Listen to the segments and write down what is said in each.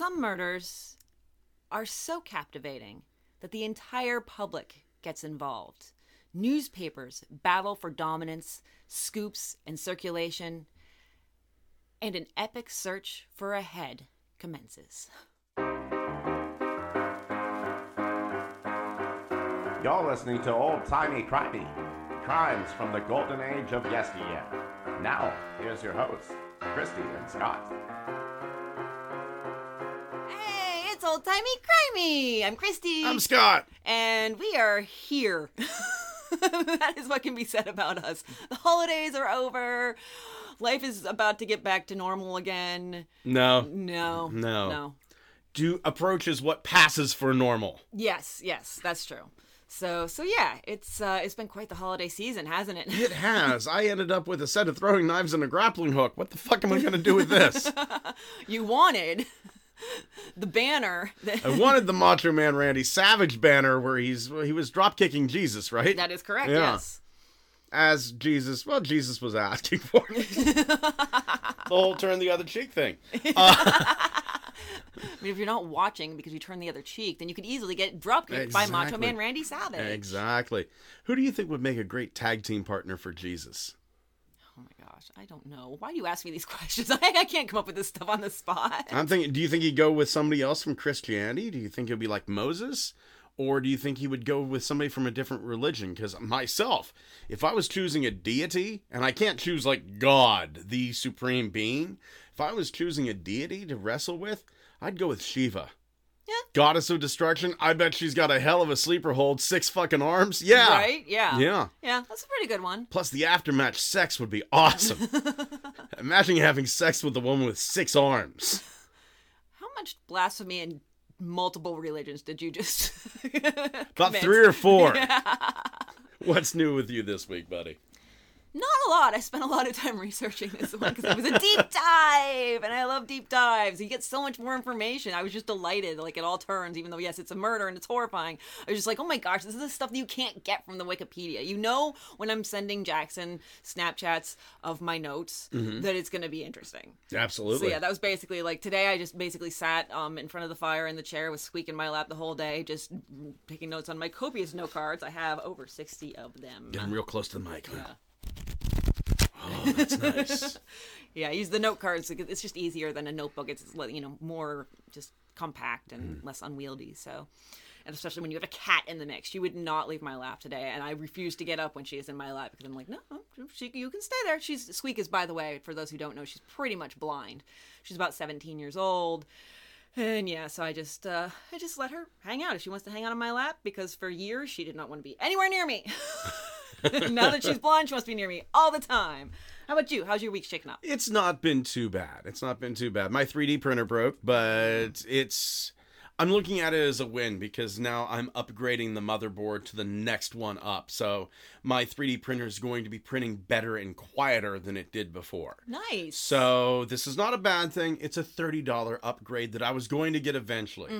some murders are so captivating that the entire public gets involved. Newspapers battle for dominance, scoops, and circulation, and an epic search for a head commences. You're listening to Old Timey Crimey, crimes from the golden age of yesteryear. Now, here's your hosts, Christy and Scott. Old timey crimey. I'm Christy. I'm Scott. and we are here. that is what can be said about us. The holidays are over. Life is about to get back to normal again. No. No. No. No. Do approaches what passes for normal. Yes, yes, that's true. So, so yeah, it's uh, it's been quite the holiday season, hasn't it? It has. I ended up with a set of throwing knives and a grappling hook. What the fuck am I going to do with this? you wanted the banner. that- I wanted the Macho Man Randy Savage banner where he's he was drop kicking Jesus, right? that is correct. Yeah. Yes. As Jesus, well, Jesus was asking for it. the whole turn the other cheek thing. Uh, I mean, if you're not watching because you turn the other cheek, then you could easily get dropkicked by Macho Man Randy Savage. Exactly. Who do you think would make a great tag team partner for Jesus? Gosh, I don't know. Why do you ask me these questions? I, I can't come up with this stuff on the spot. I'm thinking, do you think he'd go with somebody else from Christianity? Do you think it'd be like Moses? Or do you think he would go with somebody from a different religion? Because myself, if I was choosing a deity, and I can't choose like God, the supreme being, if I was choosing a deity to wrestle with, I'd go with Shiva. Yeah. Goddess of destruction. I bet she's got a hell of a sleeper hold, six fucking arms. Yeah. Right? Yeah. Yeah. Yeah, that's a pretty good one. Plus, the aftermatch sex would be awesome. Imagine having sex with a woman with six arms. How much blasphemy and multiple religions did you just About three or four. What's new with you this week, buddy? Not a lot. I spent a lot of time researching this one because it was a deep dive, and I love deep dives. You get so much more information. I was just delighted, like it all turns, even though yes, it's a murder and it's horrifying. I was just like, oh my gosh, this is the stuff that you can't get from the Wikipedia. You know, when I'm sending Jackson Snapchats of my notes, that it's going to be interesting. Absolutely. So yeah, that was basically like today. I just basically sat um in front of the fire in the chair with Squeak in my lap the whole day, just taking notes on my copious note cards. I have over sixty of them. Getting real close to the mic. huh? Oh, that's nice. Yeah, I use the note cards. because It's just easier than a notebook. It's you know more just compact and less unwieldy. So, and especially when you have a cat in the mix, she would not leave my lap today, and I refuse to get up when she is in my lap because I'm like, no, she, you can stay there. She's Squeak is, by the way, for those who don't know, she's pretty much blind. She's about 17 years old. And yeah, so I just uh, I just let her hang out if she wants to hang out on my lap because for years she did not want to be anywhere near me. now that she's blind, she wants to be near me all the time. How about you? How's your week shaking up? it's not been too bad. It's not been too bad. My 3D printer broke, but it's. I'm looking at it as a win because now I'm upgrading the motherboard to the next one up. So my 3D printer is going to be printing better and quieter than it did before. Nice. So this is not a bad thing. It's a thirty dollar upgrade that I was going to get eventually.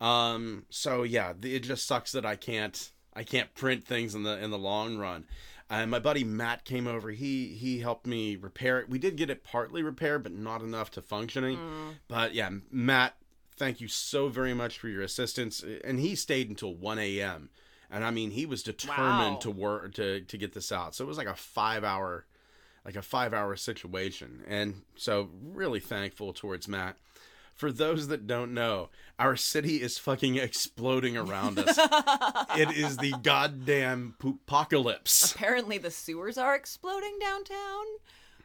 Um. So yeah, it just sucks that I can't. I can't print things in the in the long run. And my buddy Matt came over. He he helped me repair it. We did get it partly repaired, but not enough to functioning. Mm. But yeah, Matt, thank you so very much for your assistance. And he stayed until one a.m. And I mean, he was determined Wow. to work to to get this out. So it was like a five hour like a five hour situation. And so, really thankful towards Matt. For those that don't know, our city is fucking exploding around us. it is the goddamn apocalypse. Apparently, the sewers are exploding downtown.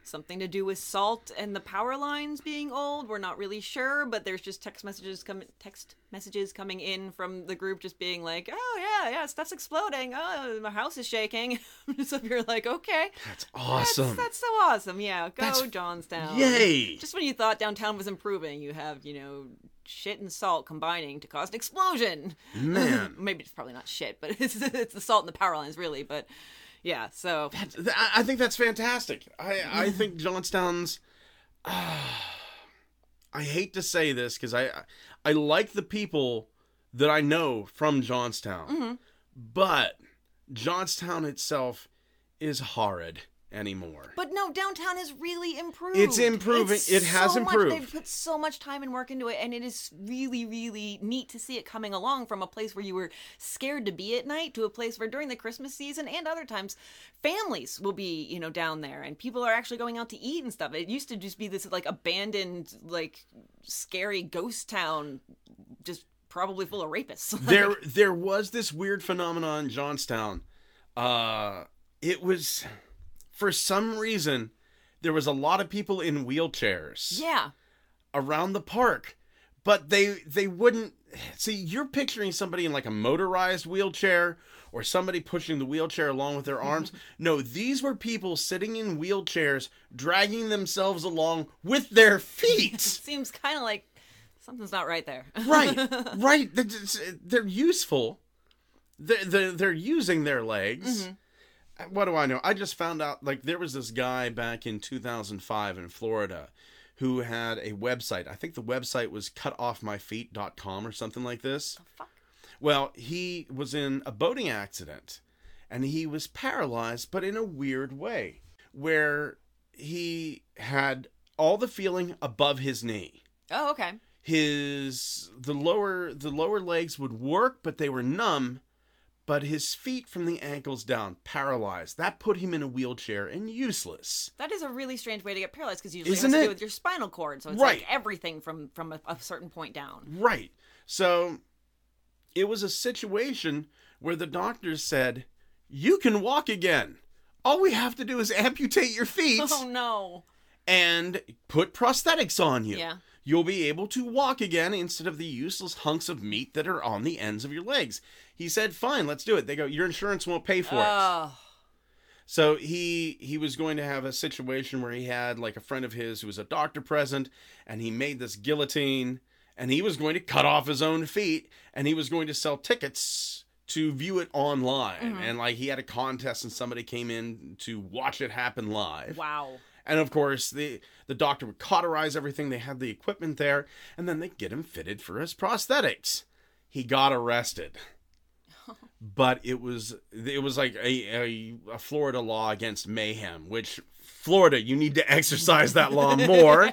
Something to do with salt and the power lines being old. We're not really sure, but there's just text messages coming. Text messages coming in from the group, just being like, "Oh yeah, yeah, stuff's exploding. Oh, my house is shaking." so you're like, "Okay, That's that's, awesome. that's so awesome. Yeah, go That's- Johnstown. Yay! Just when you thought downtown was improving, you have you know shit and salt combining to cause an explosion. Man. Maybe it's probably not shit, but it's it's the salt and the power lines really. But yeah, so I I think that's fantastic. I, I think Johnstown's. Ah, I hate to say this because I I like the people that I know from Johnstown, mm-hmm. but Johnstown itself is horrid. Anymore. But no, downtown has really improved. It's improving. It's It has so much- improved. they've put so much time and work into it, and it is really, really neat to see it coming along from a place where you were scared to be at night to a place where during the Christmas season and other times, families will be, you know, down there, and people are actually going out to eat and stuff. It used to just be this like abandoned, like scary ghost town, just probably full of rapists. there there was this weird phenomenon in Johnstown. Uh it was for some reason there was a lot of people in wheelchairs yeah, around the park, but they they wouldn't see you're picturing somebody in like a motorized wheelchair or somebody pushing the wheelchair along with their arms. no, these were people sitting in wheelchairs dragging themselves along with their feet. seems kind of like something's not right there. right right They're- they're useful they're, they're, they're using their legs mm-hmm. What do i know i just found out like there was this guy back in 2005 in florida who had a website i think the website was cutoffmyfeet.com or something like this fuck? well he was in a boating accident and he was paralyzed but in a weird way where he had all the feeling above his knee Oh, okay. his the lower the lower legs would work but they were numb but his feet from the ankles down paralyzed that put him in a wheelchair and useless That is a really strange way to get paralyzed because usually Isn't it has to it? do with your spinal cord. So it's Right. like everything from from a, a certain point down. right so it was a situation where the doctors said you can walk again all we have to do is amputate your feet Oh no. and put prosthetics on you Yeah. You'll be able to walk again instead of the useless hunks of meat that are on the ends of your legs. He said, "Fine, let's do it." They go, "Your insurance won't pay for it." So he he was going to have a situation where he had like a friend of his who was a doctor present, and he made this guillotine, and he was going to cut off his own feet, and he was going to sell tickets to view it online, mm-hmm. and like he had a contest, and somebody came in to watch it happen live. Wow. And of course, the the doctor would cauterize everything. They had the equipment there, and then they get him fitted for his prosthetics. He got arrested, but it was it was like a, a a Florida law against mayhem, which Florida you need to exercise that law more.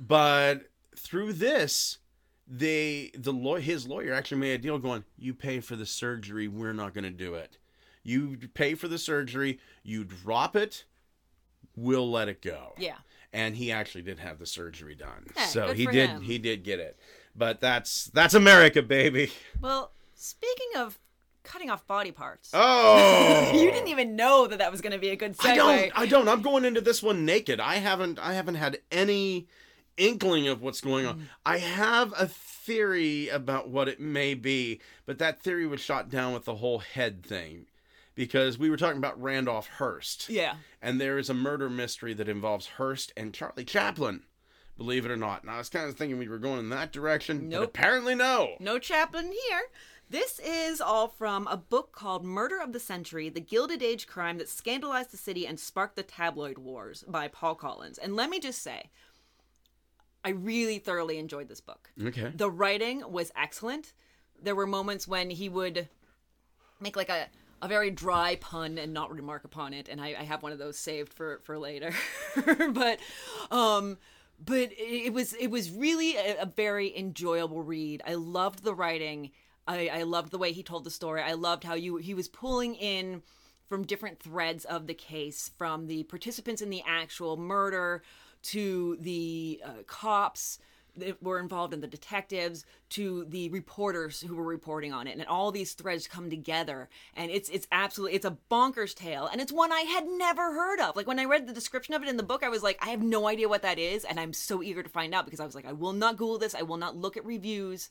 but through this, they the law his lawyer actually made a deal going, you pay for the surgery, we're not going to do it. You pay for the surgery, you drop it, we'll let it go. Yeah. And he actually did have the surgery done. Hey, so he did him. he did get it. But that's that's America, baby. Well, speaking of cutting off body parts, Oh. you didn't even know that that was going to be a good segue. I don't I don't. I'm going into this one naked. I haven't I haven't had any inkling of what's going Mm. on. I have a theory about what it may be, but that theory was shot down with the whole head thing. Because we were talking about Randolph Hearst. Yeah. and there is a murder mystery that involves Hearst and Charlie Chaplin. Believe it or not. And I was kind of thinking we were going in that direction, Nope. but apparently no. No Chaplin here. This is all from a book called Murder of the Century The Gilded Age Crime That Scandalized the City and Sparked the Tabloid Wars by Paul Collins. And let me just say, I really thoroughly enjoyed this book. Okay. The writing was excellent. There were moments when he would make like a, a very dry pun and not remark upon it, and I, I have one of those saved for for later. but um but it, was it was really a, a very enjoyable read. I loved the writing. I, I loved the way he told the story. I loved how you he was pulling in from different threads of the case, from the participants in the actual murder to the uh, cops that were involved in the detectives to the reporters who were reporting on it. And all these threads come together. And it's it's absolutely it's a bonkers tale. And it's one I had never heard of. Like when I read the description of it in the book I was like I have no idea what that is. And I'm so eager to find out because I was like I will not google this. I will not look at reviews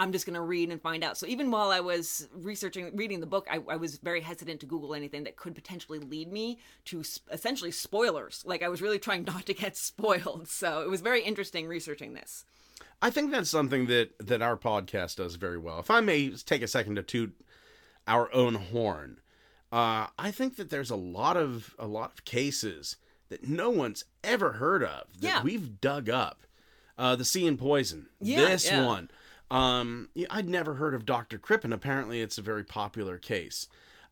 I'm just going to read and find out. So even while I was researching, reading the book, I, I was very hesitant to Google anything that could potentially lead me to s- essentially spoilers. Like I was really trying not to get spoiled. So it was very interesting researching this. I think that's something that that our podcast does very well. If I may take a second to toot our own horn, uh, I think that there's a lot of a lot of cases that no one's ever heard of that Yeah. we've dug up. Uh, the Sea and Poison. Yeah, this yeah. one. Um, I'd never heard of Dr. Crippen. Apparently, it's a very popular case.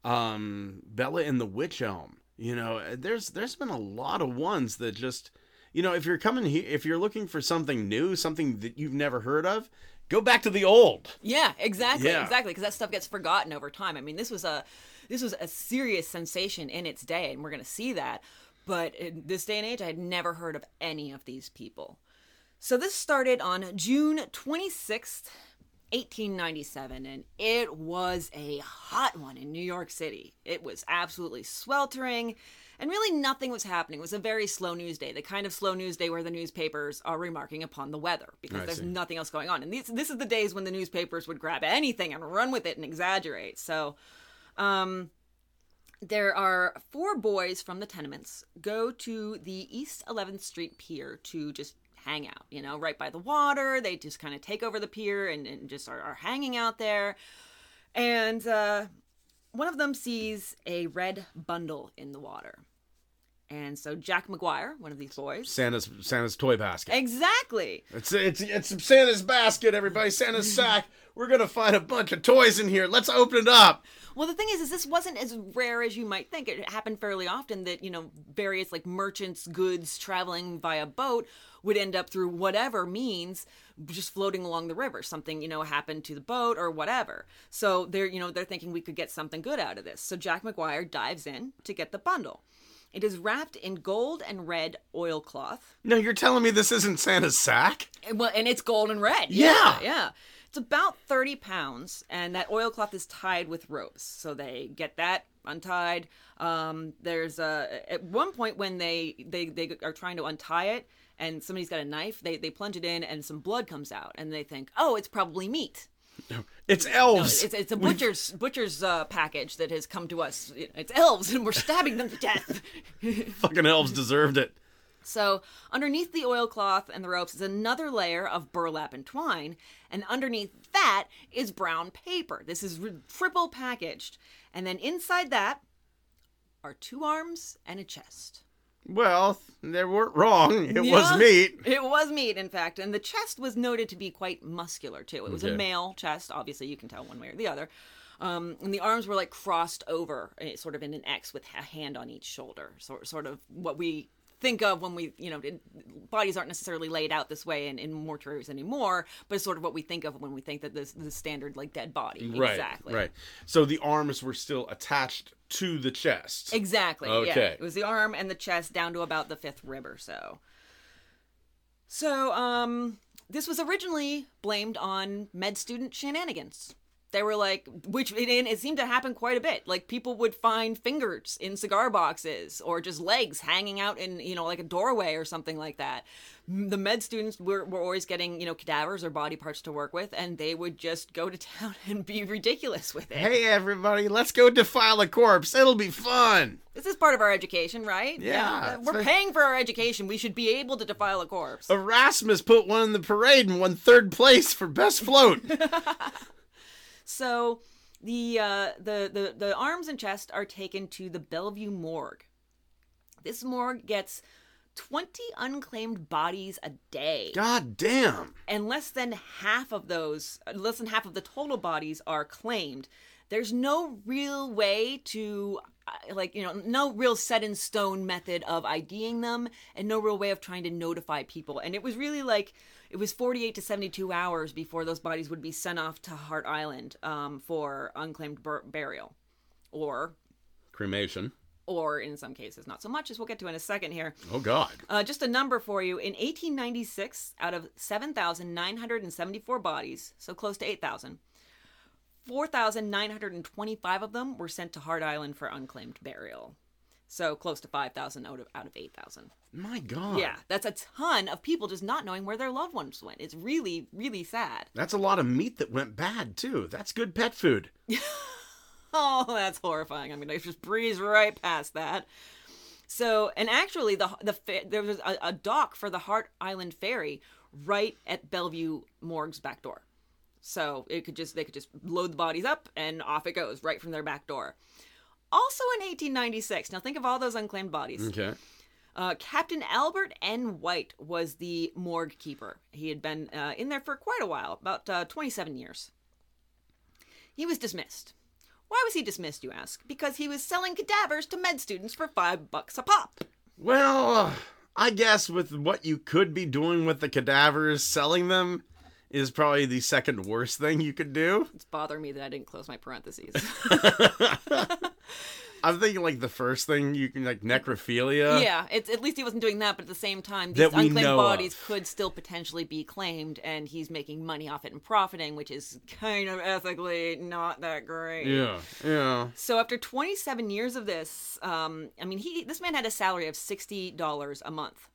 Um, Bella and the Witch Elm. You know, there's there's been a lot of ones that just, you know, if you're coming here, if you're looking for something new, something that you've never heard of, go back to the old. Yeah, exactly, Yeah. exactly, because that stuff gets forgotten over time. I mean, this was a this was a serious sensation in its day, and we're going to see that. But in this day and age, I had never heard of any of these people. So this started on June 26th, 1897, and it was a hot one in New York City. It was absolutely sweltering, and really nothing was happening. It was a very slow news day, the kind of slow news day where the newspapers are remarking upon the weather because I there's see. nothing else going on. And these, this is the days when the newspapers would grab anything and run with it and exaggerate. So, um, there are four boys from the tenements go to the East 11th Street Pier to just hang out, you know, right by the water. They just kind of take over the pier and, and just are, are hanging out there. And uh, one of them sees a red bundle in the water. And so Jack McGuire, one of these boys. Santa's Santa's toy basket. Exactly. It's it's it's Santa's basket, everybody. Santa's sack. We're gonna find a bunch of toys in here. Let's open it up. Well, the thing is, is this wasn't as rare as you might think. It happened fairly often that you know various like merchants' goods traveling via boat would end up through whatever means just floating along the river. Something you know happened to the boat or whatever. So they're you know they're thinking we could get something good out of this. So Jack McGuire dives in to get the bundle. It is wrapped in gold and red oilcloth. No, you're telling me this isn't Santa's sack? And, well, and it's gold and red. Yeah. yeah, yeah. It's about thirty pounds, and that oilcloth is tied with ropes. So they get that untied. Um, there's a at one point when they they they are trying to untie it, and somebody's got a knife. They they plunge it in, and some blood comes out, and they think, oh, it's probably meat. It's No, elves. it's, it's a butcher's butcher's uh, package that has come to us. It's elves, and we're stabbing them to death. Fucking elves deserved it. So, underneath the oilcloth and the ropes is another layer of burlap and twine, and underneath that is brown paper. This is re- triple packaged. And then inside that are two arms and a chest. Well, they weren't wrong. It Yeah, was meat. It was meat, in fact. And the chest was noted to be quite muscular, too. It was Okay. a male chest. Obviously, you can tell one way or the other. Um, and the arms were like crossed over, eh, sort of in an X with a hand on each shoulder. Sort, sort of what we think of when we, you know, bodies aren't necessarily laid out this way in, in mortuaries anymore, but it's sort of what we think of when we think that this the standard like dead body. Right. Exactly. Right. So the arms were still attached to the chest. Exactly. Yeah. Okay. It was the arm and the chest down to about the fifth rib or so. So, um, this was originally blamed on med student shenanigans. They were like, which it, and it seemed to happen quite a bit. Like people would find fingers in cigar boxes or just legs hanging out in, you know, like a doorway or something like that. The med students were, were always getting, you know, cadavers or body parts to work with, and they would just go to town and be ridiculous with it. Hey, everybody, let's go defile a corpse. It'll be fun. This is part of our education, right? Yeah, it's We're paying for our education. We should be able to defile a corpse. Erasmus put one in the parade and won third place for best float. So the, uh, the the the arms and chest are taken to the Bellevue morgue. This morgue gets 20 unclaimed bodies a day. God damn. and less than half of those less than half of the total bodies are claimed there's no real way to uh, like you know no real set in stone method of iding them and no real way of trying to notify people and it was really like it was 48 to 72 hours before those bodies would be sent off to hart island um, for unclaimed bur- burial or Cremation. or in some cases not so much as we'll get to in a second here Oh, God. uh, just a number for you. In 1896, out of 7,974 bodies, so close to 8,000, 4,925 of them were sent to Hart Island for unclaimed burial. So close to 5,000 out of, out of 8,000. My God. Yeah, that's a ton of people just not knowing where their loved ones went. It's really, really sad. That's a lot of meat that went bad, too. That's good pet food. Oh, that's horrifying. I'm gonna just breeze right past that. So, and actually, the the there was a, a dock for the Hart Island ferry right at Bellevue Morgue's back door. So it could just they could just load the bodies up and off it goes right from their back door. Also in 1896, now think of all those unclaimed bodies. Okay. Uh, Captain Albert N. White was the morgue keeper. He had been uh, in there for quite a while, about uh, 27 years. He was dismissed. Why was he dismissed, you ask? Because he was selling cadavers to med students for five bucks a pop. Well, I guess with what you could be doing with the cadavers, selling them is probably the second worst thing you could do. It's bothering me that I didn't close my parentheses. I'm thinking like the first thing you can like necrophilia. yeah, it's at least he wasn't doing that, but at the same time, these unclaimed bodies of. could still potentially be claimed, and he's making money off it and profiting, which is kind of ethically not that great. Yeah. Yeah. So after 27 years of this, um, I mean, he this man had a salary of sixty dollars a month,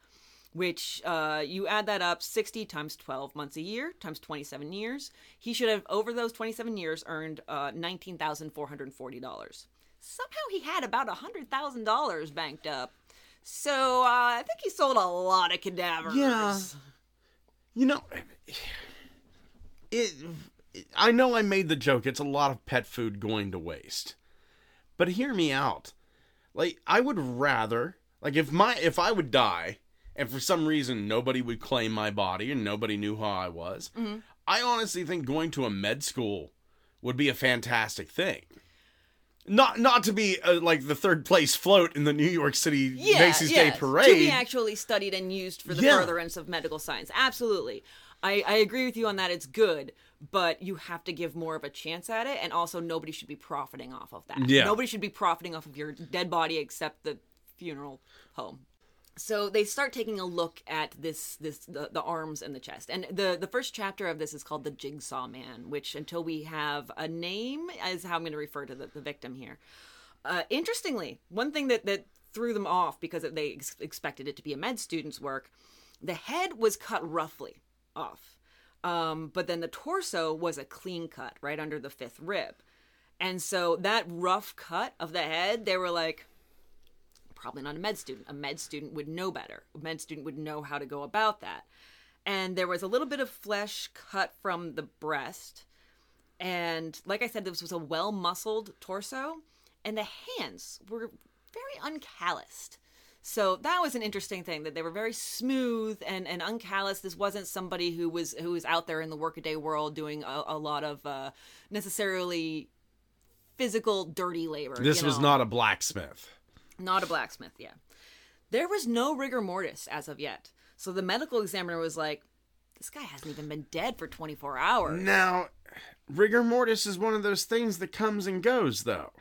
which uh, you add that up, 60 times 12 months a year times 27 years. He should have over those 27 years earned uh, nineteen thousand four hundred forty dollars. Somehow he had about hundred thousand dollars banked up. So uh, I think he sold a lot of cadavers. Yeah. You know, it. I know I made the joke. It's a lot of pet food going to waste, but hear me out. Like I would rather, like if my if I would die, and for some reason nobody would claim my body and nobody knew how I was, I honestly think going to a med school would be a fantastic thing. Not not to be uh, like the third place float in the New York City yeah, Macy's yeah, Day To be Parade. actually studied and used for the Yeah. furtherance of medical science. Absolutely. I, I agree with you on that. It's good, but you have to give more of a chance at it. And also, nobody should be profiting off of that. Yeah. Nobody should be profiting off of your dead body except the funeral home. So they start taking a look at this this the, the arms and the chest. And the the first chapter of this is called the Jigsaw Man, which until we have a name is how I'm going to refer to the, the victim here. Uh, interestingly, one thing that that threw them off because they ex- expected it to be a med student's work, the head was cut roughly off, um, but then the torso was a clean cut right under the fifth rib, and so that rough cut of the head, they were like, probably not a med student. A med student would know better. A med student would know how to go about that. And there was a little bit of flesh cut from the breast. And like I said, this was a well muscled torso. And the hands were very uncalloused. So that was an interesting thing that they were very smooth and, and uncalloused. This wasn't somebody who was who was out there in the workaday world doing a, a lot of uh, necessarily physical dirty labor. this was know? not a blacksmith. Not a blacksmith, yeah. There was no rigor mortis as of yet. So the medical examiner was like, this guy hasn't even been dead for 24 hours. Now, rigor mortis is one of those things that comes and goes, though.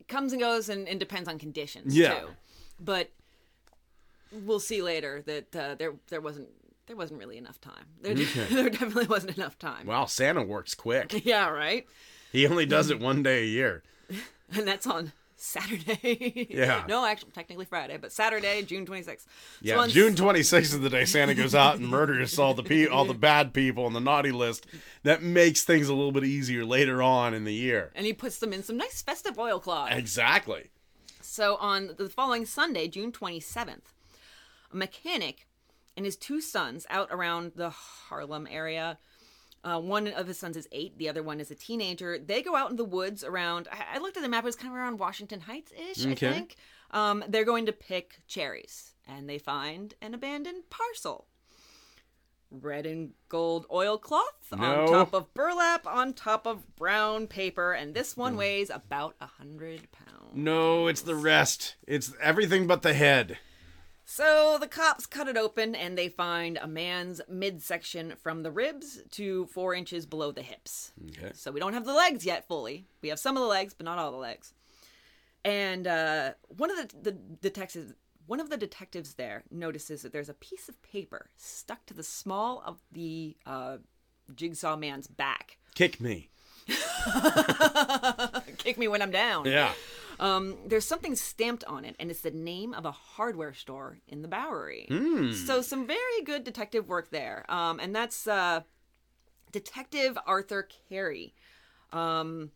It comes and goes and, and depends on conditions, Yeah. too. But we'll see later that uh, there there wasn't there wasn't really enough time. There, there definitely wasn't enough time. Wow, Santa works quick. Yeah, right? He only does it one day a year. And that's on Saturday. Yeah. no, actually, technically Friday, but Saturday, June 26th. Yeah, so on June 26th is the day Santa goes out and murders all the pe- all the bad people on the naughty list. That makes things a little bit easier later on in the year. And he puts them in some nice festive oilcloth. Exactly. So on the following Sunday, June 27th, a mechanic and his two sons out around the Harlem area. Uh, one of his sons is eight. The other one is a teenager. They go out in the woods around. I, I looked at the map. It was kind of around Washington Heights ish. Okay. I think. Um, they're going to pick cherries, and they find an abandoned parcel. Red and gold oilcloth No. on top of burlap on top of brown paper, and this one weighs about a hundred pounds. No, it's the rest. It's everything but the head. So the cops cut it open and they find a man's midsection from the ribs to four inches below the hips. Okay. So we don't have the legs yet fully. We have some of the legs, but not all the legs. And uh, one of the, the detectives, one of the detectives there notices that there's a piece of paper stuck to the small of the uh, jigsaw man's back. Kick me. Kick me when I'm down. Yeah. Um, there's something stamped on it, and it's the name of a hardware store in the Bowery. Hmm. So some very good detective work there. Um, and that's uh, Detective Arthur Carey. Um,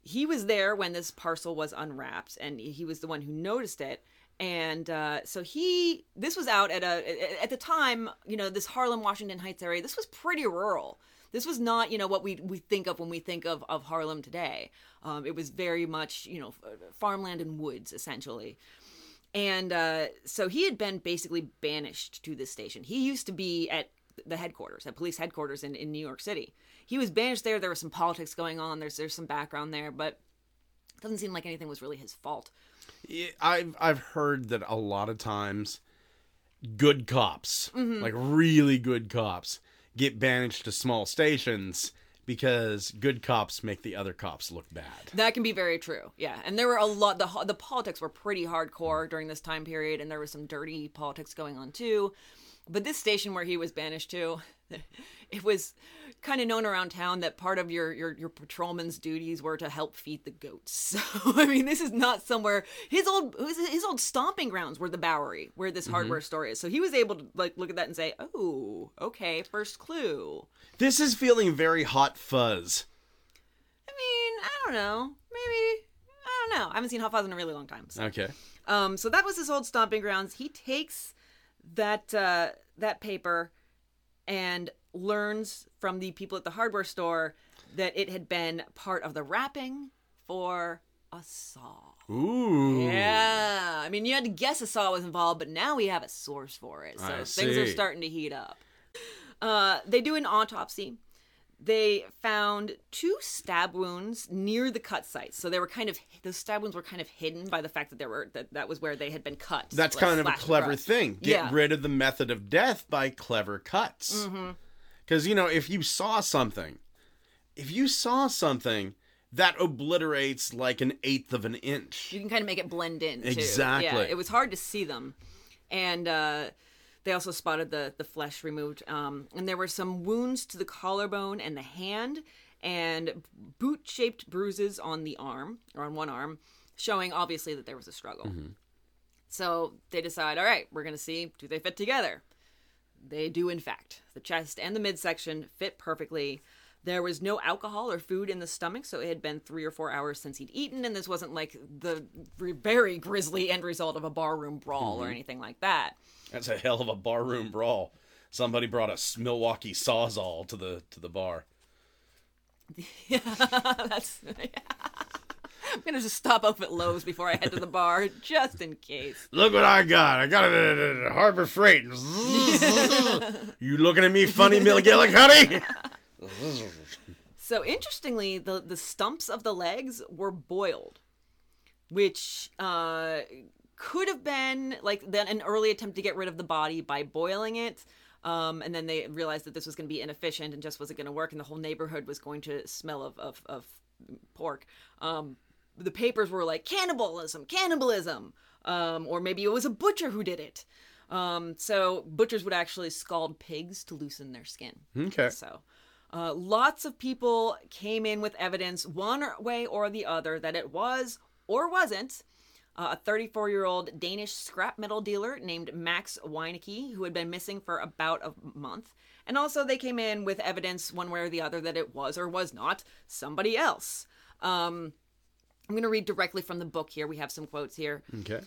he was there when this parcel was unwrapped, and he was the one who noticed it. And uh, so he, this was out at a at the time, you know, this Harlem, Washington Heights area. This was pretty rural. This was not, you know, what we we think of when we think of of Harlem today. Um, it was very much, you know, farmland and woods essentially. And uh, so he had been basically banished to this station. He used to be at the headquarters, at police headquarters in, in New York City. He was banished there. There was some politics going on. There's there's some background there, but it doesn't seem like anything was really his fault. Yeah, I've I've heard that a lot of times good cops, like really good cops, get banished to small stations because good cops make the other cops look bad. That can be very true. Yeah, and there were a lot. the The politics were pretty hardcore during this time period, and there was some dirty politics going on too. But this station where he was banished to, it was kind of known around town that part of your your your patrolman's duties were to help feed the goats. So I mean, this is not somewhere his old his, his old stomping grounds were the Bowery, where this hardware store is. So he was able to like look at that and say, "Oh, okay, first clue." This is feeling very hot fuzz. I mean, I don't know. Maybe I don't know. I haven't seen Hot Fuzz in a really long time. So. Okay. Um, so that was his old stomping grounds. He takes that uh, that paper and learns from the people at the hardware store that it had been part of the wrapping for a saw. Ooh. Yeah, I mean, you had to guess a saw was involved, but now we have a source for it, so I things are starting to heat up. Uh, they do an autopsy. They found two stab wounds near the cut sites, so they were kind of those stab wounds were kind of hidden by the fact that there were that that was where they had been cut. That's like, kind of a clever thing. Get Yeah. rid of the method of death by clever cuts. Mm-hmm. Because, you know, if you saw something, if you saw something, that obliterates like an eighth of an inch. You can kind of make it blend in. Too. Exactly. Yeah, it was hard to see them, and uh, they also spotted the the flesh removed. Um, and there were some wounds to the collarbone and the hand, and boot shaped bruises on the arm or on one arm, showing obviously that there was a struggle. So they decide, all right, we're gonna see do they fit together. They do, in fact. The chest and the midsection fit perfectly. There was no alcohol or food in the stomach, so it had been three or four hours since he'd eaten, and this wasn't like the very grisly end result of a barroom brawl or mm-hmm. anything like that. That's a hell of a barroom brawl. Somebody brought a Milwaukee Sawzall to the to the bar. Yeah, That's. I'm gonna just stop off at Lowe's before I head to the bar, just in case. Look what I got! I got it at, Harbor Freight. you looking at me funny, McGillicuddy? So interestingly, the the stumps of the legs were boiled, which uh, could have been like then an early attempt to get rid of the body by boiling it. Um, and then they realized that this was going to be inefficient and just wasn't going to work, and the whole neighborhood was going to smell of of, of pork. Um, the papers were like cannibalism, cannibalism, um, or maybe it was a butcher who did it. Um, so butchers would actually scald pigs to loosen their skin. Okay. So, uh, lots of people came in with evidence, one way or the other, that it was or wasn't uh, a 34 year old Danish scrap metal dealer named Max Weinecke, who had been missing for about a month. And also, they came in with evidence, one way or the other, that it was or was not somebody else. Um, I'm going to read directly from the book here. We have some quotes here. Okay.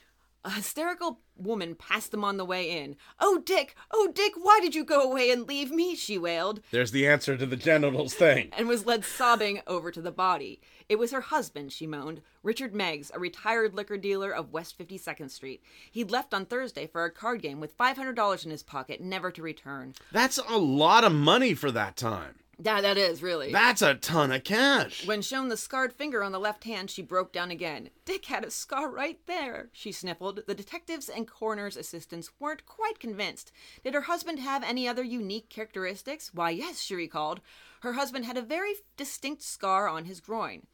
A hysterical woman passed them on the way in. Oh, Dick! Oh, Dick, why did you go away and leave me? She wailed, There's the answer to the genitals thing. and was led sobbing over to the body. It was her husband, she moaned, Richard Meggs, a retired liquor dealer of West 52nd Street. He'd left on Thursday for a card game with $500 in his pocket, never to return. That's a lot of money for that time. Yeah, that is, really. That's a ton of cash. When shown the scarred finger on the left hand, she broke down again. Dick had a scar right there, she sniffled. The detectives and coroner's assistants weren't quite convinced. Did her husband have any other unique characteristics? Why, yes, she recalled. Her husband had a very distinct scar on his groin.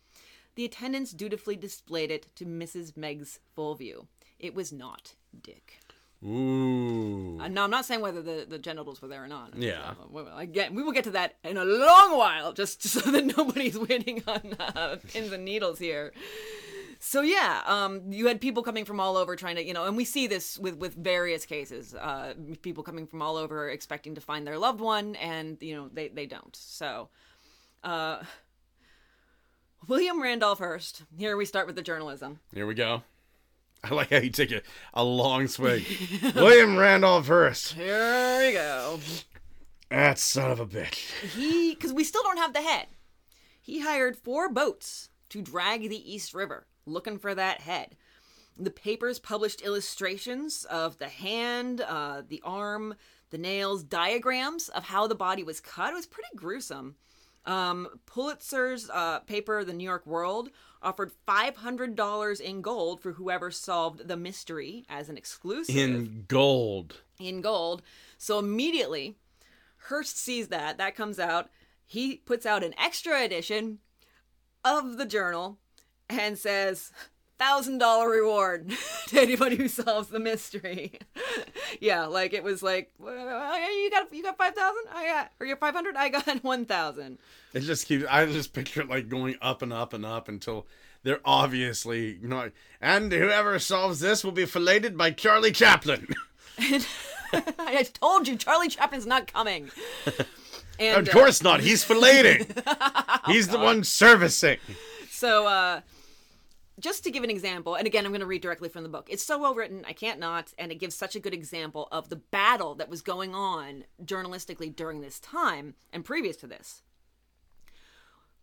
The attendants dutifully displayed it to Mrs. Meggs' full view. It was not Dick. Ooh. Uh, no, I'm not saying whether the, the genitals were there or not. Yeah. Uh, again, we will get to that in a long while, just so that nobody's winning on uh, pins and needles here. So yeah, um, you had people coming from all over trying to, you know, and we see this with with various cases. Uh, people coming from all over expecting to find their loved one, and you know they they don't. So, uh, William Randolph Hearst. Here we start with the journalism. Here we go. I like how you take a, a long swig. William Randolph Hearst. Here we go. That son of a bitch. he because we still don't have the head he hired four boats to drag the east river looking for that head the papers published illustrations of the hand uh, the arm the nails, diagrams of how the body was cut. It was pretty gruesome. Um, Pulitzer's uh, paper, The New York World, offered $500 in gold for whoever solved the mystery as an exclusive In gold. in gold. So immediately, Hearst sees that. That comes out. He puts out an extra edition of the journal and says, thousand dollar reward to anybody who solves the mystery. yeah, like it was like "Well, you got you got five thousand. I got or you're five hundred. I got one thousand. It just keeps. I just picture it like going up and up and up until they're obviously not. And whoever solves this will be filleted by Charlie Chaplin. I told you, Charlie Chaplin's not coming. And of course not. He's filleting. He's the one servicing. uh, so, uh, just to give an example, and again, I'm going to read directly from the book. It's so well written, I can't not, and it gives such a good example of the battle that was going on journalistically during this time and previous to this.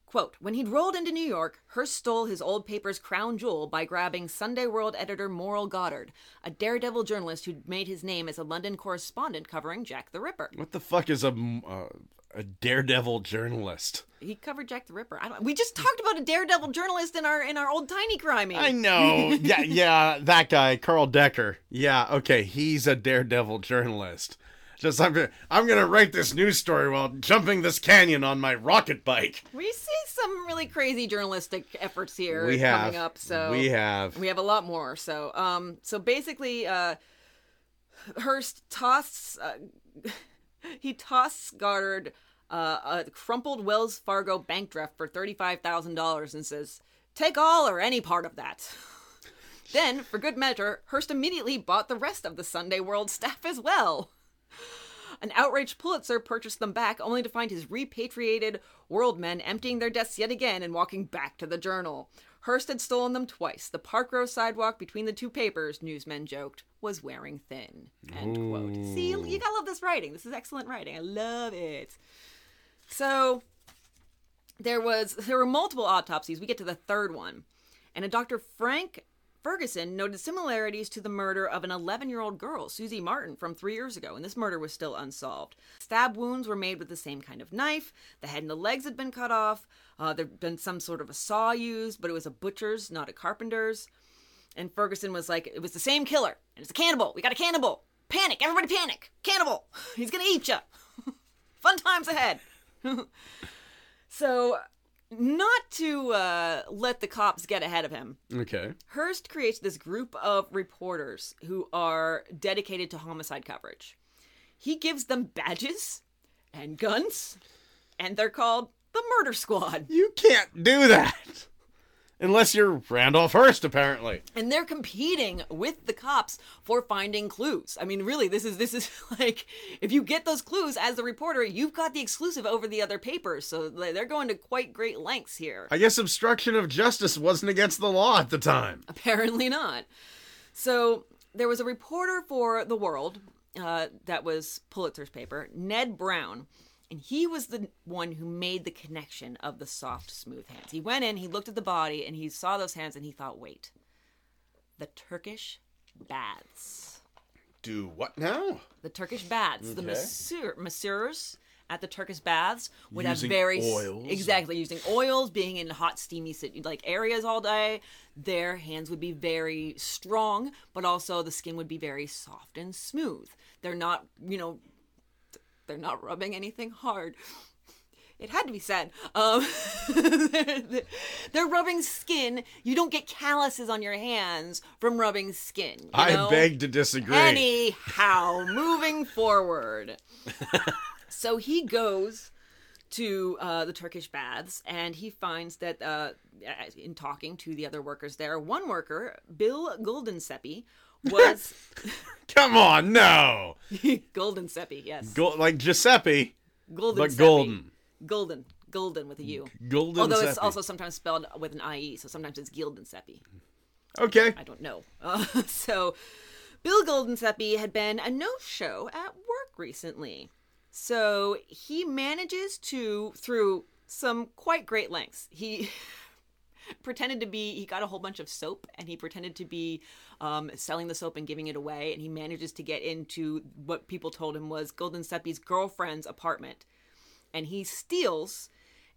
Quote, when he'd rolled into New York, Hearst stole his old paper's crown jewel by grabbing Sunday World editor Morrill Goddard, a daredevil journalist who'd made his name as a London correspondent covering Jack the Ripper. What the fuck is a uh, a daredevil journalist? He covered Jack the Ripper. I don't. We just talked about a daredevil journalist in our in our old timey crimey. I know. yeah, yeah, that guy, Carl Decker. Yeah, okay, he's a daredevil journalist. Just I'm gonna I'm gonna write this news story while jumping this canyon on my rocket bike. We see some really crazy journalistic efforts here We have coming up. So we have. we have a lot more. So um, so basically, uh, Hearst tosses. uh, he tossed Goddard uh, a crumpled Wells Fargo bank draft for thirty five thousand dollars and says, "Take all or any part of that." then, for good measure, Hearst immediately bought the rest of the Sunday World staff as well. An outraged Pulitzer purchased them back, only to find his repatriated world men emptying their desks yet again and walking back to the journal. Hearst had stolen them twice. The Park Row sidewalk between the two papers, newsmen joked, was wearing thin. End quote. See, you gotta love this writing. This is excellent writing. I love it. So there was there were multiple autopsies. We get to the third one, and a Dr. Frank Ferguson noted similarities to the murder of an 11 year old girl, Susie Martin, from three years ago, and this murder was still unsolved. Stab wounds were made with the same kind of knife. The head and the legs had been cut off. Uh, there'd been some sort of a saw used, but it was a butcher's, not a carpenter's. And Ferguson was like, it was the same killer, and it's a cannibal. We got a cannibal. Panic, everybody panic. Cannibal. He's gonna eat you. Fun times ahead. so, not to uh, let the cops get ahead of him, Okay. Hearst creates this group of reporters who are dedicated to homicide coverage. He gives them badges and guns, and they're called the Murder Squad. You can't do that unless you're Randolph Hearst, apparently. And they're competing with the cops for finding clues. I mean, really, this is this is like if you get those clues as the reporter, you've got the exclusive over the other papers. So they're going to quite great lengths here. I guess obstruction of justice wasn't against the law at the time. Apparently not. So there was a reporter for The World uh, that was Pulitzer's paper, Ned Brown. And he was the one who made the connection of the soft, smooth hands. He went in, he looked at the body, and he saw those hands, and he thought, wait, the Turkish baths. Do what now? The Turkish baths. The Okay. masseur, masseurs at the Turkish baths would Using have very oils. exactly using oils, being in hot, steamy like areas all day. Their hands would be very strong, but also the skin would be very soft and smooth. They're not, you know, they're not rubbing anything hard. It had to be said. Um, they're, they're rubbing skin. You don't get calluses on your hands from rubbing skin. you I know? beg to disagree. Anyhow, moving forward. so he goes to uh, the Turkish baths and he finds that uh, in talking to the other workers there, one worker, Bill Goldensepi, was Come on, no. golden Seppi, yes, like Giuseppe, Golden, but golden. golden, golden with a U. Golden. Although it's also sometimes spelled with an IE, so sometimes it's Gilden Seppi. Okay. I don't know. Uh, so, Bill Golden Seppi had been a no-show at work recently. So he manages to, through some quite great lengths, he pretended to be he got a whole bunch of soap and he pretended to be um, selling the soap and giving it away. And he manages to get into what people told him was golden seppi's girlfriend's apartment. And he steals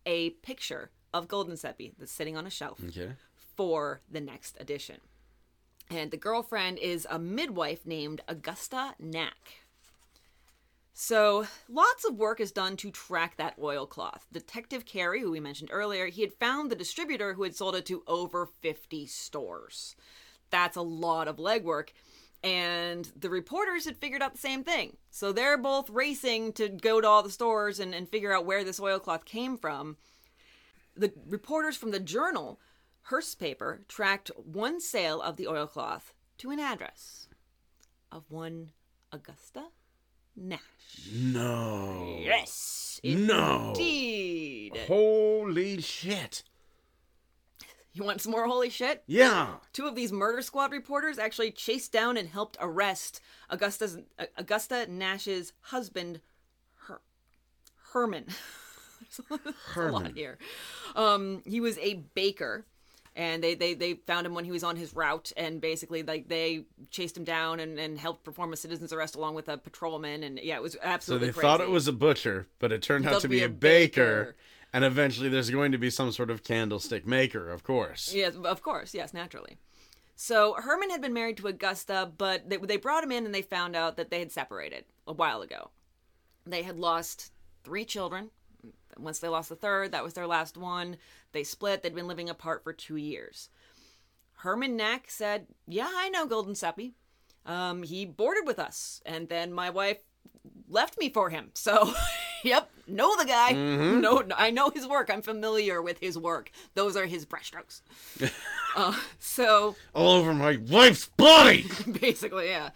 a picture of golden seppi that's sitting on a shelf Okay. for the next edition. And the girlfriend is a midwife named augusta nack so, lots of work is done to track that oilcloth. Detective Carey, who we mentioned earlier, he had found the distributor who had sold it to over 50 stores. That's a lot of legwork. And the reporters had figured out the same thing. So they're both racing to go to all the stores and, and figure out where this oilcloth came from. The reporters from the journal, Hearst paper, tracked one sale of the oilcloth to an address of one Augusta Nash. No. Yes, No. indeed. Holy shit. You want some more holy shit? Yeah. Two of these murder squad reporters actually chased down and helped arrest Augusta's Augusta Nash's husband, Her- Herman. There's a lot here. Um, he was a baker, and they, they they found him when he was on his route, and basically like they chased him down and, and helped perform a citizen's arrest along with a patrolman, and yeah, it was absolutely So they thought it was a butcher, but it turned out to be be a a baker. baker. And eventually there's going to be some sort of candlestick maker, of course. Yes, of course. Yes, naturally. So Herman had been married to Augusta, but they, they brought him in and they found out that they had separated a while ago. They had lost three children. Once they lost the third, that was their last one. They split. They'd been living apart for two years. Herman Neck said, Yeah, I know Golden Seppi. Um, he boarded with us, and then my wife left me for him. So, yep, know the guy. No, I know his work. I'm familiar with his work. Those are his brushstrokes. uh, so, All over my wife's body. basically, yeah.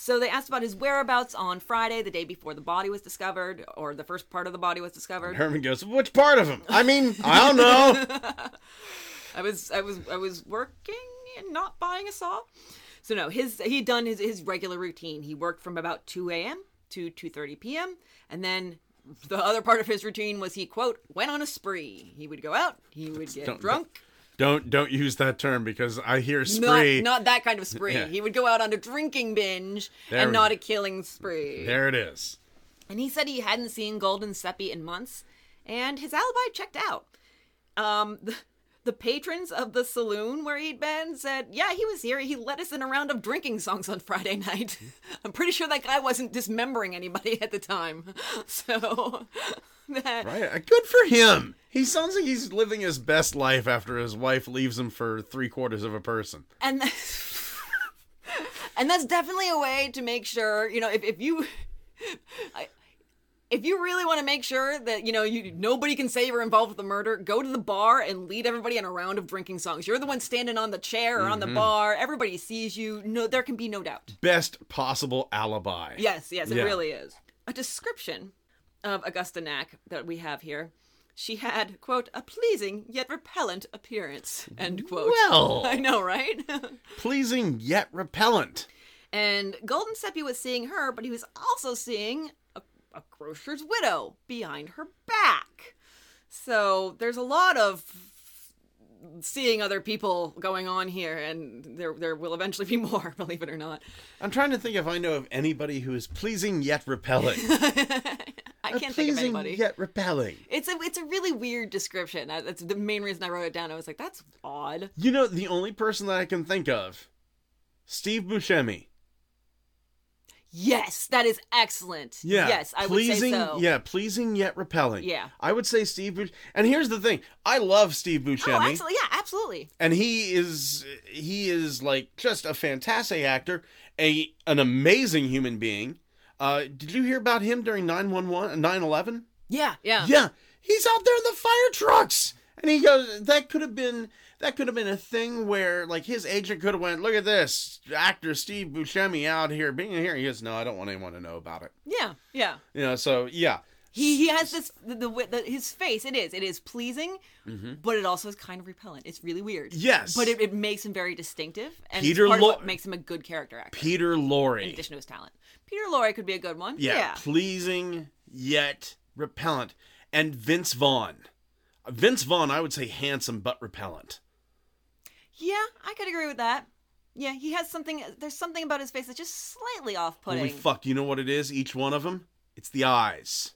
So they asked about his whereabouts on Friday, the day before the body was discovered, or the first part of the body was discovered. Herman goes, "Which part of him? I mean, I don't know." I was I was I was working and not buying a saw. So no, his he'd done his his regular routine. He worked from about 2 a.m. to 2:30 p.m. and then the other part of his routine was he quote went on a spree. He would go out, he would get Don't- drunk. Don't don't use that term because I hear Not, spree. not that kind of spree. Yeah. He would go out on a drinking binge There and not a killing spree. There it is. And he said he hadn't seen Golden Seppi in months, and his alibi checked out. Um, the, the patrons of the saloon where he'd been said, "Yeah, he was here. He led us in a round of drinking songs on Friday night. I'm pretty sure that guy wasn't dismembering anybody at the time. So, that, Right. uh, Good for him. He sounds like he's living his best life after his wife leaves him for three quarters of a person. and and that's definitely a way to make sure you know if, if you I, if you really want to make sure that you know you nobody can say you're involved with the murder go to the bar and lead everybody in a round of drinking songs you're the one standing on the chair or on the bar everybody sees you no there can be no doubt Best possible alibi. yes yes it Yeah. really is a description of augusta nack that we have here she had quote a pleasing yet repellent appearance end quote Well. i know right Pleasing yet repellent. And Golden Seppi was seeing her, but he was also seeing a, a grocer's widow behind her back. So there's a lot of seeing other people going on here, and there there will eventually be more, believe it or not. I'm trying to think if I know of anybody who is pleasing yet repelling. I can't think of pleasing anybody. yet repelling. It's a it's a really weird description. That's the main reason I wrote it down. I was like, that's odd. You know, the only person that I can think of, Steve Buscemi. Yes, that is excellent. Yeah. Yes, I pleasing, would say so. Yeah, pleasing yet repelling. Yeah. I would say Steve Buscemi. And here's the thing. I love Steve Buscemi. Oh, absolutely. Yeah, absolutely. and he is he is like just a fantastic actor, a an amazing human being. Uh, did you hear about him during 911 9/11? Yeah, yeah. Yeah, he's out there in the fire trucks, and he goes. That could have been that could have been a thing where like his agent could have went, look at this actor Steve Buscemi out here being here. He goes, no, I don't want anyone to know about it. Yeah, yeah. You know, so yeah, He he has this the, the, the his face. It is it is pleasing, but it also is kind of repellent. It's really weird. Mm-hmm. Yes. but it, it makes him very distinctive, and Peter part Lo- of what makes him a good character actor. Peter in addition to his talent, Peter Lorre could be a good one. Yeah, Yeah, pleasing yet repellent. And Vince Vaughn. Vince Vaughn, I would say handsome but repellent. Yeah, I could agree with that. Yeah, he has something. There's something about his face that's just slightly off-putting. Holy fuck! You know what it is? Each one of them, it's the eyes.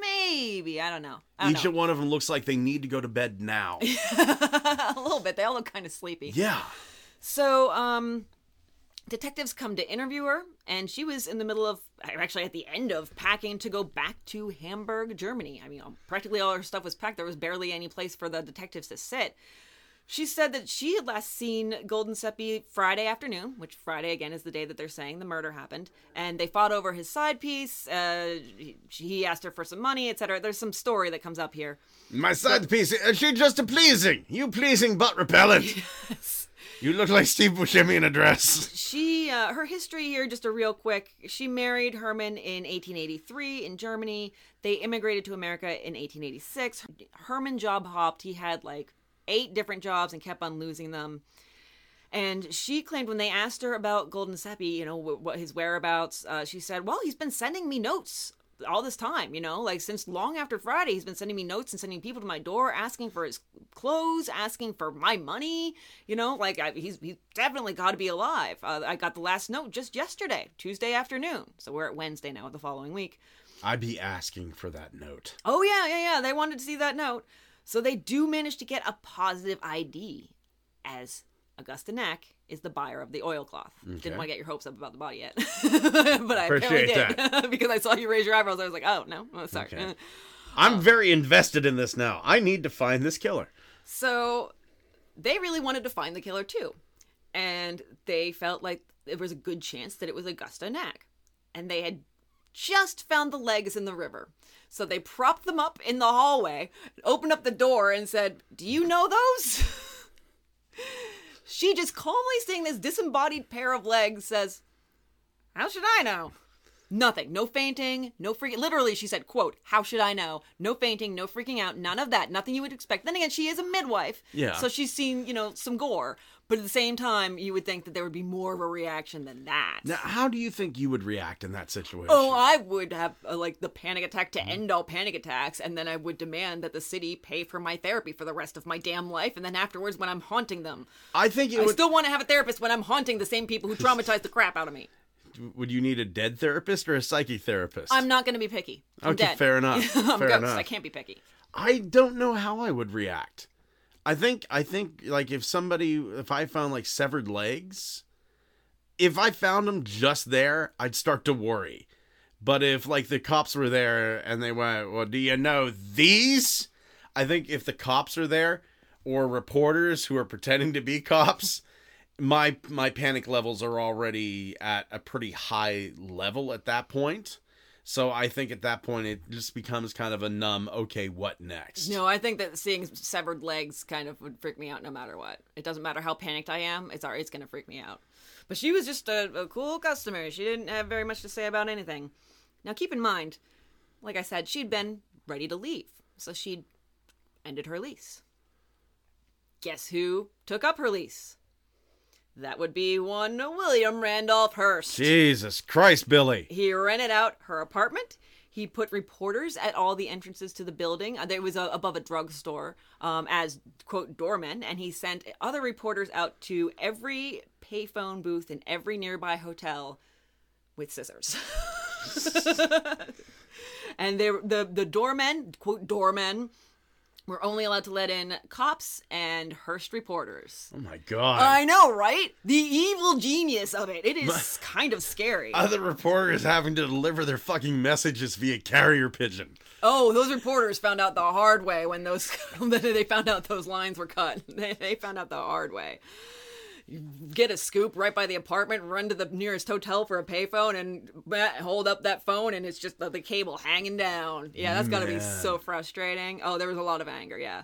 Maybe I don't know. I don't Each know. one of them looks like they need to go to bed now. a little bit. They all look kind of sleepy. yeah. So, um, detectives come to interview her, and she was in the middle of, actually at the end of packing to go back to Hamburg, Germany. I mean, practically all her stuff was packed. There was barely any place for the detectives to sit. She said that she had last seen Golden Seppi Friday afternoon, which Friday again is the day that they're saying the murder happened, and they fought over his side piece. Uh, he, he asked her for some money, etc. There's some story that comes up here. My side piece, is she just a pleasing? You pleasing but repellent. Yes. You look like Steve Buscemi in a dress. She, uh, her history here, just a real quick. She married Herman in 1883 in Germany. They immigrated to America in 1886. Herman job hopped. He had like eight different jobs and kept on losing them. And she claimed when they asked her about Golden Seppi, you know, what his whereabouts, uh, she said, "Well, he's been sending me notes all this time, you know, like since long after Friday, he's been sending me notes and sending people to my door asking for his clothes, asking for my money, you know, like I, he's he's definitely got to be alive. Uh, I got the last note just yesterday, Tuesday afternoon, so we're at Wednesday now, of the following week. I'd be asking for that note. Oh yeah, yeah, yeah. They wanted to see that note. So they do manage to get a positive ID as Augusta Nack is the buyer of the oilcloth. Didn't want to get your hopes up about the body yet. but I Appreciate apparently did. because I saw you raise your eyebrows. I was like, oh no, oh, sorry. Okay. I'm very invested in this now. I need to find this killer. So they really wanted to find the killer too. And they felt like there was a good chance that it was Augusta Nack. And they had just found the legs in the river. So they propped them up in the hallway, opened up the door, and said, Do you know those? she just calmly seeing this disembodied pair of legs says, How should I know? Nothing. No fainting, no freaking. Literally, she said, quote, how should I know? No fainting, no freaking out, none of that. Nothing you would expect. Then again, she is a midwife. Yeah. So she's seen, you know, some gore. But at the same time, you would think that there would be more of a reaction than that. Now, how do you think you would react in that situation? Oh, I would have uh, like the panic attack to end all panic attacks, and then I would demand that the city pay for my therapy for the rest of my damn life, and then afterwards, when I'm haunting them, I think it I would. still want to have a therapist when I'm haunting the same people who traumatized the crap out of me. Would you need a dead therapist or a psychic therapist? I'm not going to be picky. I'm Okay, dead. fair enough. I'm Fair ghost. enough. I can't be picky. I don't know how I would react. I think I think like if somebody if I found like severed legs, if I found them just there, I'd start to worry. But if like the cops were there and they went, "Well, do you know these?" I think if the cops are there or reporters who are pretending to be cops, my my panic levels are already at a pretty high level at that point. So I think at that point it just becomes kind of a numb. Okay, what next? No, I think that seeing severed legs kind of would freak me out no matter what. It doesn't matter how panicked I am; it's already going to freak me out. But she was just a, a cool customer. She didn't have very much to say about anything. Now, keep in mind, like I said, she'd been ready to leave, so she'd ended her lease. Guess who took up her lease? That would be one William Randolph Hearst. Jesus Christ, Billy. He rented out her apartment. He put reporters at all the entrances to the building. It was uh, above a drugstore um, as, quote, doormen. And he sent other reporters out to every payphone booth in every nearby hotel with scissors. and they, the, the doormen, quote, doormen, were only allowed to let in cops and Hearst reporters. Oh my God. I know, right? The evil genius of it. It is kind of scary. Other reporters having to deliver their fucking messages via carrier pigeon. Oh, those reporters found out the hard way when those they found out those lines were cut. They, they found out the hard way. Get a scoop right by the apartment, run to the nearest hotel for a payphone, and hold up that phone, and it's just the, the cable hanging down. Yeah, that's got to be so frustrating. Oh, there was a lot of anger. Yeah.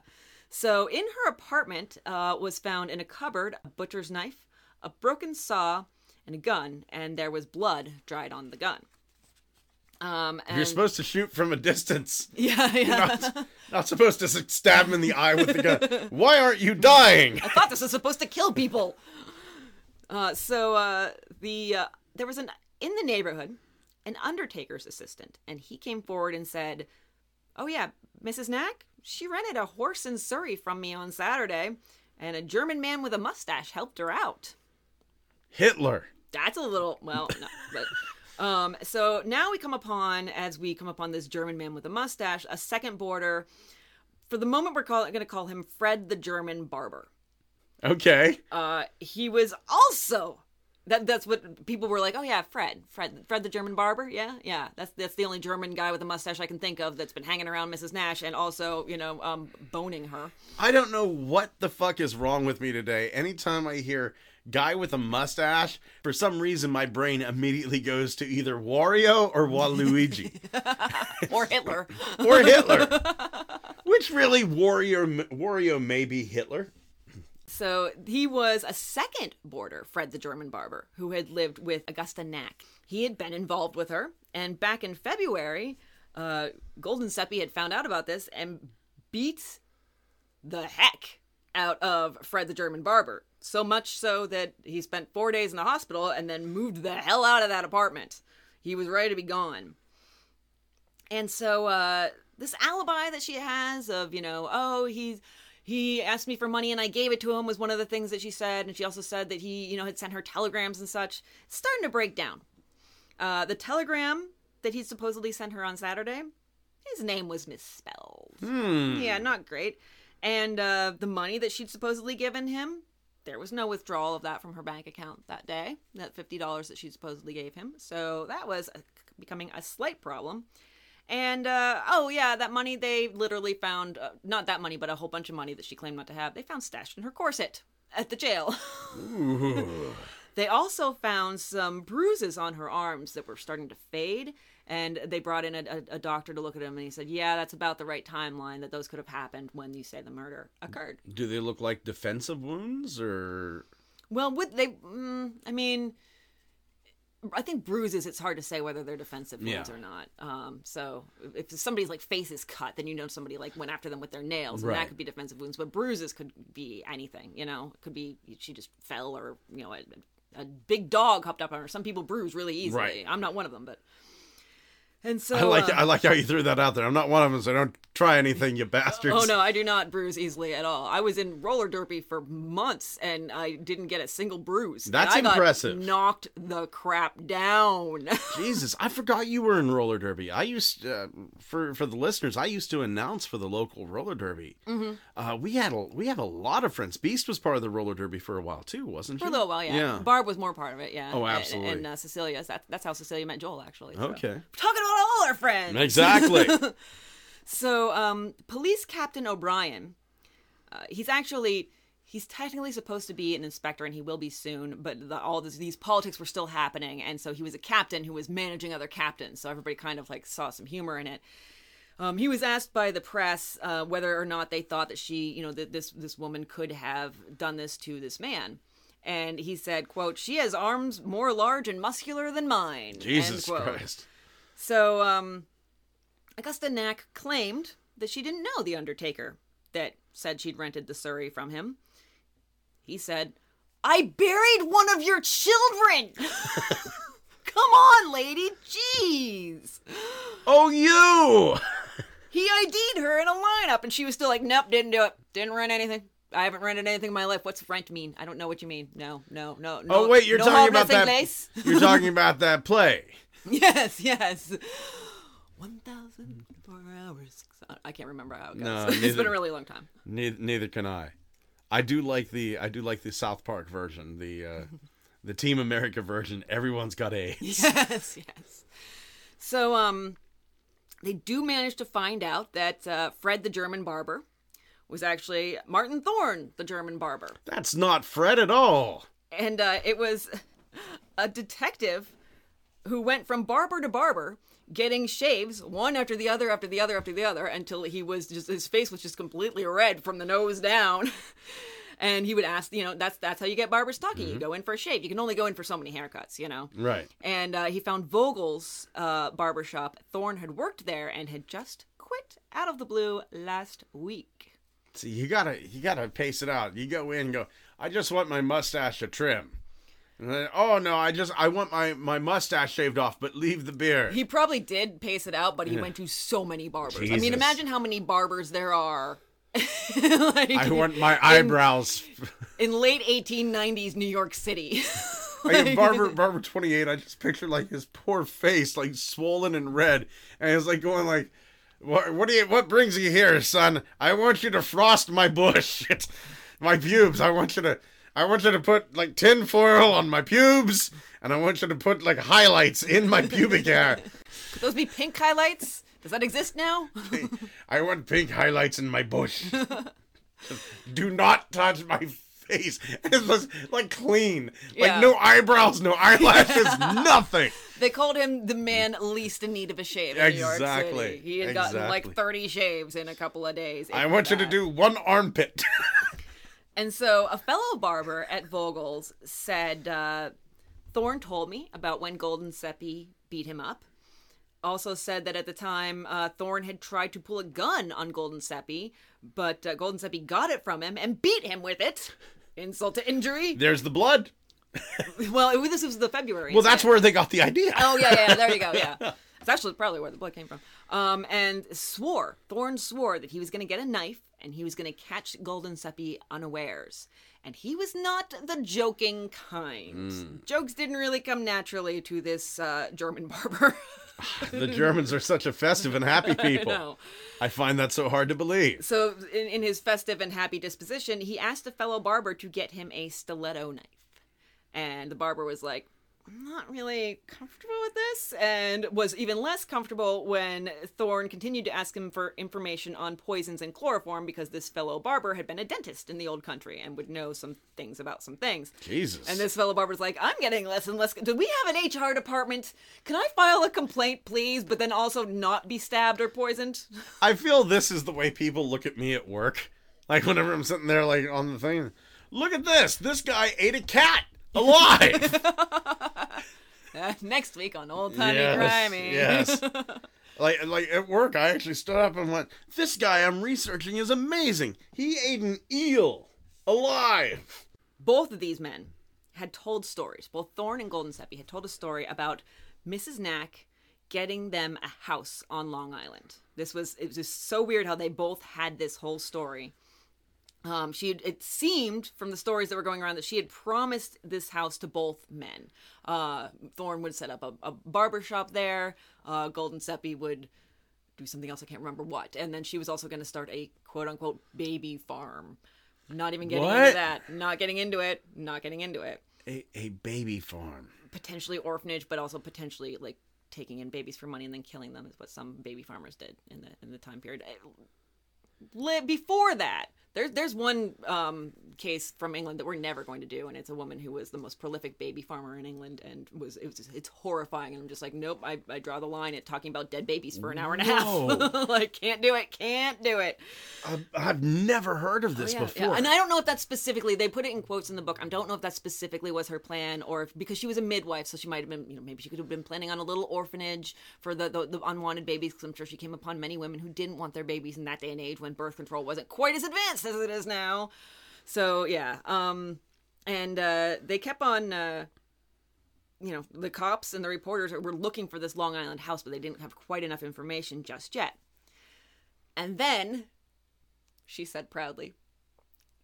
So in her apartment uh, was found in a cupboard a butcher's knife, a broken saw, and a gun, and there was blood dried on the gun. Um, and You're supposed to shoot from a distance. yeah, yeah. Not, not supposed to stab him in the eye with the gun. Why aren't you dying? I thought this was supposed to kill people. Uh, so uh, the uh, there was an in the neighborhood an undertaker's assistant, and he came forward and said, "Oh yeah, Mrs. Nack, she rented a horse in Surrey from me on Saturday, and a German man with a mustache helped her out. Hitler. That's a little well, no, but um. So now we come upon, as we come upon this German man with a mustache, a second border. For the moment, we're going to call him Fred the German Barber. Okay. Uh, he was also that. That's what people were like. Oh yeah, Fred, Fred, Fred the German barber. Yeah, yeah. That's that's the only German guy with a mustache I can think of that's been hanging around Mrs. Nash and also you know um boning her. I don't know what the fuck is wrong with me today. Anytime I hear guy with a mustache, for some reason my brain immediately goes to either Wario or Waluigi or Hitler. or Hitler. Which really Wario Wario may be Hitler. So he was a second boarder, Fred the German barber, who had lived with Augusta Nack. He had been involved with her, and back in February, uh, Golden Seppi had found out about this and beat the heck out of Fred the German barber. So much so that he spent four days in the hospital and then moved the hell out of that apartment. He was ready to be gone. And so uh, this alibi that she has of, you know, oh, he's he asked me for money and I gave it to him was one of the things that she said. And she also said that he, you know, had sent her telegrams and such. It's starting to break down. Uh, the telegram that he supposedly sent her on Saturday, his name was misspelled. Yeah, not great. And uh, the money that she'd supposedly given him, there was no withdrawal of that from her bank account that day, that $50 that she supposedly gave him. So that was a, becoming a slight problem. And uh, oh yeah, that money they literally found uh, not that money, but a whole bunch of money that she claimed not to have. They found stashed in her corset at the jail. they also found some bruises on her arms that were starting to fade, and they brought in a, a, a doctor to look at them, and he said, "Yeah, that's about the right timeline that those could have happened when you say the murder occurred." Do they look like defensive wounds or Well, would they? Mm, I mean, I think bruises. It's hard to say whether they're defensive wounds Yeah. or not. Um, so if somebody's like face is cut, then you know somebody like went after them with their nails, and Right. that could be defensive wounds. But bruises could be anything. You know, it could be she just fell, or you know, a, a big dog hopped up on her. Some people bruise really easily. Right. I'm not one of them, but. And so I like uh, I like how you threw that out there. I'm not one of them, so don't try anything, you bastards. Oh no, I do not bruise easily at all. I was in roller derby for months and I didn't get a single bruise. And That's impressive. knocked the crap down. Jesus, I forgot you were in roller derby. I used uh, for for the listeners, I used to announce for the local roller derby. Mm-hmm. Uh, we had a we have a lot of friends. Beast was part of the roller derby for a while too, wasn't she? For a little while, yeah. Yeah. Barb was more part of it, yeah. Oh, And- absolutely. And, uh, Cecilia, that's, that's how Cecilia met Joel, actually. so. Okay. Talking about all our friends. Exactly. So, um, Police Captain O'Brien, uh, he's actually he's technically supposed to be an inspector, and he will be soon. But the, all this, these politics were still happening, and so he was a captain who was managing other captains. So everybody kind of like saw some humor in it. Um, he was asked by the press uh, whether or not they thought that she, you know, that this this woman could have done this to this man. And he said, "quote She has arms more large and muscular than mine." Jesus quote. Christ. So, um, Augusta Nack claimed that she didn't know the Undertaker that said she'd rented the Surrey from him. He said, I buried one of your children! Come on, lady! Jeez! Oh, you! He ID'd her in a lineup, and she was still like, nope, didn't do it. Didn't rent anything. I haven't rented anything in my life. What's rent mean? I don't know what you mean. No, no, no, no. Oh wait, you're no talking about that. Place. You're talking about that play. Yes, yes. 1,004 hours. I can't remember how it goes. No, it's been a really long time. Neither, neither can I. I do like the I do like the South Park version, the uh, the Team America version. Everyone's got AIDS. Yes, yes. So, um, they do manage to find out that uh, Fred the German barber was actually Martin Thorne, the German barber. That's not Fred at all. and uh, it was a detective who went from barber to barber getting shaves one after the other after the other after the other until he was just his face was just completely red from the nose down and he would ask you know that's that's how you get barbers talking you go in for a shave you can only go in for so many haircuts you know Right. and uh, he found vogel's uh, barbershop thorne had worked there and had just quit out of the blue last week See, you gotta you gotta pace it out. You go in, and go. I just want my mustache to trim. Then, oh no, I just I want my my mustache shaved off, but leave the beard. He probably did pace it out, but he went to so many barbers. I mean, imagine how many barbers there are like, I want my eyebrows. in late 1890s New York City. Like Barber, Barber twenty eight. I just picture like his poor face, like swollen and red, and he's like going like, "What? What do you? What brings you here, son? I want you to frost my bush, my pubes. I want you to, I want you to put like tin foil on my pubes, and I want you to put like highlights in my pubic hair. Could those be pink highlights? Does that exist now? I want pink highlights in my bush. Do not touch my face. It was like clean, like Yeah. no eyebrows, no eyelashes, nothing. They called him the man least in need of a shave in New York Exactly. City. He had gotten like 30 shaves in a couple of days. I want you to do one armpit. And so a fellow barber at Vogel's said, uh, Thorne told me about when Golden Seppi beat him up. Also said that at the time, uh, Thorne had tried to pull a gun on Golden Seppi, but uh, Golden Seppi got it from him and beat him with it. Insult to injury. There's the blood. Well, it, this was the February. Well, that's where they got the idea. Oh yeah, yeah, there you go. Yeah, it's actually probably where the blood came from. Um, and swore Thorne swore that he was going to get a knife and he was going to catch Golden Seppi unawares. And he was not the joking kind. Jokes didn't really come naturally to this uh, German barber. The Germans are such a festive and happy people. know. I find that so hard to believe. so, in, in his festive and happy disposition, he asked a fellow barber to get him a stiletto knife. And the barber was like, I'm not really comfortable with this, and was even less comfortable when Thorne continued to ask him for information on poisons and chloroform because this fellow barber had been a dentist in the old country and would know some things about some things. Jesus. And this fellow barber's like, I'm getting less and less. Do we have an HR department? Can I file a complaint, please, but then also not be stabbed or poisoned? I feel this is the way people look at me at work. Like whenever I'm sitting there, like on the thing, look at this. This guy ate a cat alive. Uh, next week on Old Timey yes, Crimey. yes. Like, like at work, I actually stood up and went, "This guy I'm researching is amazing. He ate an eel alive." both of these men had told stories. Both Thorne and Golden Seppi had told a story about Mrs. Nack getting them a house on Long Island. This was it was just so weird how they both had this whole story. Um, she had, it seemed from the stories that were going around that she had promised this house to both men. Uh, Thorne would set up a, a barber shop there. Uh, Golden Seppi would do something else. I can't remember what. And then she was also going to start a quote unquote baby farm. Not even getting What? into that. Not getting into it. Not getting into it. A, a baby farm. Potentially orphanage, but also potentially like taking in babies for money and then killing them is what some baby farmers did in the in the time period. Li- Before that, there's there's one um, case from England that we're never going to do, and it's a woman who was the most prolific baby farmer in England, and was it was just, it's horrifying. And I'm just like, nope, I, I draw the line at talking about dead babies for an hour and a half. like, can't do it, can't do it. I've, I've never heard of this Yeah, before. yeah. And I don't know if that's specifically they put it in quotes in the book. I don't know if that specifically was her plan or if because she was a midwife, so she might have been, you know, maybe she could have been planning on a little orphanage for the the, the unwanted babies. Because I'm sure she came upon many women who didn't want their babies in that day and age when birth control wasn't quite as advanced as it is now. So yeah, um, and uh, they kept on. Uh, you know, the cops and the reporters were looking for this Long Island house, but they didn't have quite enough information just yet. And then, she said proudly,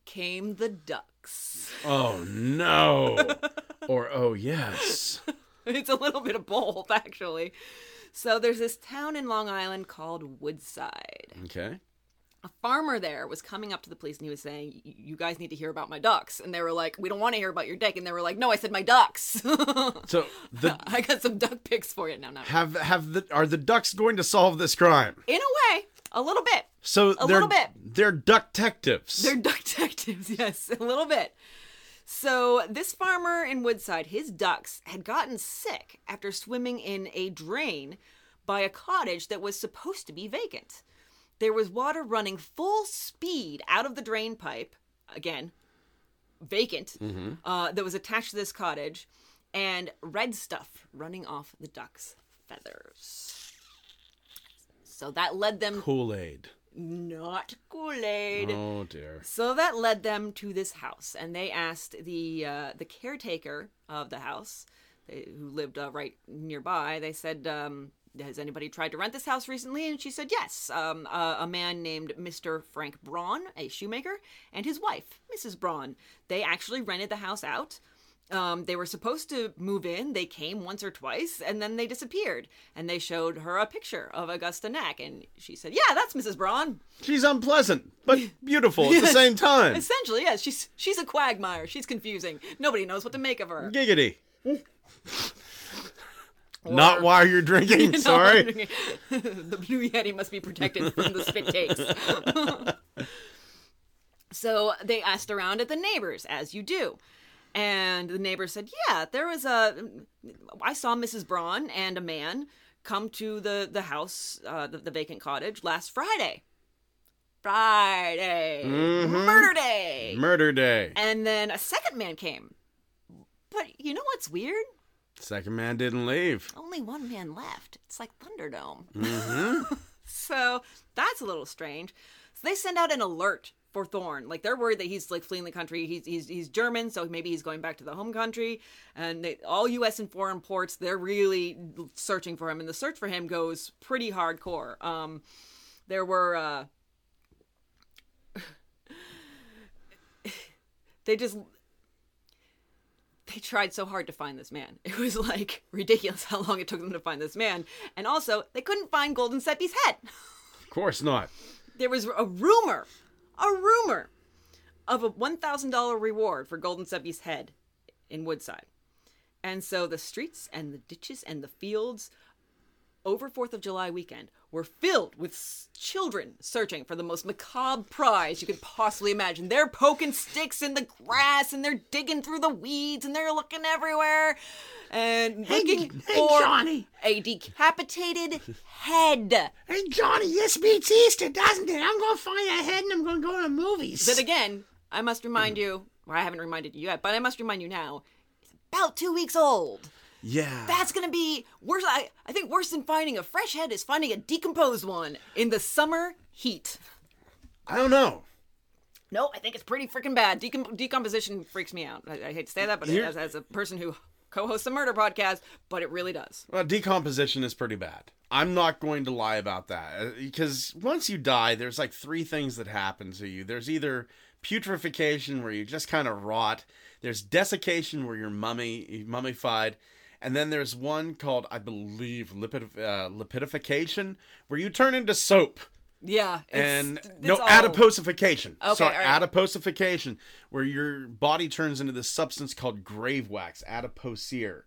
came the ducks. oh no. or oh yes. it's a little bit of both, actually. So there's this town in Long Island called Woodside. Okay. A farmer there was coming up to the police and he was saying, "You guys need to hear about my ducks." And they were like, "We don't want to hear about your dick." And they were like, "No, I said my ducks." So the I got some duck pics for you. No, not have have the are the ducks going to solve this crime? in a way, a little bit. So A they're little bit. they're duck detectives. They're duck detectives, yes, a little bit. So, this farmer in Woodside, his ducks had gotten sick after swimming in a drain by a cottage that was supposed to be vacant. There was water running full speed out of the drain pipe, again, vacant, uh, that was attached to this cottage, and red stuff running off the ducks' feathers. So that led them Kool Aid. not Kool-Aid. Oh dear. So that led them to this house, and they asked the uh, the caretaker of the house, they, who lived uh, right nearby. They said, um, has anybody tried to rent this house recently? And she said, yes. Um, uh, a man named Mr. Frank Braun, a shoemaker, and his wife, Mrs. Braun. They actually rented the house out. Um, they were supposed to move in. They came once or twice, and then they disappeared. And they showed her a picture of Augusta Nack, and she said, "Yeah, that's Mrs. Braun." She's unpleasant, but beautiful at the same time. Essentially, yes. She's she's a quagmire. She's confusing. Nobody knows what to make of her. Giggity. Not while you're drinking. Sorry. the blue yeti must be protected from the spit takes. so they asked around at the neighbors, as you do. And the neighbor said, Yeah, there was a. I saw Mrs. Braun and a man come to the, the house, uh, the, the vacant cottage, last Friday. Friday. Murder day. Murder day. and then a second man came. But you know what's weird? Second man didn't leave. only one man left. It's like Thunderdome. so that's a little strange. So they send out an alert for Thorn. Like they're worried that he's like fleeing the country. He's he's he's German, so maybe he's going back to the home country. And they, all U.S. and foreign ports, they're really searching for him, and the search for him goes pretty hardcore. Um, there were. Uh, they just they tried so hard to find this man. It was like ridiculous how long it took them to find this man. And also, they couldn't find Golden Seppi's head. Of course not. There was a rumor, a rumor of a $1,000 reward for Golden Seppi's head in Woodside. And so the streets and the ditches and the fields over 4th of July weekend were filled with s- children searching for the most macabre prize you could possibly imagine. They're poking sticks in the grass and they're digging through the weeds and they're looking everywhere and looking hey, for Johnny. a decapitated head. Hey, Johnny, this beats Easter, doesn't it? I'm gonna find a head and I'm gonna go to the movies. Then again, I must remind you, or I haven't reminded you yet, but I must remind you now, it's about two weeks old. Yeah. That's gonna be worse. I, I think worse than finding a fresh head is finding a decomposed one in the summer heat. I don't know. No, I think it's pretty freaking bad. Decom- decomposition freaks me out. I, I hate to say that, but Here- as, as a person who co-hosts a murder podcast, but it really does. Well, decomposition is pretty bad. I'm not going to lie about that uh, because once you die, there's like three things that happen to you. There's either putrefaction where you just kind of rot. There's desiccation where you're mummy mummified, and then there's one called I believe lipid, uh, lipidification where you turn into soap. Yeah, it's, and it's no all- adiposification. Okay, Sorry, right. adiposification, where your body turns into this substance called grave wax, adipocere,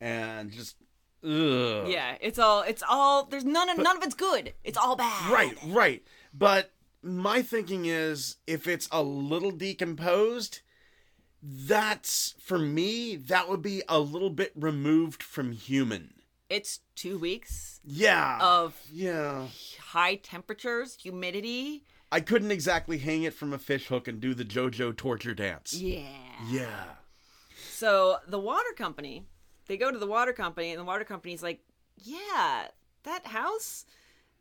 and just ugh. Yeah, it's all. It's all. There's none of none of it's good. It's all bad. Right, right. But my thinking is if it's a little decomposed, that's for me, that would be a little bit removed from human. It's two weeks Yeah. of yeah. high temperatures, humidity. I couldn't exactly hang it from a fish hook and do the JoJo torture dance. Yeah. Yeah. So the water company, they go to the water company, and the water company's like, "Yeah, that house,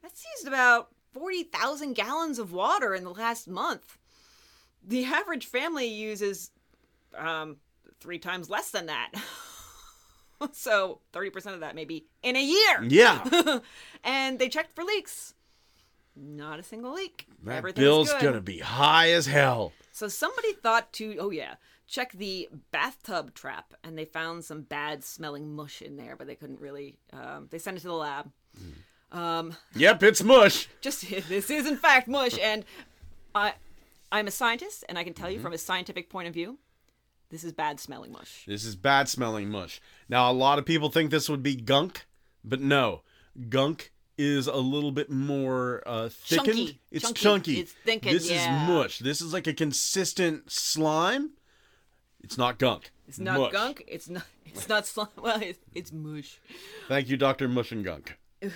that's used about forty thousand gallons of water in the last month. The average family uses um, three times less than that. so thirty percent of that maybe in a year. Yeah. and they checked for leaks. Not a single leak. That bill's good. gonna be high as hell. So somebody thought to, oh yeah, check the bathtub trap, and they found some bad smelling mush in there, but they couldn't really. Um, they sent it to the lab. Um, Yep, it's mush. just this is in fact mush, and I, I'm a scientist, and I can tell you from a scientific point of view, this is bad smelling mush. This is bad smelling mush. Now, a lot of people think this would be gunk, but no. Gunk is a little bit more uh, thickened. Chunky. It's Chunky. chunky. It's thickened, This yeah. is mush. This is like a consistent slime. It's not gunk. It's not Mush. gunk. It's not. It's not slime. Well, it's, it's mush. Thank you, Dr. Mush and Gunk.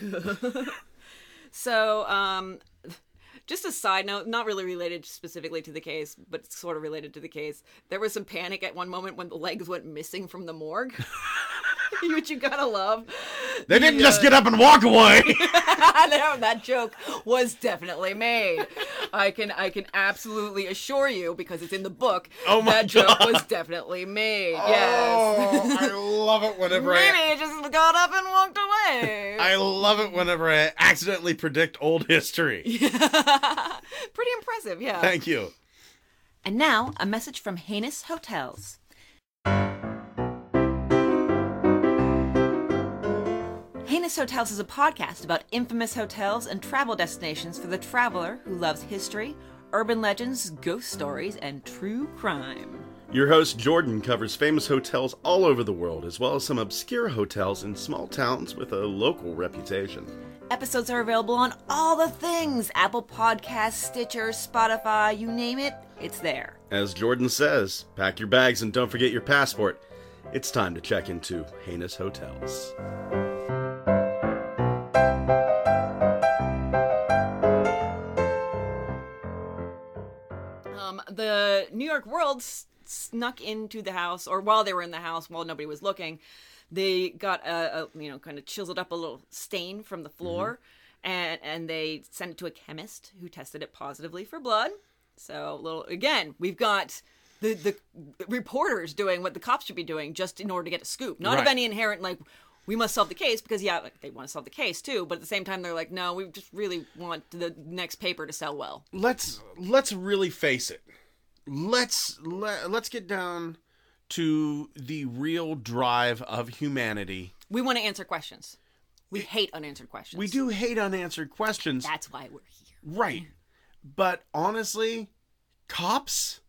So, um, just a side note, not really related specifically to the case, but sort of related to the case. There was some panic at one moment when the legs went missing from the morgue. Which you gotta love. They didn't just get uh, up and walk away. No, that joke was definitely made. I can I can absolutely assure you because it's in the book. Oh my that joke God. was definitely made. Oh, yes. Oh, I love it whenever Maybe I, it just got up and walked away. I love it whenever I accidentally predict old history. Pretty impressive, yeah. Thank you. And now, a message from Heinous Hotels. Heinous Hotels is a podcast about infamous hotels and travel destinations for the traveler who loves history, urban legends, ghost stories, and true crime. Your host Jordan covers famous hotels all over the world, as well as some obscure hotels in small towns with a local reputation. Episodes are available on all the things Apple Podcasts, Stitcher, Spotify, you name it, it's there. As Jordan says, pack your bags and don't forget your passport. It's time to check into Heinous Hotels. York World s- snuck into the house, or while they were in the house, while nobody was looking, they got a, a you know kind of chiseled up a little stain from the floor, mm-hmm. and and they sent it to a chemist who tested it positively for blood. So little again, we've got. The, the reporters doing what the cops should be doing just in order to get a scoop, not of any inherent like we must solve the case because yeah, like, they want to solve the case too, but at the same time they're like, no, we just really want the next paper to sell well. Let's let's really face it. Let's let, let's get down to the real drive of humanity. We want to answer questions. We hate unanswered questions. We do hate unanswered questions. That's why we're here. Right. But honestly, cops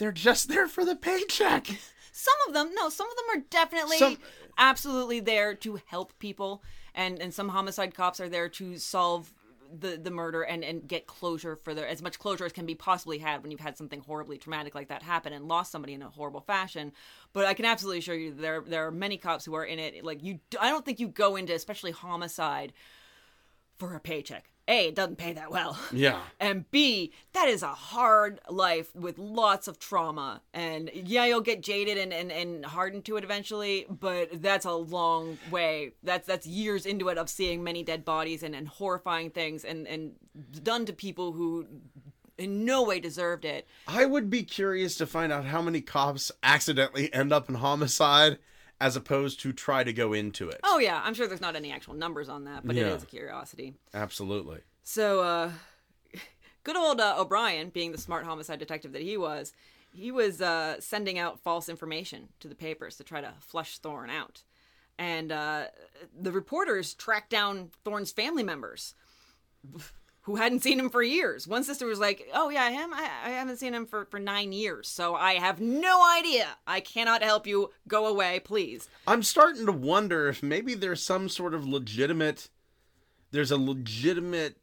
they're just there for the paycheck. Some of them, no, some of them are definitely Some- absolutely there to help people, and and some homicide cops are there to solve the the murder and and get closure for their as much closure as can be possibly had when you've had something horribly traumatic like that happen and lost somebody in a horrible fashion. But I can absolutely assure you there there are many cops who are in it. Like you, I don't think you go into especially homicide for a paycheck. A, it doesn't pay that well. Yeah. And B, that is a hard life with lots of trauma. And yeah, you'll get jaded and, and, and hardened to it eventually, but that's a long way. That's that's years into it of seeing many dead bodies and, and horrifying things and, and done to people who in no way deserved it. I would be curious to find out how many cops accidentally end up in homicide as opposed to try to go into it. Oh yeah, I'm sure there's not any actual numbers on that, but it Yeah. is a curiosity. Absolutely. So, uh, good old uh, O'Brien, being the smart homicide detective that he was, he was uh, sending out false information to the papers to try to flush Thorne out. And uh, the reporters tracked down Thorne's family members who hadn't seen him for years. One sister was like, Oh, yeah, him? I, I haven't seen him for, for nine years, so I have no idea. I cannot help you. Go away, please. I'm starting to wonder if maybe there's some sort of legitimate there's a legitimate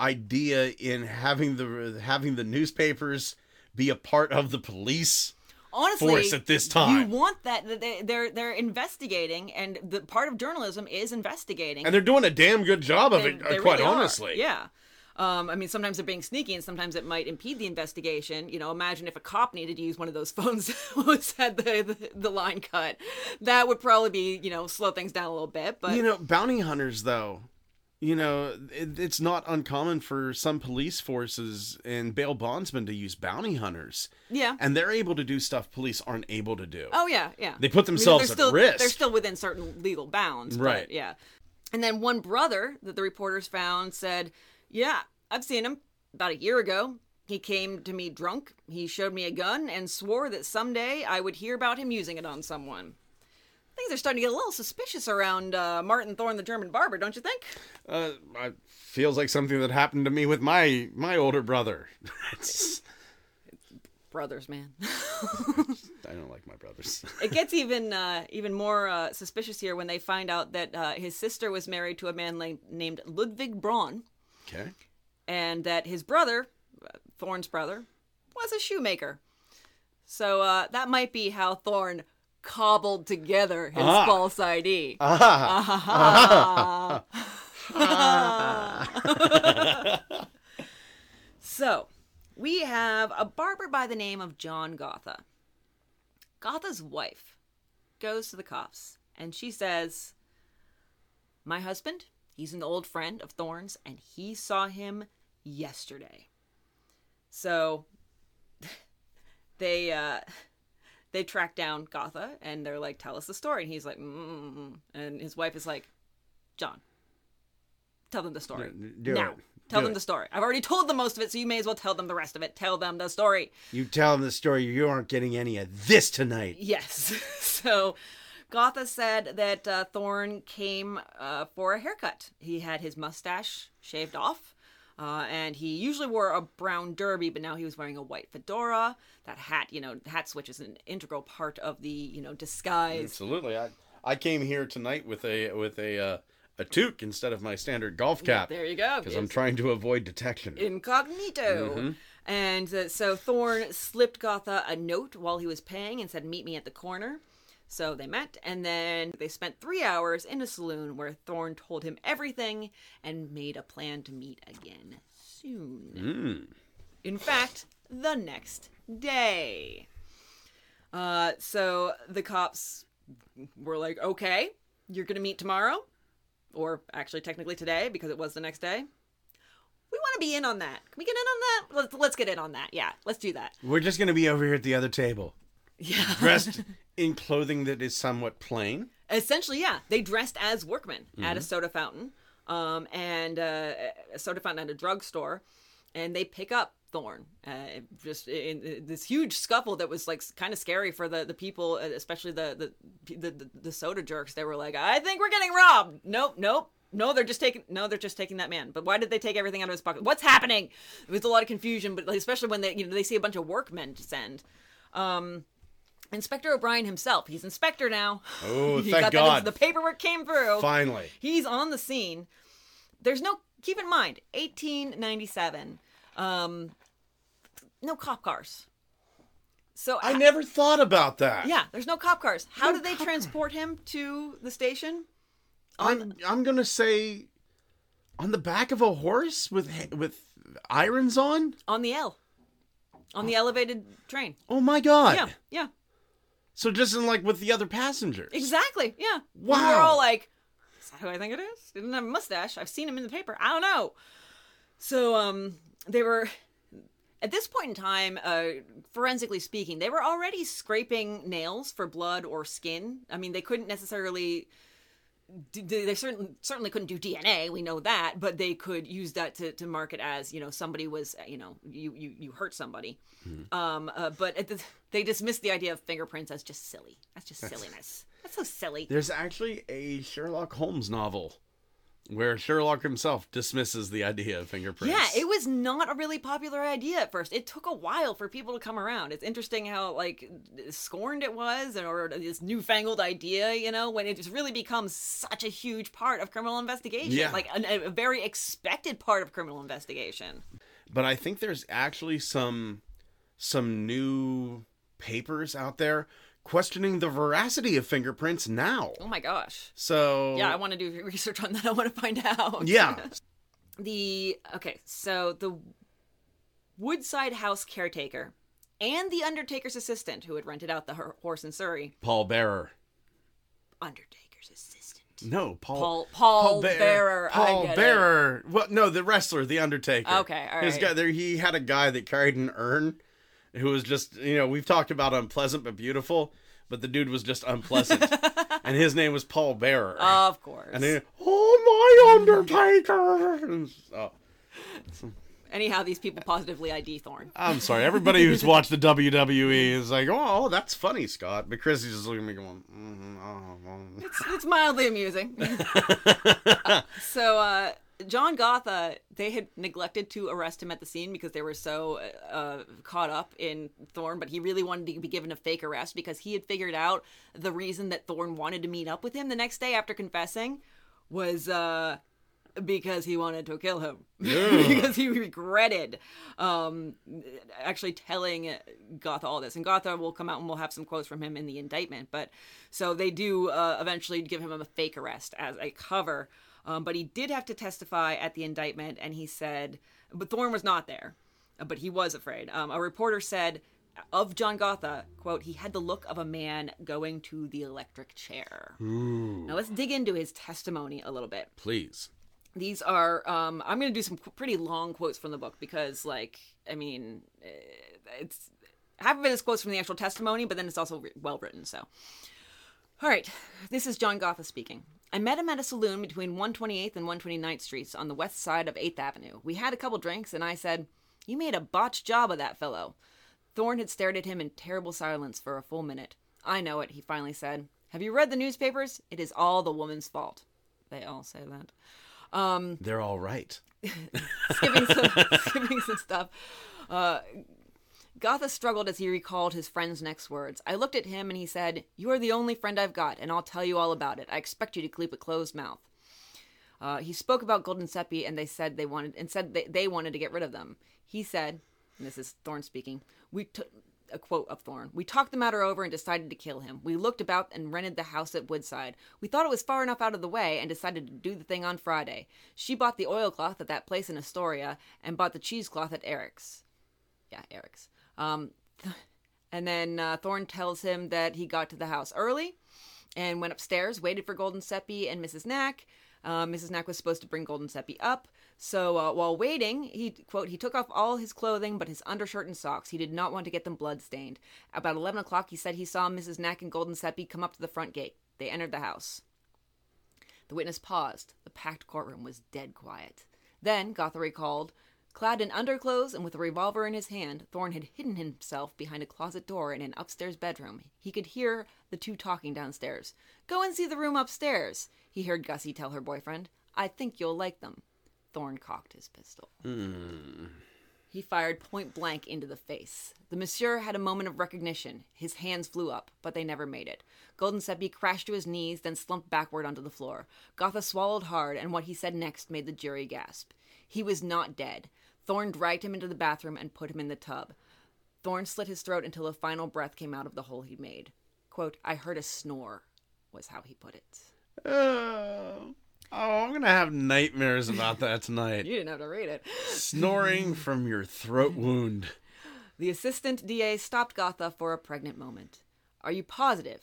idea in having the having the newspapers be a part of the police. honestly force at this time. you want that that they, they're they're investigating and the part of journalism is investigating And they're doing a damn good job of They- it, they quite really honestly. yeah um, I mean, sometimes they're being sneaky, and sometimes it might impede the investigation. You know, imagine if a cop needed to use one of those phones that had the, the the line cut. That would probably be, you know, slow things down a little bit. But You know, bounty hunters, though, you know, it, it's not uncommon for some police forces and bail bondsmen to use bounty hunters. yeah. And they're able to do stuff police aren't able to do. Oh yeah, yeah. They put I mean, themselves they're at still, risk. They're still within certain legal bounds, but Right. Yeah. And then one brother that the reporters found said, "Yeah, I've seen him about a year ago. He came to me drunk. He showed me a gun and swore that someday I would hear about him using it on someone." Things are starting to get a little suspicious around uh, Martin Thorne, the German barber, don't you think? Uh, it feels like something that happened to me with my my older brother. Brothers, man. I don't like my brothers. it gets even uh, even more uh, suspicious here when they find out that uh, his sister was married to a man la- named Ludwig Braun. Okay. and that his brother, Thorne's brother, was a shoemaker. So uh, that might be how Thorne cobbled together his Ah. false ID. Ah, So we have a barber by the name of John Gotha. Gotha's wife goes to the cops and she says, My husband, he's an old friend of Thorne's, and he saw him yesterday. So they uh they track down Gotha and they're like, "Tell us the story." And he's like, mm and his wife is like, "John, tell them the story do now. it. Tell Do them it." the story. I've already told them most of it, so you may as well tell them the rest of it. Tell them the story." You tell them the story. You aren't getting any of this tonight. Yes. so Gotha said that uh, Thorn came uh, for a haircut. He had his mustache shaved off. Uh, and he usually wore a brown derby, but now he was wearing a white fedora. That hat, you know, hat switch is an integral part of the, you know, disguise. Absolutely. I I came here tonight with a with a uh, a toque instead of my standard golf cap There you go. because I'm trying to avoid detection. incognito. And uh, so Thorn slipped Gotha a note while he was paying and said, Meet me at the corner. So they met, and then they spent three hours in a saloon where Thorn told him everything and made a plan to meet again soon. In fact, the next day. Uh, so the cops were like, okay, you're going to meet tomorrow. Or actually, technically today, because it was the next day. We want to be in on that. Can we get in on that? Let's, let's get in on that. Yeah, let's do that. We're just gonna be over here at the other table, Yeah. dressed in clothing that is somewhat plain. Essentially, yeah. They dressed as workmen at a soda fountain, um, and uh, a soda fountain at a drugstore, and they pick up Thorn. Uh, just in, in this huge scuffle that was like kind of scary for the the people, uh, especially the the, the the the soda jerks. They were like, "I think we're getting robbed." Nope, nope. No, they're just taking. No, they're just taking that man. But why did they take everything out of his pocket? What's happening? It was a lot of confusion, but especially when they, you know, they see a bunch of workmen descend. Um, Inspector O'Brien himself. He's inspector now. Oh, he thank got God. That, the paperwork came through. Finally. He's on the scene. There's no. Keep in mind, 1897. Um, no cop cars. So I never thought about that. Yeah, there's no cop cars. How No did they cop transport him to the station? I'm I'm gonna say on the back of a horse with with irons on. On the L. On the elevated train. Oh my god! Yeah, yeah. So just in like with the other passengers. Exactly. Yeah. We were Wow. all like, is that who I think it is? Didn't have a mustache. I've seen him in the paper. I don't know. So um they were at this point in time, uh, forensically speaking, they were already scraping nails for blood or skin. I mean, they couldn't necessarily. They they certainly certainly couldn't do DNA. We know that, but they could use that to, to mark it as you know somebody was you know you you, you hurt somebody. Um, uh, but at the, they dismissed the idea of fingerprints as just silly. That's just silliness. That's so silly. There's actually a Sherlock Holmes novel where Sherlock himself dismisses the idea of fingerprints. Yeah, it was not a really popular idea at first. It took a while for people to come around. It's interesting how like scorned it was, or this newfangled idea. You know, when it just really becomes such a huge part of criminal investigation, Yeah. like a, a very expected part of criminal investigation. but I think there's actually some some new papers out there questioning the veracity of fingerprints now. Oh my gosh. So Yeah, I want to do research on that. I want to find out. yeah, the okay so the woodside house caretaker and the undertaker's assistant who had rented out the horse in surrey Paul Bearer. undertaker's assistant No, Paul. Paul- Paul Bear- Bearer, Paul get it. Bearer. Well, no, the wrestler, the Undertaker. Okay, all His guy there. He had a guy that carried an urn, who was just you know we've talked about unpleasant but beautiful, but the dude was just unpleasant, and his name was Paul Bearer. of course and then, oh my Undertaker. Oh, anyhow these people positively id thorn I'm sorry. Everybody who's watched the WWE is like, oh, that's funny, Scott. But Chris is just looking at me going, mm oh, oh. it's, it's mildly amusing so uh John Gotha, they had neglected to arrest him at the scene because they were so uh, caught up in Thorn, but he really wanted to be given a fake arrest because he had figured out the reason that Thorn wanted to meet up with him the next day after confessing was uh, because he wanted to kill him. because he regretted um, actually telling Gotha all this. And Gotha will come out and we'll have some quotes from him in the indictment. But so they do uh, eventually give him a fake arrest as a cover. Um, but he did have to testify at the indictment, and he said, but Thorne was not there, uh, but he was afraid. Um, a reporter said of John Gotha, quote, he had the look of a man going to the electric chair. Now let's dig into his testimony a little bit. Please. These are, um, I'm going to do some pretty long quotes from the book because, like, I mean, eh, it's half of it is quotes from the actual testimony, but then it's also re- well written. So, all right, this is John Gotha speaking. I met him at a saloon between 128th and 129th Streets on the west side of 8th Avenue. We had a couple drinks, and I said, You made a botched job of that fellow. Thorne had stared at him in terrible silence for a full minute. I know it, he finally said. Have you read the newspapers? It is all the woman's fault. They all say that. Um, They're all right. skipping some, skipping some stuff. Uh, Gotha struggled as he recalled his friend's next words. I looked at him and he said, You are the only friend I've got, and I'll tell you all about it. I expect you to keep a closed mouth. Uh, he spoke about Guldensuppe, and they said they wanted and said they, they wanted to get rid of them. He said, and this is Thorne speaking. We took a quote of Thorne. We talked the matter over and decided to kill him. We looked about and rented the house at Woodside. We thought it was far enough out of the way and decided to do the thing on Friday. She bought the oilcloth at that place in Astoria and bought the cheesecloth at Eric's. Yeah, Eric's. Um, and then uh, Thorne tells him that he got to the house early and went upstairs, waited for Guldensuppe and Mrs. Nack. Uh, Mrs. Nack was supposed to bring Guldensuppe up. So uh, while waiting, he quote he took off all his clothing but his undershirt and socks. He did not want to get them bloodstained. About eleven o'clock, he said he saw Mrs. Nack and Guldensuppe come up to the front gate. They entered the house. The witness paused. The packed courtroom was dead quiet. Then Gotha recalled, clad in underclothes and with a revolver in his hand, Thorne had hidden himself behind a closet door in an upstairs bedroom. He could hear the two talking downstairs. Go and see the room upstairs, he heard Gussie tell her boyfriend. I think you'll like them. Thorne cocked his pistol. Hmm. He fired point blank into the face. The monsieur had a moment of recognition. His hands flew up, but they never made it. Guldensuppe crashed to his knees, then slumped backward onto the floor. Gotha swallowed hard, and what he said next made the jury gasp. He was not dead. Thorne dragged him into the bathroom and put him in the tub. Thorn slit his throat until a final breath came out of the hole he'd made. Quote, I heard a snore, was how he put it. Oh, oh, I'm gonna have nightmares about that tonight. You didn't have to read it. Snoring from your throat wound. The assistant DA stopped Gotha for a pregnant moment. Are you positive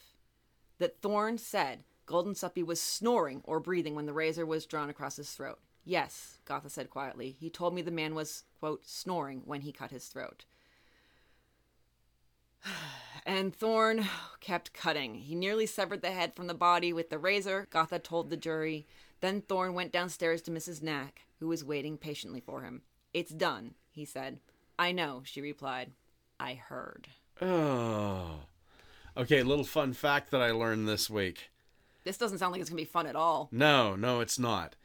that Thorn said Guldensuppe was snoring or breathing when the razor was drawn across his throat? Yes, Gotha said quietly. He told me the man was, quote, snoring when he cut his throat. And Thorne kept cutting. He nearly severed the head from the body with the razor, Gotha told the jury. Then Thorne went downstairs to Mrs. Nack, who was waiting patiently for him. It's done, he said. I know, she replied. I heard. Oh. Okay, little fun fact that I learned this week. This doesn't sound like it's going to be fun at all. No, no, it's not.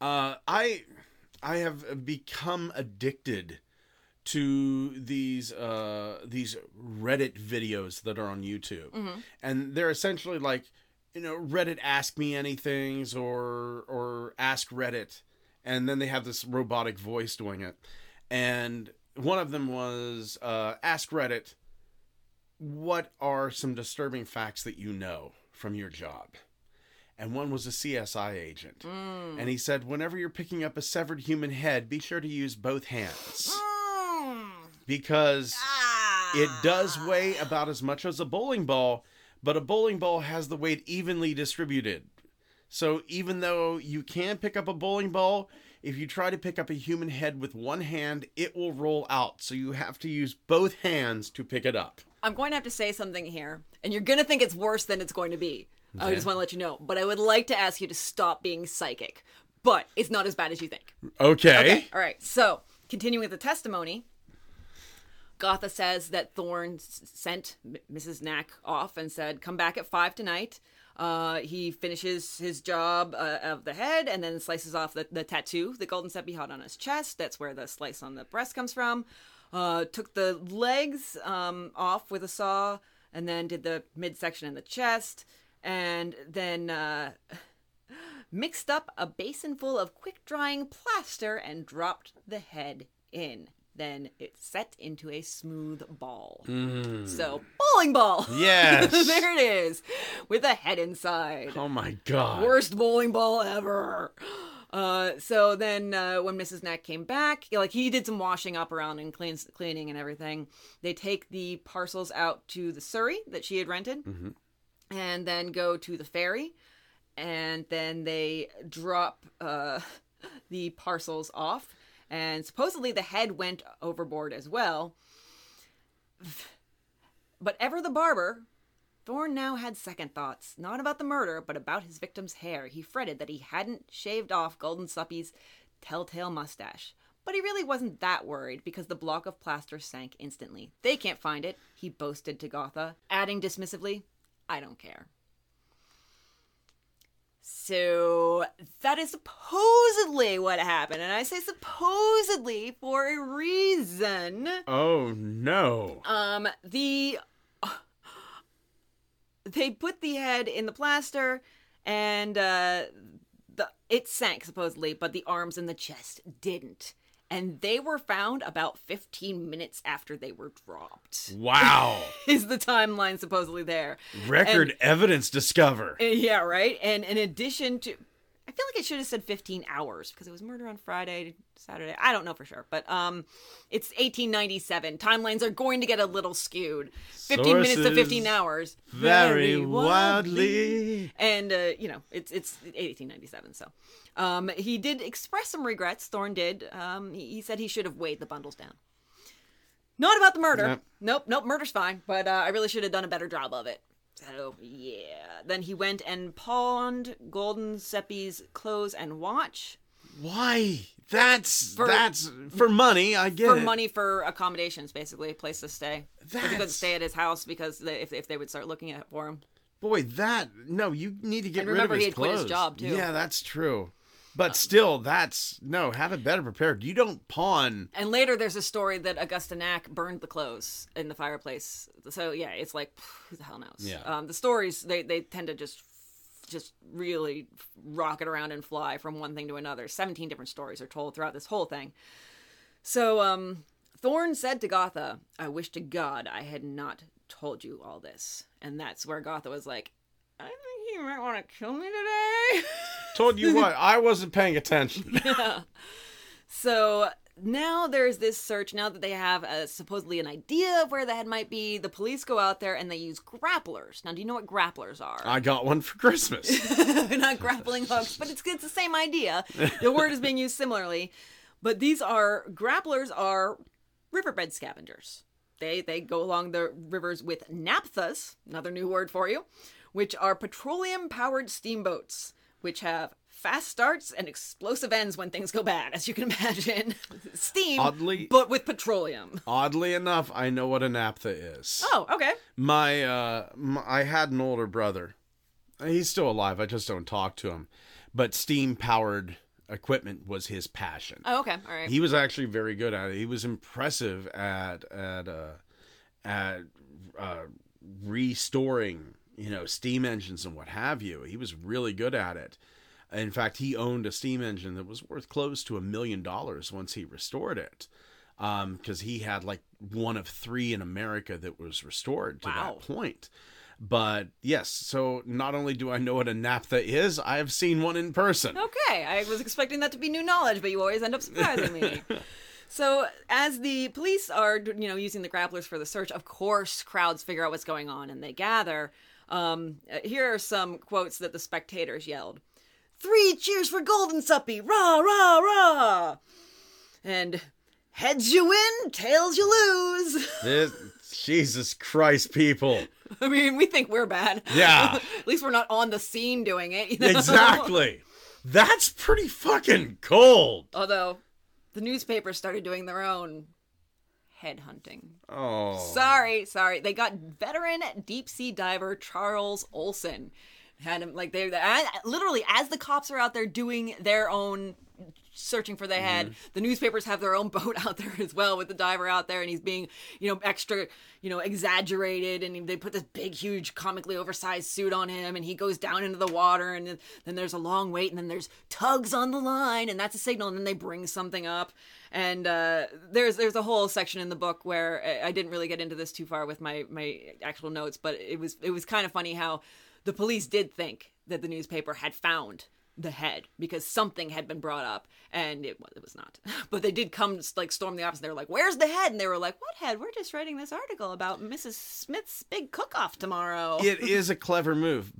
Uh, I I have become addicted to these uh, these Reddit videos that are on YouTube, and they're essentially like you know Reddit Ask Me Anything's or or Ask Reddit, and then they have this robotic voice doing it, and one of them was uh, Ask Reddit. What are some disturbing facts that you know from your job? And one was a CSI agent. Mm. And he said, whenever you're picking up a severed human head, be sure to use both hands. Mm. Because ah. it does weigh about as much as a bowling ball, but a bowling ball has the weight evenly distributed. So even though you can pick up a bowling ball, if you try to pick up a human head with one hand, it will roll out. So you have to use both hands to pick it up. I'm going to have to say something here, and you're going to think it's worse than it's going to be. I just want to let you know. But I would like to ask you to stop being psychic. But it's not as bad as you think. Okay. Okay. All right. So, continuing with the testimony, Gotha says that Thorne s- sent Mrs. Nack off and said, "Come back at five tonight." Uh, he finishes his job uh, of the head and then slices off the, the tattoo the Guldensuppe had on his chest. That's where the slice on the breast comes from. Uh, took the legs um, off with a saw and then did the midsection in the chest and then uh, mixed up a basin full of quick drying plaster and dropped the head in. Then it set into a smooth ball. So, bowling ball. Yes. there it is, with a head inside. Oh my god. Worst bowling ball ever. Uh, so then uh, when Mrs. Nack came back, like he did some washing up around and cleans, cleaning and everything. They take the parcels out to the Surrey that she had rented, and then go to the ferry, and then they drop uh, the parcels off. And supposedly the head went overboard as well. But ever the barber, Thorn now had second thoughts, not about the murder, but about his victim's hair. He fretted that he hadn't shaved off Guldensuppe's telltale mustache. But he really wasn't that worried because the block of plaster sank instantly. They can't find it, he boasted to Gotha, adding dismissively, I don't care. So that is supposedly what happened, and I say supposedly for a reason. Oh no. Um, the they put the head in the plaster, and uh, the it sank supposedly, but the arms and the chest didn't, and they were found about fifteen minutes after they were dropped. Wow. Is the timeline supposedly there? Record evidence discover. Yeah, right. And in addition to, feel like it should have said 15 hours because it was murder on Friday, Saturday. I don't know for sure, but um, it's 1897. Timelines are going to get a little skewed. 15 minutes to 15 hours. Very wildly. And uh, you know, it's it's 1897. So, um, he did express some regrets. Thorne did. Um, he, he said he should have weighed the bundles down. Not about the murder. Yep. Nope, nope. Murder's fine, but uh, I really should have done a better job of it. So yeah. Then he went and pawned Guldensuppe's clothes and watch Why? That's For- that's for money. I get for it. money for accommodations, basically a place to stay. If he couldn't stay at his house because they, if if they would start looking at it for him. Boy, that no, you need to get And rid remember, of his he had quit his job, too. Yeah, that's true. But still, that's no. Have it better prepared. You don't pawn. And later, there's a story that Augusta Nack burned the clothes in the fireplace. So yeah, it's like who the hell knows? Yeah. Um, the stories they they tend to just just really rocket around and fly from one thing to another. Seventeen different stories are told throughout this whole thing. So um, Thorne said to Gotha, "I wish to God I had not told you all this." And that's where Gotha was like, "I think you might want to kill me today." Told you what? I wasn't paying attention. yeah. So now there's this search. Now that they have uh, supposedly an idea of where the head might be, the police go out there and they use grapplers. Now, do you know what grapplers are? I got one for Christmas. They're not grappling hooks, but it's it's the same idea. The word is being used similarly, but these are grapplers are riverbed scavengers. They they go along the rivers with naphthas, another new word for you, which are petroleum powered steamboats, which have fast starts and explosive ends when things go bad, as you can imagine. Steam, Oddly- but with petroleum. Oddly enough, I know what a naphtha is. Oh, okay. My, uh, my, I had an older brother. He's still alive. I just don't talk to him. But steam powered equipment was his passion. Oh, okay. All right. He was actually very good at it. He was impressive at at uh, at uh, restoring, you know, steam engines and what have you. He was really good at it. In fact, he owned a steam engine that was worth close to a million dollars once he restored it. Um, because he had like one of three in America that was restored to Wow. that point. But yes, so not only do I know what a naphtha is, I have seen one in person. Okay, I was expecting that to be new knowledge, but you always end up surprising me. So, as the police are, you know, using the grapplers for the search, of course, crowds figure out what's going on and they gather. Um, uh, here are some quotes that the spectators yelled: Three cheers for Guldensuppe! Rah rah rah! And heads you win, tails you lose. This, Jesus Christ, people. I mean, we think we're bad. Yeah. At least we're not on the scene doing it. You know? Exactly. That's pretty fucking cold. Although the newspapers started doing their own headhunting. Oh. Sorry, sorry. They got veteran deep sea diver Charles Olson. Had him like they literally as the cops are out there doing their own searching for the head. Mm-hmm. The newspapers have their own boat out there as well with the diver out there, and he's being, you know, extra, you know, exaggerated, and they put this big, huge, comically oversized suit on him, and he goes down into the water, and then there's a long wait, and then there's tugs on the line, and that's a signal, and then they bring something up, and uh, there's there's a whole section in the book where I- didn't really get into this too far with my my actual notes, but it was it was kind of funny how the police did think that the newspaper had found the head because something had been brought up and it, it was not. But they did come like storm the office. They were like, "Where's the head?" And they were like, "What head? We're just writing this article about Mrs. Smith's big cook-off tomorrow." it is a clever move.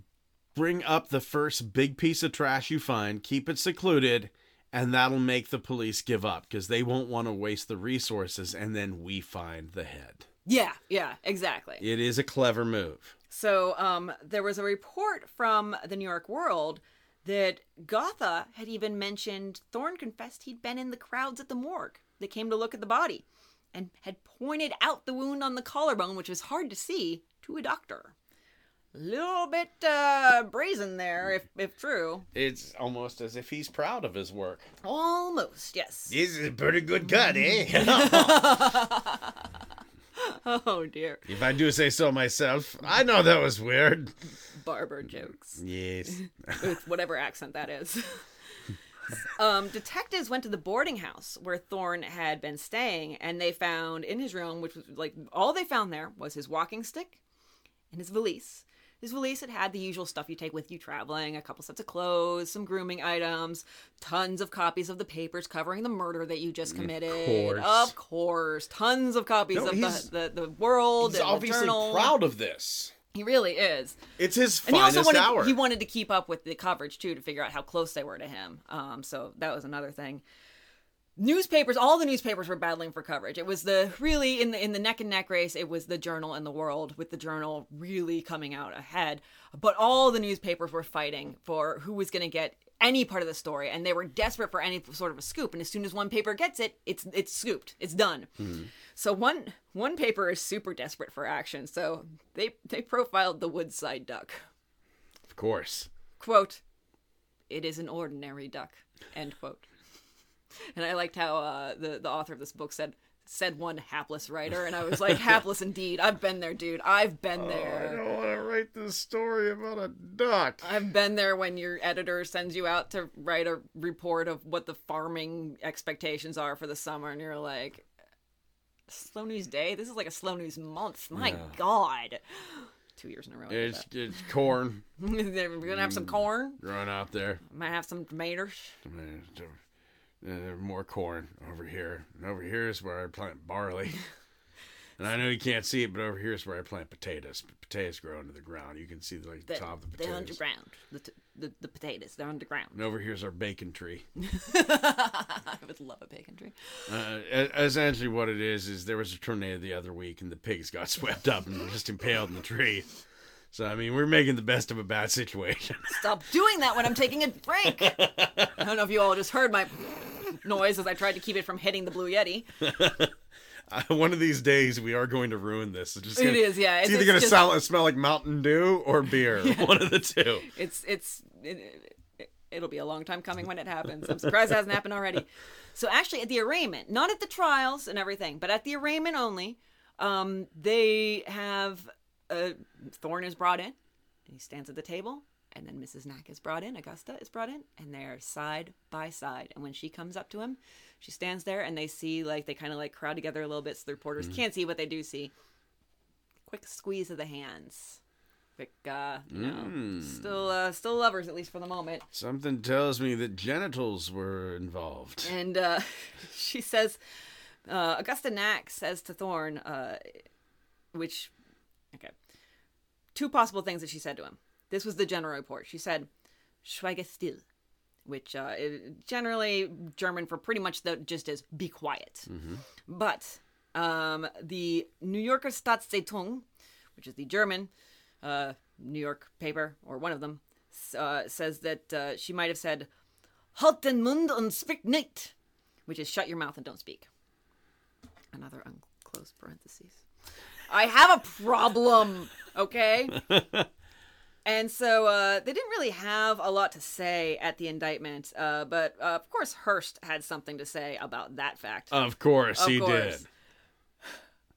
Bring up the first big piece of trash you find, keep it secluded, and that'll make the police give up because they won't want to waste the resources and then we find the head. yeah, yeah, exactly. It is a clever move. So um, there was a report from the New York World that Gotha had even mentioned Thorne confessed he'd been in the crowds at the morgue that came to look at the body and had pointed out the wound on the collarbone, which was hard to see, to a doctor. A little bit uh, brazen there, if, if true. It's almost as if he's proud of his work. Almost, yes. This is a pretty good cut, eh? Oh dear. if I do say so myself, I know that was weird. Barber jokes. Yes. with whatever accent that is. um, detectives went to the boarding house where Thorne had been staying, and they found in his room, which was like all they found there was his walking stick and his valise. His valise had had the usual stuff you take with you traveling a couple sets of clothes, some grooming items, tons of copies of the papers covering the murder that you just committed. course. Of course. Tons of copies No, of the, the, the world He's and the obviously journal. proud of this. He really is. It's his And he finest also wanted hour. he wanted to keep up with the coverage too to figure out how close they were to him. Um, so that was another thing. Newspapers, all the newspapers were battling for coverage. It was the really in the in the neck and neck race. It was the Journal and the World, with the Journal really coming out ahead. But all the newspapers were fighting for who was going to get any part of the story, and they were desperate for any sort of a scoop. And as soon as one paper gets it, it's it's scooped. It's done. Hmm. So one one paper is super desperate for action. So they they profiled the Woodside duck of course. quote it is an ordinary duck end quote and i liked how uh, the, the author of this book said said one hapless writer and i was like hapless indeed i've been there dude i've been there don't want to write this story about a duck. I've been there when your editor sends you out to write a report of what the farming expectations are for the summer, and you're like, slow news day? This is like a slow news month. My God. Two years in a row. It's it's corn. We're going to have some corn. growing out there. Might have some tomatoes. Uh, more corn over here. And over here is where I plant barley. and I know you can't see it, but over here is where I plant potatoes. Potatoes grow into the ground. You can see the, like, the The, top of the potatoes. they're underground. The, t- the, the potatoes, they're underground. And over here's our bacon tree. I would love a bacon tree. Uh, essentially, what it is is there was a tornado the other week, and the pigs got swept up and were just impaled in the tree. So I mean, we're making the best of a bad situation. Stop doing that when I'm taking a break. I don't know if you all just heard my noise as I tried to keep it from hitting the Blue Yeti. Uh, One of these days, we are going to ruin this. It's just It gonna, is, yeah. It's, It's- either going to just- smell like Mountain Dew or beer. One of the two. It's it's it, it, it'll be a long time coming when it happens. I'm surprised it hasn't happened already. So actually, at the arraignment, not at the trials and everything, but at the arraignment only, um, they have uh, Thorne is brought in, and he stands at the table. And then Mrs. Nack is brought in, Augusta is brought in, and they're side by side. And when she comes up to him, she stands there, and they see like they kind of like crowd together a little bit, so the reporters can't see what they do see. Quick squeeze of the hands. Quick, uh, you know, still, uh, still lovers at least for the moment. Something tells me that genitals were involved. And uh, she says, uh, Augusta Nack says to Thorn, uh, which, okay, two possible things that she said to him. This was the general report. She said, Schweige still, which uh, generally German for pretty much the just as be quiet. But um, the New Yorker Staatszeitung, which is the German uh, New York paper, or one of them, uh, says that uh, she might have said, Halt den Mund und sprich nicht, which is shut your mouth and don't speak. Another unclosed parentheses. I have a problem, okay? and so uh, they didn't really have a lot to say at the indictment, uh, but uh, of course Hearst had something to say about that fact. Of course, Of he course.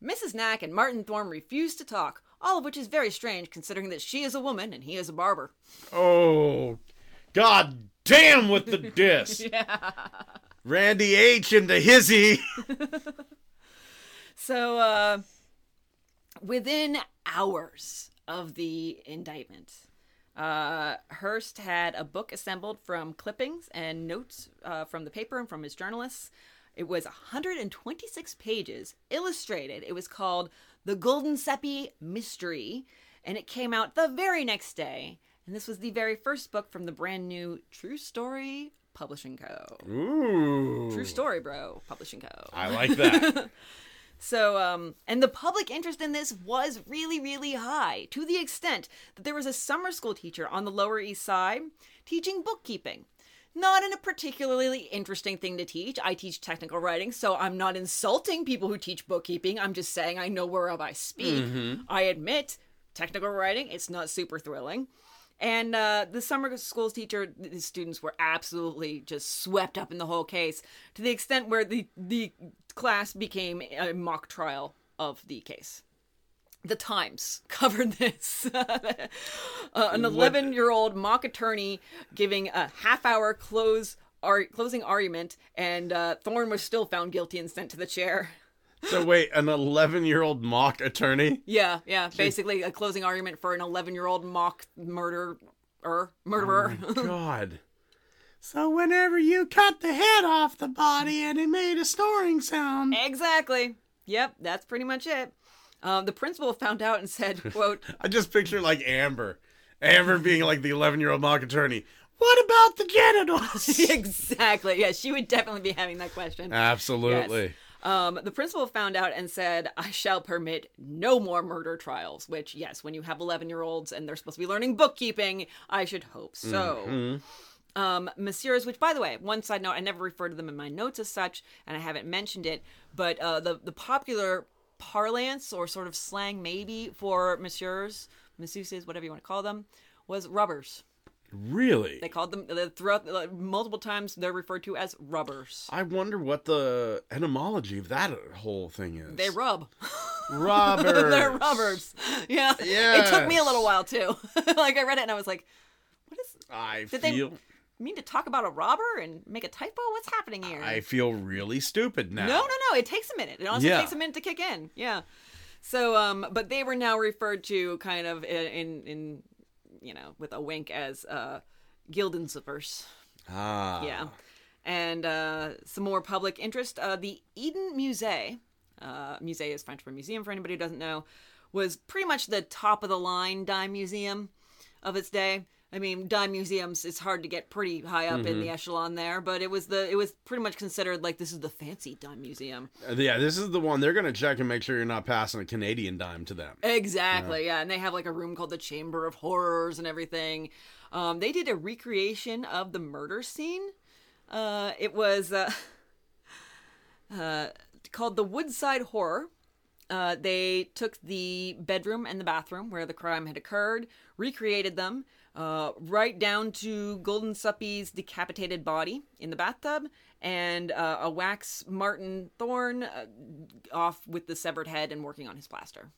did. Mrs. Nack and Martin Thorne refused to talk, all of which is very strange considering that she is a woman and he is a barber. Oh, god damn with the diss. Randy H into hizzy. So, uh, within hours of the indictment, Uh, Hearst had a book assembled from clippings and notes uh, from the paper and from his journalists. It was 126 pages, illustrated. It was called The Guldensuppe Mystery, and it came out the very next day. And this was the very first book from the brand new True Story Publishing Co. Ooh. True Story, bro, Publishing Co. I like that. So, um, and the public interest in this was really, really high to the extent that there was a summer school teacher on the Lower East Side teaching bookkeeping. Not in a particularly interesting thing to teach. I teach technical writing, so I'm not insulting people who teach bookkeeping. I'm just saying I know whereof I speak. I admit, technical writing, it's not super thrilling. And uh, the summer school's teacher, the students were absolutely just swept up in the whole case to the extent where the, the class became a mock trial of the case. The Times covered this. uh, an 11 year old mock attorney giving a half hour close ar- closing argument, and uh, Thorne was still found guilty and sent to the chair. So wait, an 11 year old mock attorney? Yeah, yeah, basically a closing argument for an 11 year old mock murderer. Murderer. God. So whenever you cut the head off the body and it made a snoring sound. Exactly. Yep, that's pretty much it. Um, the principal found out and said, "quote I just picture like Amber. Amber being like the 11 year old mock attorney. What about the genitals? Exactly. Yeah, she would definitely be having that question. Absolutely. Um, the principal found out and said, "I shall permit no more murder trials." Which, yes, when you have eleven-year-olds and they're supposed to be learning bookkeeping, I should hope so. Um, messieurs, which by the way, one side note, I never refer to them in my notes as such, and I haven't mentioned it, but uh, the the popular parlance or sort of slang maybe for messieurs, masseuses, whatever you want to call them, was rubbers. Really? They called them throughout uh, multiple times. They're referred to as rubbers. I wonder what the etymology of that whole thing is. They rub. Robbers. They're rubbers. Yeah. Yeah. It took me a little while too. like I read it and I was like, what is I Did they- feel you mean to talk about a robber and make a typo? What's happening here? I feel really stupid now. No, no, no. It takes a minute. It honestly Yeah. takes a minute to kick in. Yeah. So, um, but they were now referred to kind of in, in you know, with a wink as uh, Gildenziffers. Ah. Yeah. And uh, some more public interest. Uh, the Eden Musée, uh, musée is French for museum for anybody who doesn't know, was pretty much the top of the line dime museum of its day. I mean, dime museums it's hard to get pretty high up in the echelon there, but it was the it was pretty much considered like this is the fancy dime museum. Uh, Yeah, this is the one they're gonna check and make sure you're not passing a Canadian dime to them. Exactly, yeah. And they have like a room called the Chamber of Horrors and everything. Um, they did a recreation of the murder scene. Uh, it was uh, uh, called the Woodside Horror. Uh, they took the bedroom and the bathroom where the crime had occurred, recreated them, uh, right down to Guldensuppe's decapitated body in the bathtub, and uh, a wax Martin Thorn uh, off with the severed head and working on his plaster.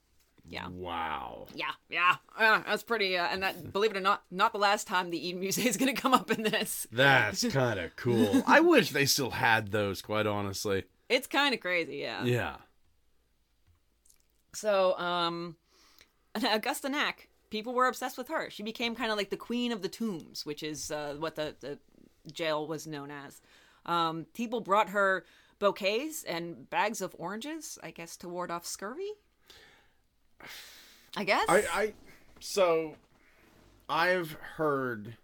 Yeah. Wow. Yeah, yeah, uh, that's pretty. Uh, and that, believe it or not, not the last time the Eden Museum is going to come up in this. That's kind of cool. I wish they still had those, quite honestly. It's kind of crazy, yeah. Yeah. So, um, Augusta Nack, people were obsessed with her. She became kind of like the queen of the tombs, which is uh, what the, the jail was known as. Um, people brought her bouquets and bags of oranges, I guess, to ward off scurvy. I guess. I, I so I've heard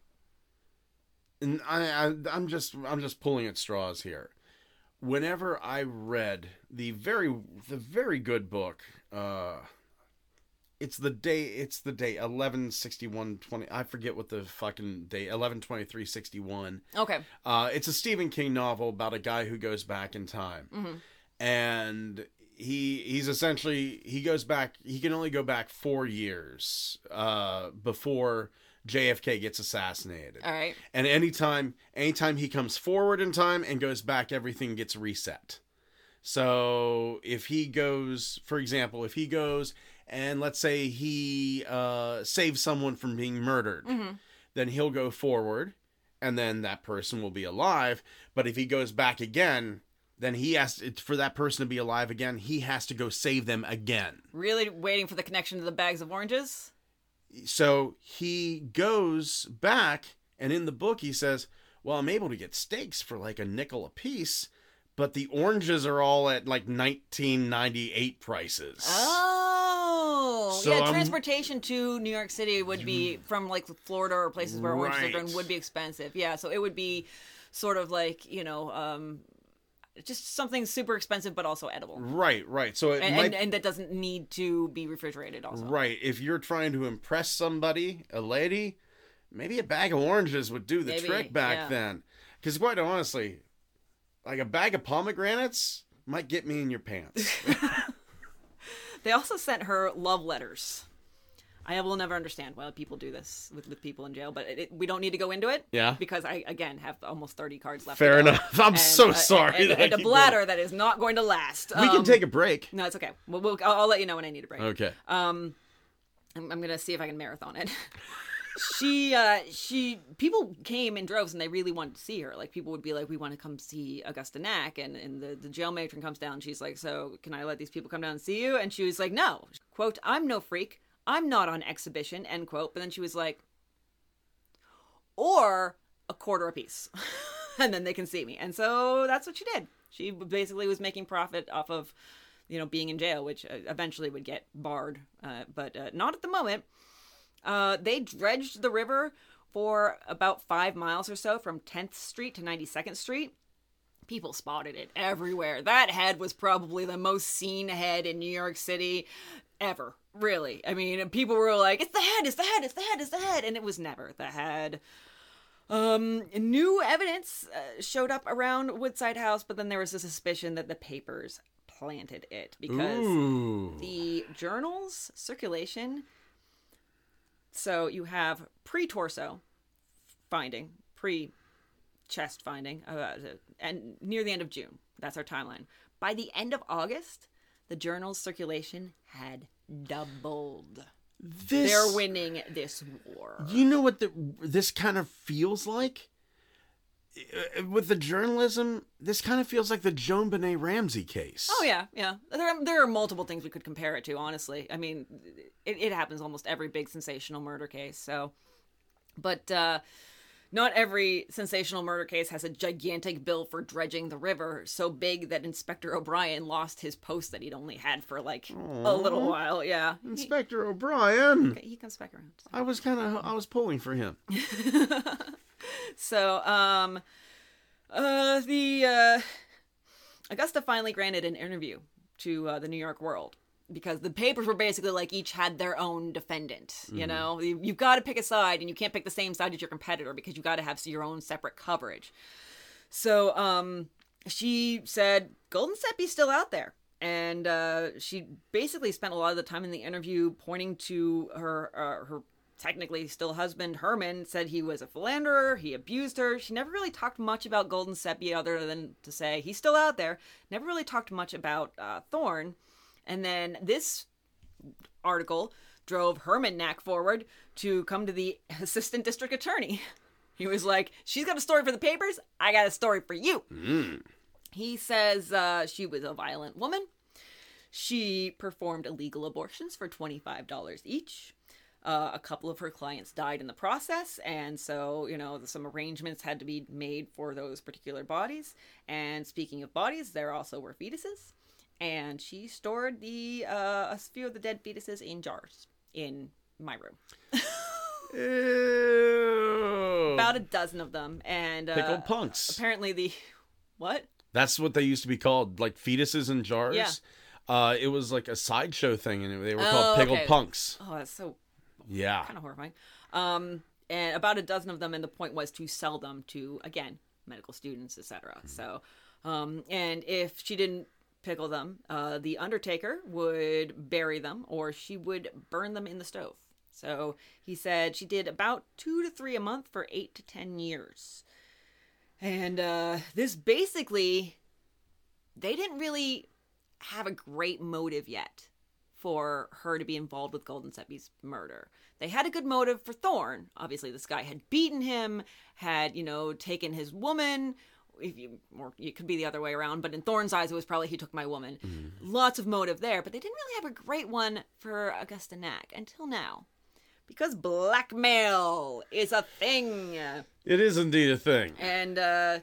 and I, I I'm just I'm just pulling at straws here. Whenever I read the very the very good book, uh it's the day it's the day 1161 20 I forget what the fucking day 1123 61 okay. uh, it's a Stephen King novel about a guy who goes back in time, and he he's essentially he goes back. He can only go back four years uh, before JFK gets assassinated. All right. And anytime anytime he comes forward in time and goes back, everything gets reset. So if he goes, for example, if he goes and let's say he uh, saves someone from being murdered, then he'll go forward and then that person will be alive. But if he goes back again, then he has to, for that person to be alive again, he has to go save them again. Really waiting for the connection to the bags of oranges? so he goes back, and in the book he says, "Well, I'm able to get steaks for like a nickel a piece." But the oranges are all at like 1998 prices. Oh, So yeah. I'm- Transportation to New York City would be from like Florida or places where oranges are Right. grown would be expensive. Yeah, so it would be sort of like you know, um, just something super expensive but also edible, Right, right. So it and, might and, and that doesn't need to be refrigerated. Also, Right. If you're trying to impress somebody, a lady, maybe a bag of oranges would do the Maybe, trick back yeah. then. Because quite honestly, like a bag of pomegranates might get me in your pants. They also sent her love letters. I will never understand why people do this with, with people in jail, but it, we don't need to go into it. Yeah. Because I again have almost thirty cards left. Fair enough. I'm And, so uh, sorry And, I and a bladder that is not going to last. we can Um, take a break. No, it's okay. We'll, we'll, I'll, I'll let you know when I need a break. Okay. I'm, I'm gonna see if I can marathon it. she, uh, she, people came in droves and they really wanted to see her. Like people would be like, "We want to come see Augusta Nack," and and the the jail matron comes down. She's like, "So can I let these people come down and see you?" And she was like, "No." Quote, "I'm no freak. I'm not on exhibition." End quote. But then she was like, "Or a quarter apiece." and then they can see me. And so that's what she did. She basically was making profit off of, you know, being in jail, which uh, eventually would get barred, uh, but uh, not at the moment. Uh, they dredged the river for about five miles or so from 10th Street to 92nd Street. People spotted it everywhere. That head was probably the most seen head in New York City ever. Really. I mean, people were like, it's the head, it's the head, it's the head, it's the head. And it was never the head. Um, new evidence uh, showed up around Woodside House, but then there was a suspicion that the papers planted it because Ooh. the journal's circulation. So you have pre torso finding, pre chest finding, uh, and near the end of June. That's our timeline. By the end of August, the journal's circulation had doubled. This, They're winning this war. You know what the, this kind of feels like? Uh, With the journalism, this kind of feels like the JonBenét Ramsey case. Oh yeah, yeah. There, there are multiple things we could compare it to. Honestly, I mean, it, it happens almost every big sensational murder case. So, but uh, not every sensational murder case has a gigantic bill for dredging the river, so big that Inspector O'Brien lost his post that he'd only had for like a little while. Yeah, he, Inspector O'Brien. he comes back around. I was kind of I was pulling for him. So, um, uh, the uh, Augusta finally granted an interview to uh, the New York World because the papers were basically like each had their own defendant. You know, you, you've got to pick a side, and you can't pick the same side as your competitor because you got to have your own separate coverage. So, um, she said Guldensuppe's still out there. And uh, she basically spent a lot of the time in the interview pointing to her uh, her technically still husband Herman said he was a philanderer, he abused her. She never really talked much about Guldensuppe other than to say he's still out there. Never really talked much about uh, Thorne. And then this article drove Herman Nack forward to come to the assistant district attorney. He was like, She's got a story for the papers. I got a story for you. He says uh, she was a violent woman. She performed illegal abortions for $25 each. Uh, a couple of her clients died in the process, and so, you know, some arrangements had to be made for those particular bodies. And speaking of bodies, there also were fetuses. And she stored the uh, a few of the dead fetuses in jars in my room. Ew. About a dozen of them. And uh, Pickled punks. apparently, the. What? That's what they used to be called, like fetuses in jars. Yeah. Uh, it was like a sideshow thing, and they were Oh, called pickled okay. punks. Oh, that's so Yeah. kind of horrifying. Um, and about a dozen of them, and the point was to sell them to again medical students, etc. So, um, and if she didn't pickle them, uh, the undertaker would bury them, or she would burn them in the stove. So he said she did about two to three a month for eight to ten years, and uh, this basically they didn't really have a great motive yet for her to be involved with Guldensuppe's murder. They had a good motive for Thorn. Obviously, this guy had beaten him, had, you know, taken his woman. If you, or it could be the other way around, but in Thorn's eyes, it was probably he took my woman. Lots of motive there, but they didn't really have a great one for Augusta Nack until now. Because blackmail is a thing. It is indeed a thing. And uh,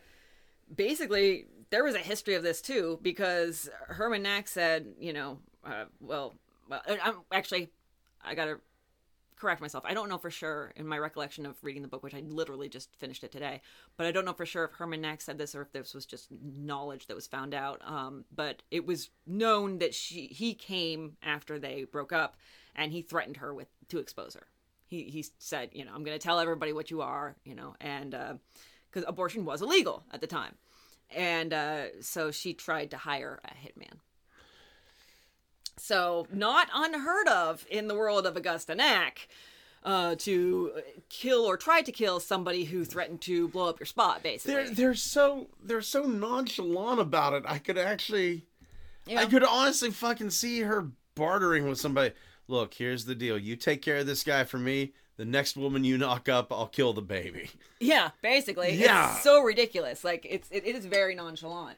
basically, there was a history of this too, because Herman Nack said, you know, uh, well, well, uh, I'm actually, I gotta correct myself. I don't know for sure in my recollection of reading the book, which I literally just finished it today, but I don't know for sure if Herman Nack said this or if this was just knowledge that was found out. Um, but it was known that she he came after they broke up, and he threatened her with to expose her. He he said, you know, I'm going to tell everybody what you are, you know, and because abortion was illegal at the time, and uh, so she tried to hire a hitman. So, not unheard of in the world of Augusta Nack uh, to kill or try to kill somebody who threatened to blow up your spot, basically. They're they're so they're so nonchalant about it. I could actually, Yeah. I could honestly fucking see her bartering with somebody. Look, here's the deal. You take care of this guy for me. The next woman you knock up, I'll kill the baby. Yeah, basically. Yeah. It's so ridiculous. Like it's it, it is very nonchalant.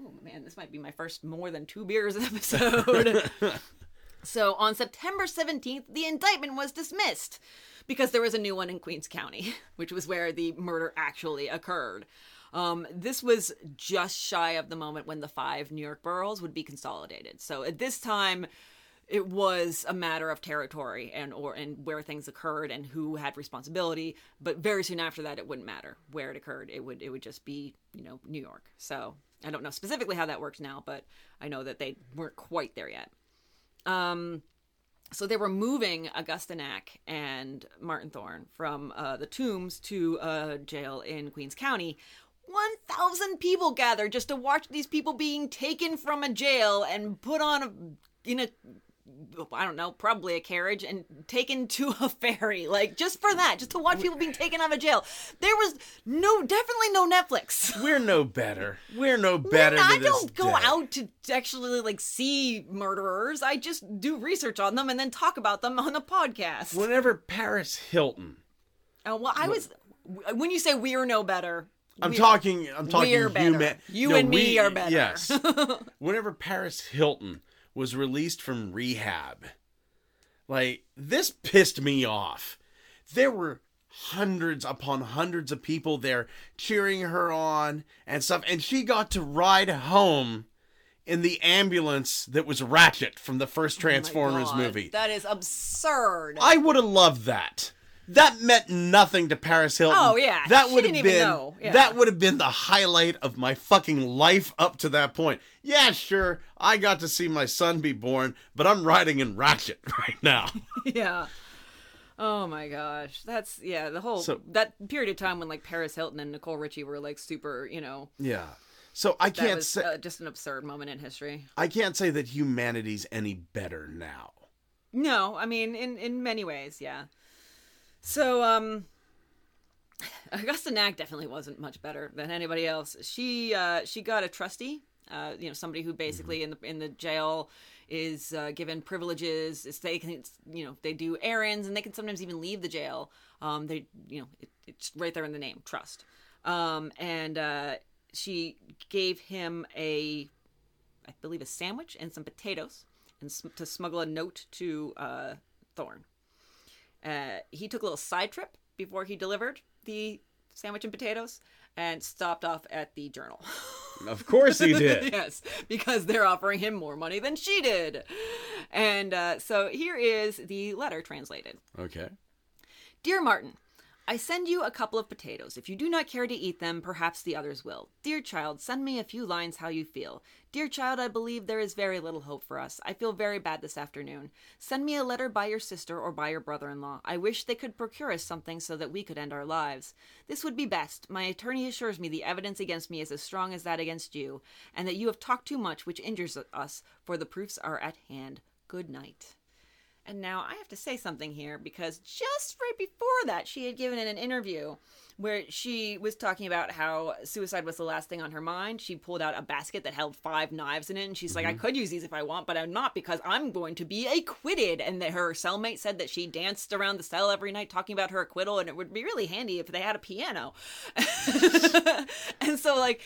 Oh man, this might be my first more than two beers episode. so on September 17th, the indictment was dismissed because there was a new one in Queens County, which was where the murder actually occurred. Um, this was just shy of the moment when the five New York boroughs would be consolidated. So at this time, it was a matter of territory and or and where things occurred and who had responsibility but very soon after that it wouldn't matter where it occurred. It would it would just be you know new york. So i don't know specifically how that works now but i know that they weren't quite there yet. Um so they were moving Augusta Nack and Martin Thorne from uh, the Tombs to a jail in Queens County. 1,000 people gathered just to watch these people being taken from a jail and put on a, in a, I don't know, probably a carriage and taken to a ferry. Like, just for that, just to watch people being taken out of jail. There was no, definitely no Netflix. We're no better. We're no better. I don't go day. out to actually like see murderers. I just do research on them and then talk about them on a podcast. Whenever Paris Hilton, Oh, well, I was when you say we're no better. I'm we- talking. I'm talking. We're better. human- You no, and me are better. Yes. Whenever Paris Hilton was released from rehab, like this pissed me off. There were hundreds upon hundreds of people there cheering her on and stuff, and she got to ride home in the ambulance that was Ratchet from the first Oh Transformers God, movie. That is absurd. I would have loved that. That meant nothing to Paris Hilton. Oh, yeah. that would have been know. Yeah. that would have been the highlight of my fucking life up to that point. Yeah, sure, I got to see my son be born, but I'm riding in Ratchet right now. yeah. Oh my gosh, that's yeah. The whole So- that period of time when like Paris Hilton and Nicole Richie were like super, you know, yeah. So I can't was say uh, just an absurd moment in history. I can't say that humanity's any better now. No, I mean in in many ways, yeah. So um Augusta Nack definitely wasn't much better than anybody else. She uh she got a trustee, uh you know, somebody who basically in the in the jail is uh, given privileges. It's, they can, it's, you know, they do errands and they can sometimes even leave the jail. Um, they, you know, it, it's right there in the name, trust. Um, and uh, she gave him a, I believe, a sandwich and some potatoes, and sm- to smuggle a note to uh, Thorne. Uh, he took a little side trip before he delivered the sandwich and potatoes, and stopped off at the Journal. Of course he did. yes, because they're offering him more money than she did. And uh, so here is the letter translated. okay. Dear Martin, I send you a couple of potatoes. If you do not care to eat them, perhaps the others will. Dear child, send me a few lines how you feel. Dear child, I believe there is very little hope for us. I feel very bad this afternoon. Send me a letter by your sister or by your brother in law. I wish they could procure us something so that we could end our lives. This would be best. My attorney assures me the evidence against me is as strong as that against you, and that you have talked too much, which injures us, for the proofs are at hand. Good night. And now I have to say something here because just right before that, she had given an interview where she was talking about how suicide was the last thing on her mind. She pulled out a basket that held five knives in it, and she's like, I mm-hmm. could use these if I want, but I'm not because I'm going to be acquitted. And that her cellmate said that she danced around the cell every night talking about her acquittal, and it would be really handy if they had a piano. and so, like,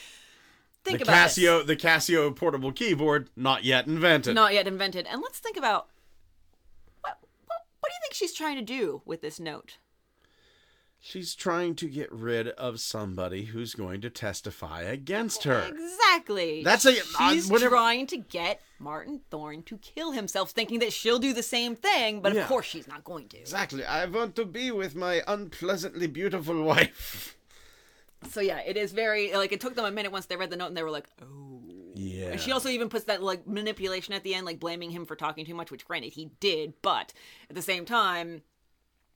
think The about this. Casio, the Casio portable keyboard, not yet invented. not yet invented. And let's think about what, do you think she's trying to do with this note? She's trying to get rid of somebody who's going to testify against her. Exactly. That's a- she's uh, trying to get Martin Thorne to kill himself, thinking that she'll do the same thing, but Yeah. of course she's not going to. Exactly. I want to be with my unpleasantly beautiful wife. So yeah, it is very like it took them a minute once they read the note and they were like, oh. Yeah. She also even puts that like manipulation at the end, like blaming him for talking too much, which granted he did, but at the same time,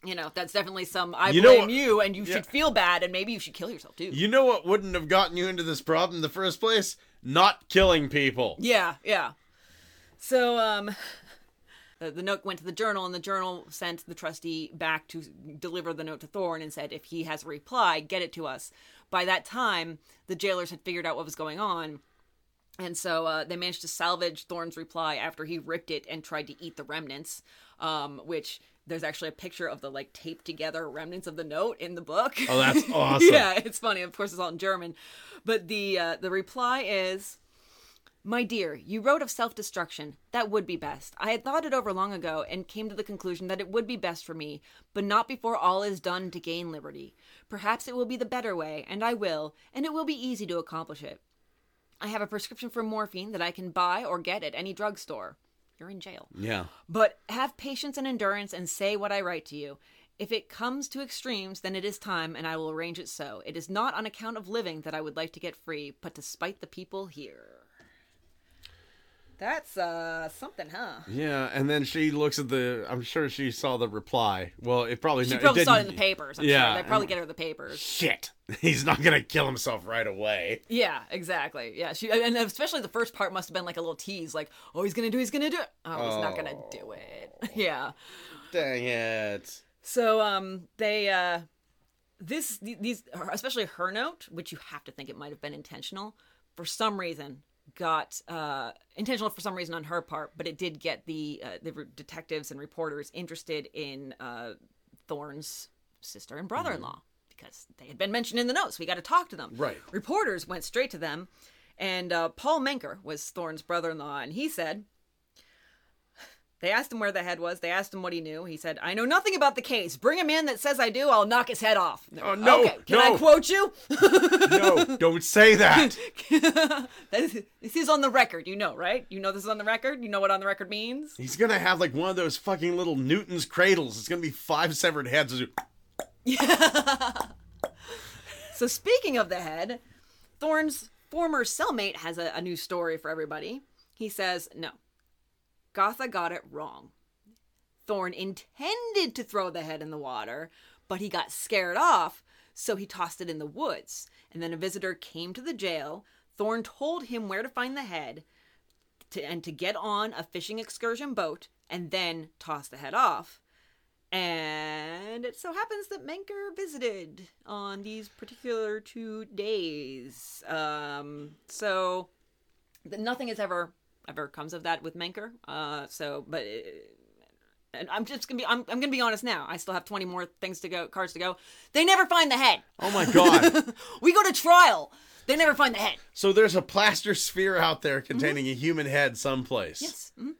you know, that's definitely some I You blame you and you Yeah. should feel bad and maybe you should kill yourself too. You know what wouldn't have gotten you into this problem in the first place? Not killing people. Yeah, yeah. So, um, the, the note went to the journal, and the journal sent the trustee back to deliver the note to Thorne and said, if he has a reply, get it to us. By that time, the jailers had figured out what was going on. And so uh, they managed to salvage Thorne's reply after he ripped it and tried to eat the remnants, um, which there's actually a picture of the like taped together remnants of the note in the book. Oh, that's awesome. yeah, it's funny. Of course, it's all in German, but the uh, the reply is, "My dear, you wrote of self-destruction. That would be best. I had thought it over long ago and came to the conclusion that it would be best for me, but not before all is done to gain liberty. Perhaps it will be the better way, and I will, and it will be easy to accomplish it. I have a prescription for morphine that I can buy or get at any drugstore. You're in jail." Yeah. But have patience and endurance and say what I write to you. If it comes to extremes, then it is time, and I will arrange it so. It is not on account of living that I would like to get free, but to spite the people here. That's uh something, huh? Yeah, and then she looks at the. I'm sure she saw the reply. Well, it probably. She no, probably saw it in the papers. I'm Yeah, sure. They probably get her the papers. Shit. He's not gonna kill himself right away. Yeah, exactly. Yeah, she and especially the first part must have been like a little tease, like, "Oh, he's gonna do, he's gonna do it." Oh, he's not gonna do it. yeah. Dang it. So um they uh this th- these especially her note, which you have to think it might have been intentional, for some reason got uh intentional for some reason on her part, but it did get the uh, the re- detectives and reporters interested in uh Thorne's sister and brother-in-law because they had been mentioned in the notes. We got to talk to them. Right. Reporters went straight to them, and uh, Paul Menker was Thorne's brother-in-law, and he said. They asked him where the head was. They asked him what he knew. He said, I know nothing about the case. Bring him in that says I do. I'll knock his head off. Oh, no, Okay, can I quote you? No, don't say that. That is- this is on the record. You know, right? You know this is on the record? You know what on the record means? He's gonna have like one of those fucking little Newton's cradles. It's gonna be five severed heads. So, speaking of the head, Thorne's former cellmate has a, a new story for everybody. He says, No, Gotha got it wrong. Thorne intended to throw the head in the water, but he got scared off, so he tossed it in the woods. And then a visitor came to the jail. Thorne told him where to find the head to, and to get on a fishing excursion boat and then toss the head off. And it so happens that Menker visited on these particular two days. Um, so th- nothing is ever ever comes of that with Menker. Uh, so, but it, and I'm just gonna be I'm, I'm gonna be honest now. I still have 20 more things to go, cards to go. They never find the head. Oh my god. We go to trial. They never find the head. so there's a plaster sphere out there containing a human head someplace. Yes. mhm.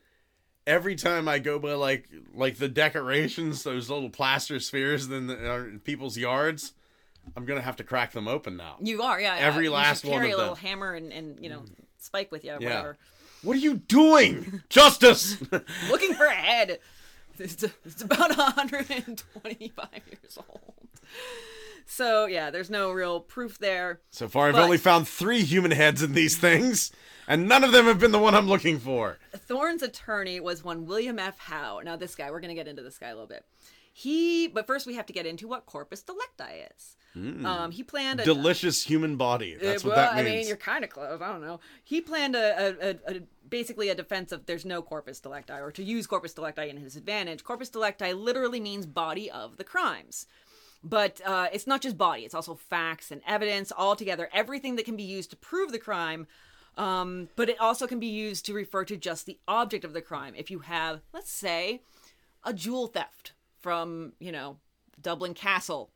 Every time I go by like like the decorations, those little plaster spheres in the, uh, people's yards, I'm gonna have to crack them open now. You are, yeah. Every yeah. Last one carry of a little them. hammer and, and you know spike with you, Yeah. whatever. What are you doing, Justice? looking for a head. It's, it's about 125 years old. So yeah, there's no real proof there. so far, I've But- only found three human heads in these things, and none of them have been the one I'm looking for. Thorne's attorney was one William F. Howe. Now this guy, we're gonna get into this guy a little bit. He, but first we have to get into what corpus delicti is. Um, he planned a Delicious human body. That's Uh, what well, that means. I mean, you're kind of close. I don't know. He planned a, a, a, a basically a defense of there's no corpus delicti, or to use corpus delicti in his advantage. Corpus delicti literally means body of the crimes. But uh, it's not just body; it's also facts and evidence all together. Everything that can be used to prove the crime. Um, but it also can be used to refer to just the object of the crime. If you have, let's say, a jewel theft from you know Dublin Castle,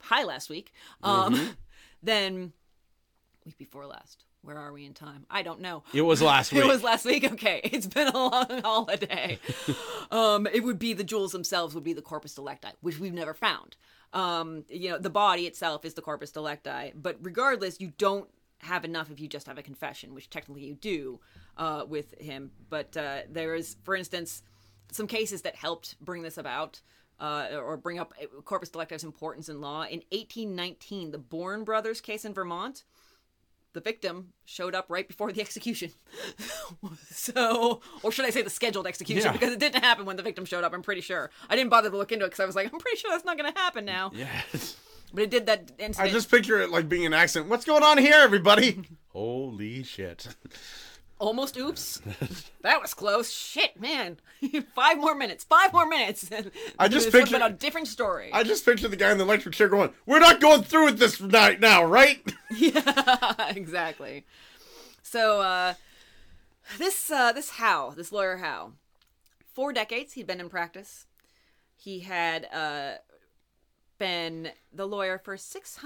high last week, um, then week before last. Where are we in time? I don't know. It was last week. It was last week. Okay, it's been a long holiday. um, it would be the jewels themselves would be the corpus delicti, which we've never found. Um, you know, the body itself is the corpus delicti, but regardless, you don't have enough if you just have a confession, which technically you do uh, with him. But uh, there is, for instance, some cases that helped bring this about. Uh, or bring up corpus delicti's importance in law. In 1819, the Boorn brothers case in Vermont, the victim showed up right before the execution. so, or should I say the scheduled execution? Yeah. Because it didn't happen when the victim showed up, I'm pretty sure. I didn't bother to look into it because I was like, I'm pretty sure that's not going to happen now. Yes. But it did that incident. I just picture it like being an accident. What's going on here, everybody? Holy shit. Almost oops. that was close. Shit, man. five more minutes. Five more minutes. I just this would've picture- been a different story. I just pictured the guy in the electric chair going, We're not going through with this night now, right? yeah, exactly. So uh, this uh, this Howe this lawyer Howe four decades he'd been in practice. He had uh, been the lawyer for six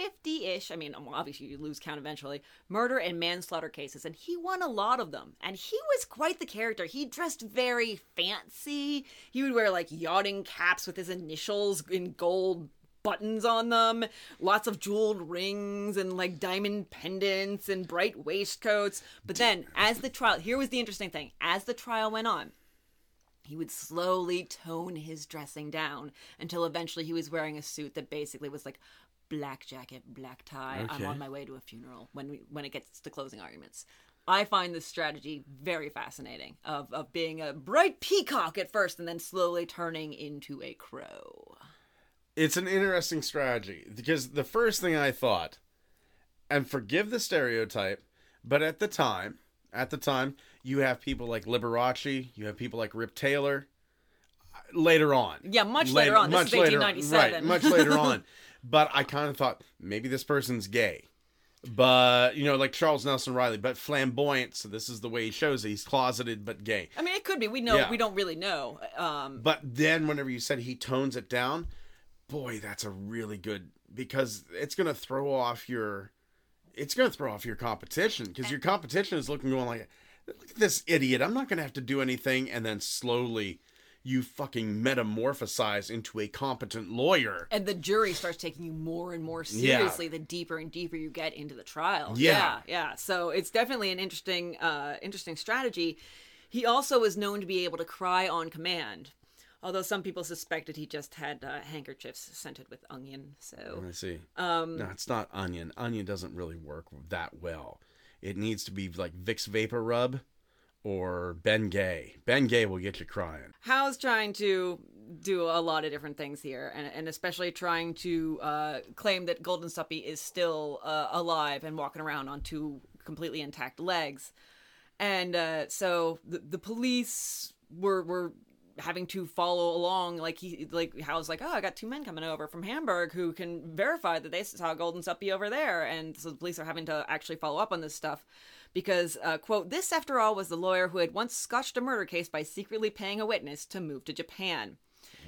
hundred and fifty-ish. I mean, obviously you lose count eventually. Murder and manslaughter cases, and he won a lot of them. And he was quite the character. He dressed very fancy. He would wear like yachting caps with his initials in gold buttons on them, lots of jeweled rings and like diamond pendants and bright waistcoats. But then, as the trial, here was the interesting thing: as the trial went on, he would slowly tone his dressing down until eventually he was wearing a suit that basically was like black jacket, black tie. I'm on my way to a funeral when we when it gets to closing arguments. I find this strategy very fascinating of, of being a bright peacock at first and then slowly turning into a crow. it's an interesting strategy because the first thing I thought, and forgive the stereotype, but at the time, at the time, you have people like Liberace, you have people like Rip Taylor. uh, Later on, Yeah, much later on. This is later- 1897. right? Much later on, but I kind of thought maybe this person's gay, but you know, like Charles Nelson Reilly, but flamboyant. So this is the way he shows it. He's closeted but gay. I mean, it could be. We know. Yeah. We don't really know. Um, But then whenever you said he tones it down, boy, that's a really good because it's gonna throw off your it's gonna throw off your competition because your competition is looking going like look at this idiot, I'm not gonna have to do anything and then slowly you fucking metamorphosize into a competent lawyer. and the jury starts taking you more and more Yeah. seriously the deeper and deeper you get into the trial. Yeah. yeah, yeah. So it's definitely an interesting, uh, interesting strategy. He also is known to be able to cry on command, although some people suspected he just had uh, handkerchiefs scented with onion. So I see. Um, no, it's not onion. Onion doesn't really work that well. It needs to be like Vicks Vapor Rub or Ben Gay. Ben Gay will get you crying. Howe's trying to do a lot of different things here, and, and especially trying to uh, claim that Guldensuppe is still uh, alive and walking around on two completely intact legs. And uh, so the, the police were were having to follow along like he like Howe's like oh I got two men coming over from Hamburg who can verify that they saw Guldensuppe over there and so the police are having to actually follow up on this stuff because uh, quote this after all was the lawyer who had once scotched a murder case by secretly paying a witness to move to Japan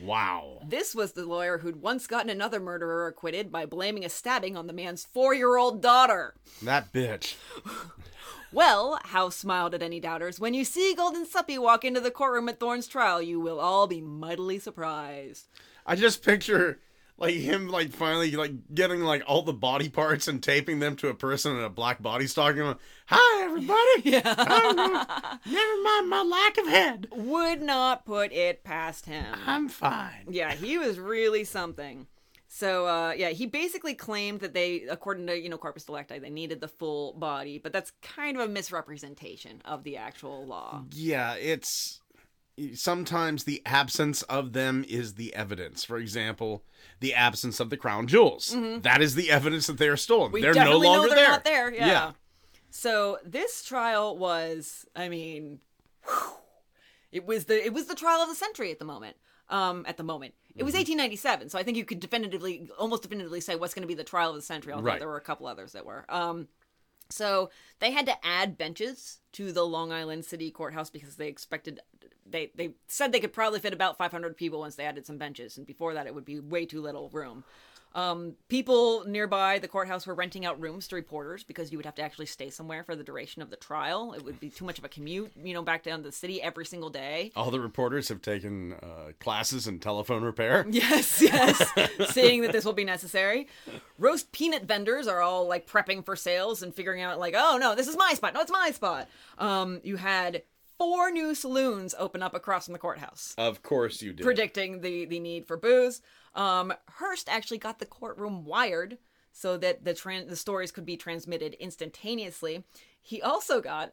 Wow. this was the lawyer who'd once gotten another murderer acquitted by blaming a stabbing on the man's four-year-old daughter That bitch. well, House smiled at any doubters. When you see Guldensuppe walk into the courtroom at Thorne's trial, you will all be mightily surprised. I just picture like him like finally like getting like all the body parts and taping them to a person in a black body stock and going, Hi everybody. Yeah. Never mind my lack of head. Would not put it past him. I'm fine. Yeah, he was really something. So uh, yeah, he basically claimed that they, according to you know Corpus Delicti, they needed the full body, but that's kind of a misrepresentation of the actual law. Yeah, it's sometimes the absence of them is the evidence. For example, the absence of the crown jewels. That is the evidence that they are stolen. Mm-hmm. We they're no longer they're there. not there. Yeah. Yeah. So this trial was, I mean, whew, it was the it was the trial of the century at the moment. Um, at the moment, it was Mm-hmm. 1897, so I think you could definitively, almost definitively, say what's going to be the trial of the century. Although Right. there were a couple others that were. Um, so they had to add benches to the Long Island City courthouse because they expected they they said they could probably fit about 500 people once they added some benches, and before that it would be way too little room. Um, people nearby the courthouse were renting out rooms to reporters because you would have to actually stay somewhere for the duration of the trial. It would be too much of a commute, you know, back down to the city every single day. All the reporters have taken uh, classes in telephone repair. Yes, yes. Seeing that this will be necessary. Roast peanut vendors are all like prepping for sales and figuring out like, oh no, this is my spot. No, it's my spot. Um, you had four new saloons open up across from the courthouse, Of course you did. predicting the the need for booze. Um, Hearst actually got the courtroom wired so that the tran- the stories could be transmitted instantaneously. He also got.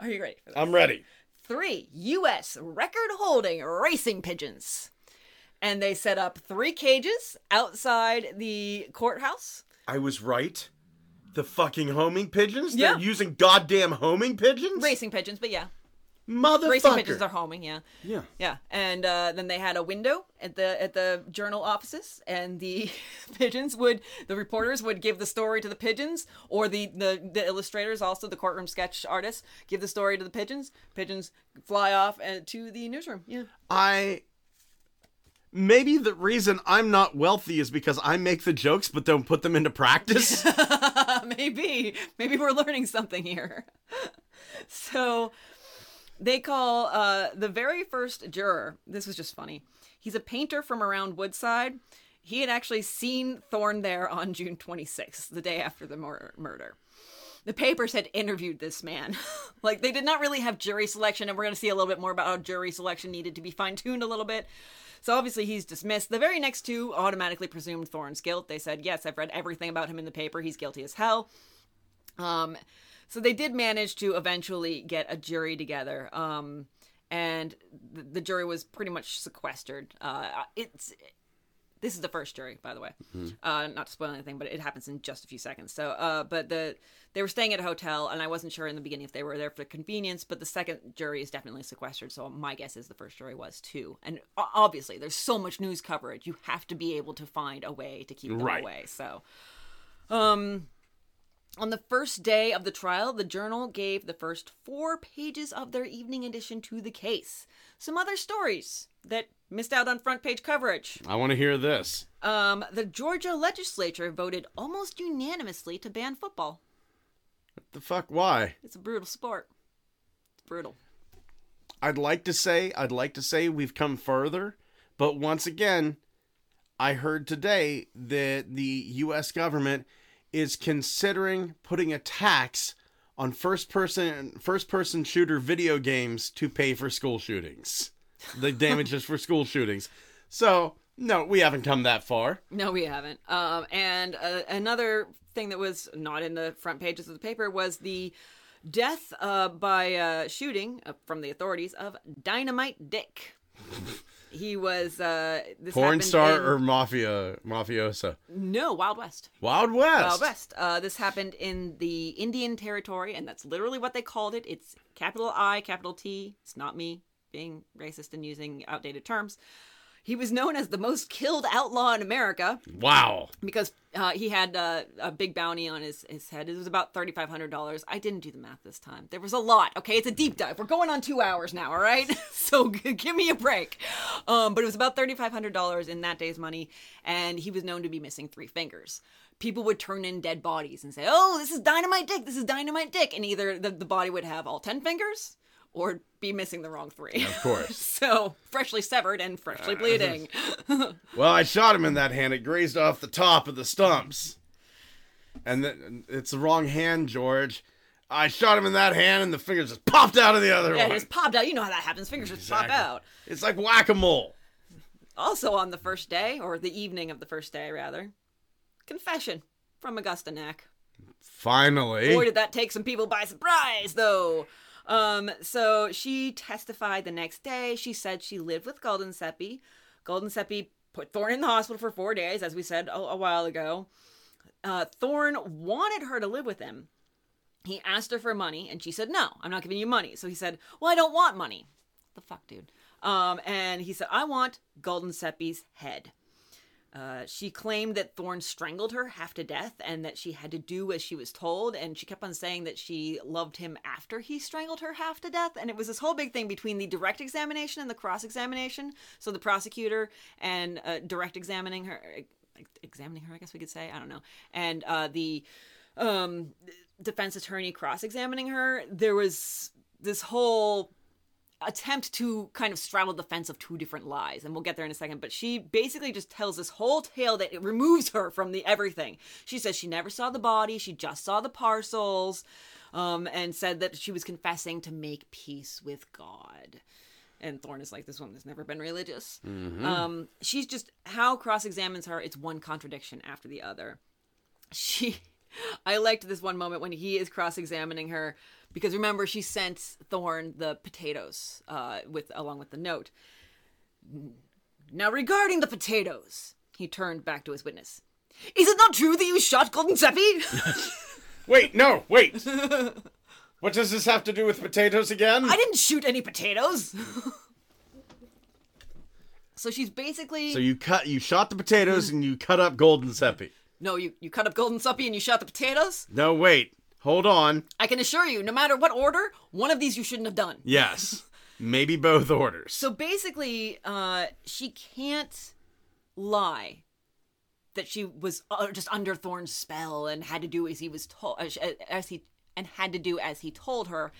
Are you ready for this? I'm ready. three U.S. record holding racing pigeons. And they set up three cages outside the courthouse. I was right. The fucking homing pigeons? Yeah. They're using goddamn homing pigeons? Racing pigeons, but yeah. Motherfucker. Racing pigeons are homing, yeah. Yeah. Yeah. And uh, then they had a window at the at the journal offices and the pigeons would the reporters would give the story to the pigeons or the, the the illustrators also the courtroom sketch artists give the story to the pigeons. Pigeons fly off and to the newsroom. Yeah. I maybe the reason I'm not wealthy is because I make the jokes but don't put them into practice. maybe maybe we're learning something here so they call uh the very first juror this was just funny he's a painter from around woodside he had actually seen thorne there on june 26th the day after the mur- murder the papers had interviewed this man like they did not really have jury selection and we're going to see a little bit more about how jury selection needed to be fine-tuned a little bit so obviously he's dismissed. The very next two automatically presumed Thorne's guilt. They said, "Yes, I've read everything about him in the paper. He's guilty as hell." Um, so they did manage to eventually get a jury together. Um, and the, the jury was pretty much sequestered. Uh, it's this is the first jury, by the way. Uh, not to spoil anything, but it happens in just a few seconds. So, uh, but the they were staying at a hotel, and I wasn't sure in the beginning if they were there for convenience. But the second jury is definitely sequestered, so my guess is the first jury was too. And obviously, there's so much news coverage, you have to be able to find a way to keep them Right. away. So, um, on the first day of the trial, the Journal gave the first four pages of their evening edition to the case. Some other stories that missed out on front page coverage. I want to hear this. Um, the Georgia legislature voted almost unanimously to ban football. What the fuck why? It's a brutal sport. It's brutal. I'd like to say I'd like to say we've come further, but once again, I heard today that the US government is considering putting a tax on first person first person shooter video games to pay for school shootings. The damages for school shootings. So, no, we haven't come that far. No, we haven't. Um, and uh, another thing that was not in the front pages of the paper was the death uh, by uh, shooting uh, from the authorities of Dynamite Dick. he was uh, this Porn star in- or mafia mafioso? no Wild West. Wild West. Wild West. Uh, this happened in the Indian Territory, and that's literally what they called it. It's capital I, capital T. It's not me being racist and using outdated terms. He was known as the most killed outlaw in America Wow. because uh, he had uh, a big bounty on his, his head. It was about $3,500. I didn't do the math this time. There was a lot. Okay, it's a deep dive. We're going on two hours now, all right? so g- give me a break. Um, but it was about $3,500 in that day's money, and he was known to be missing three fingers. People would turn in dead bodies and say, oh, this is Dynamite Dick, this is Dynamite Dick. And either the, the body would have all 10 fingers or be missing the wrong three. Of course. so freshly severed and freshly uh, bleeding. Well, I shot him in that hand. It grazed off the top of the stumps. And then it's the wrong hand, George. I shot him in that hand, and the fingers just popped out of the other one. yeah, it one. just popped out. You know how that happens. Fingers just pop out. It's like whack a mole. Also on the first day, or the evening of the first day, rather, confession from Augusta Nack. Finally. Boy, did that take some people by surprise, though. Um, so she testified the next day. She said she lived with Guldensuppe. Golden Seppi put Thorne in the hospital for four days, as we said a, a while ago. Uh, Thorne wanted her to live with him. He asked her for money, and she said, "No, I'm not giving you money." So he said, "Well, I don't want money." the fuck, dude? Um, and he said, "I want Guldensuppe's head." Uh, she claimed that Thorne strangled her half to death and that she had to do as she was told. And she kept on saying that she loved him after he strangled her half to death. And it was this whole big thing between the direct examination and the cross examination. So the prosecutor and uh, direct examining her, examining her, I guess we could say. I don't know. And uh, the um, defense attorney cross examining her, there was this whole attempt to kind of straddle the fence of two different lies and we'll get there in a second but she basically just tells this whole tale that it removes her from the everything she says she never saw the body she just saw the parcels um, and said that she was confessing to make peace with god and Thorne is like, this woman has never been religious. Um, she's just Howe cross examines her. It's one contradiction after the other. She, I liked this one moment when he is cross examining her because remember she sent Thorne the potatoes uh, with along with the note. Now regarding the potatoes, he turned back to his witness. Is it not true that you shot Guldensuppe? Wait, no, wait. what does this have to do with potatoes again? I didn't shoot any potatoes. so she's basically So you cut, you shot the potatoes and you cut up Guldensuppe. No, you you cut up Guldensuppe and you shot the potatoes. No, wait, hold on. I can assure you, no matter what order, one of these you shouldn't have done. Yes, maybe both orders. So basically, uh, she can't lie that she was uh, just under Thorne's spell and had to do as he was told, as, as he and had to do as he told her,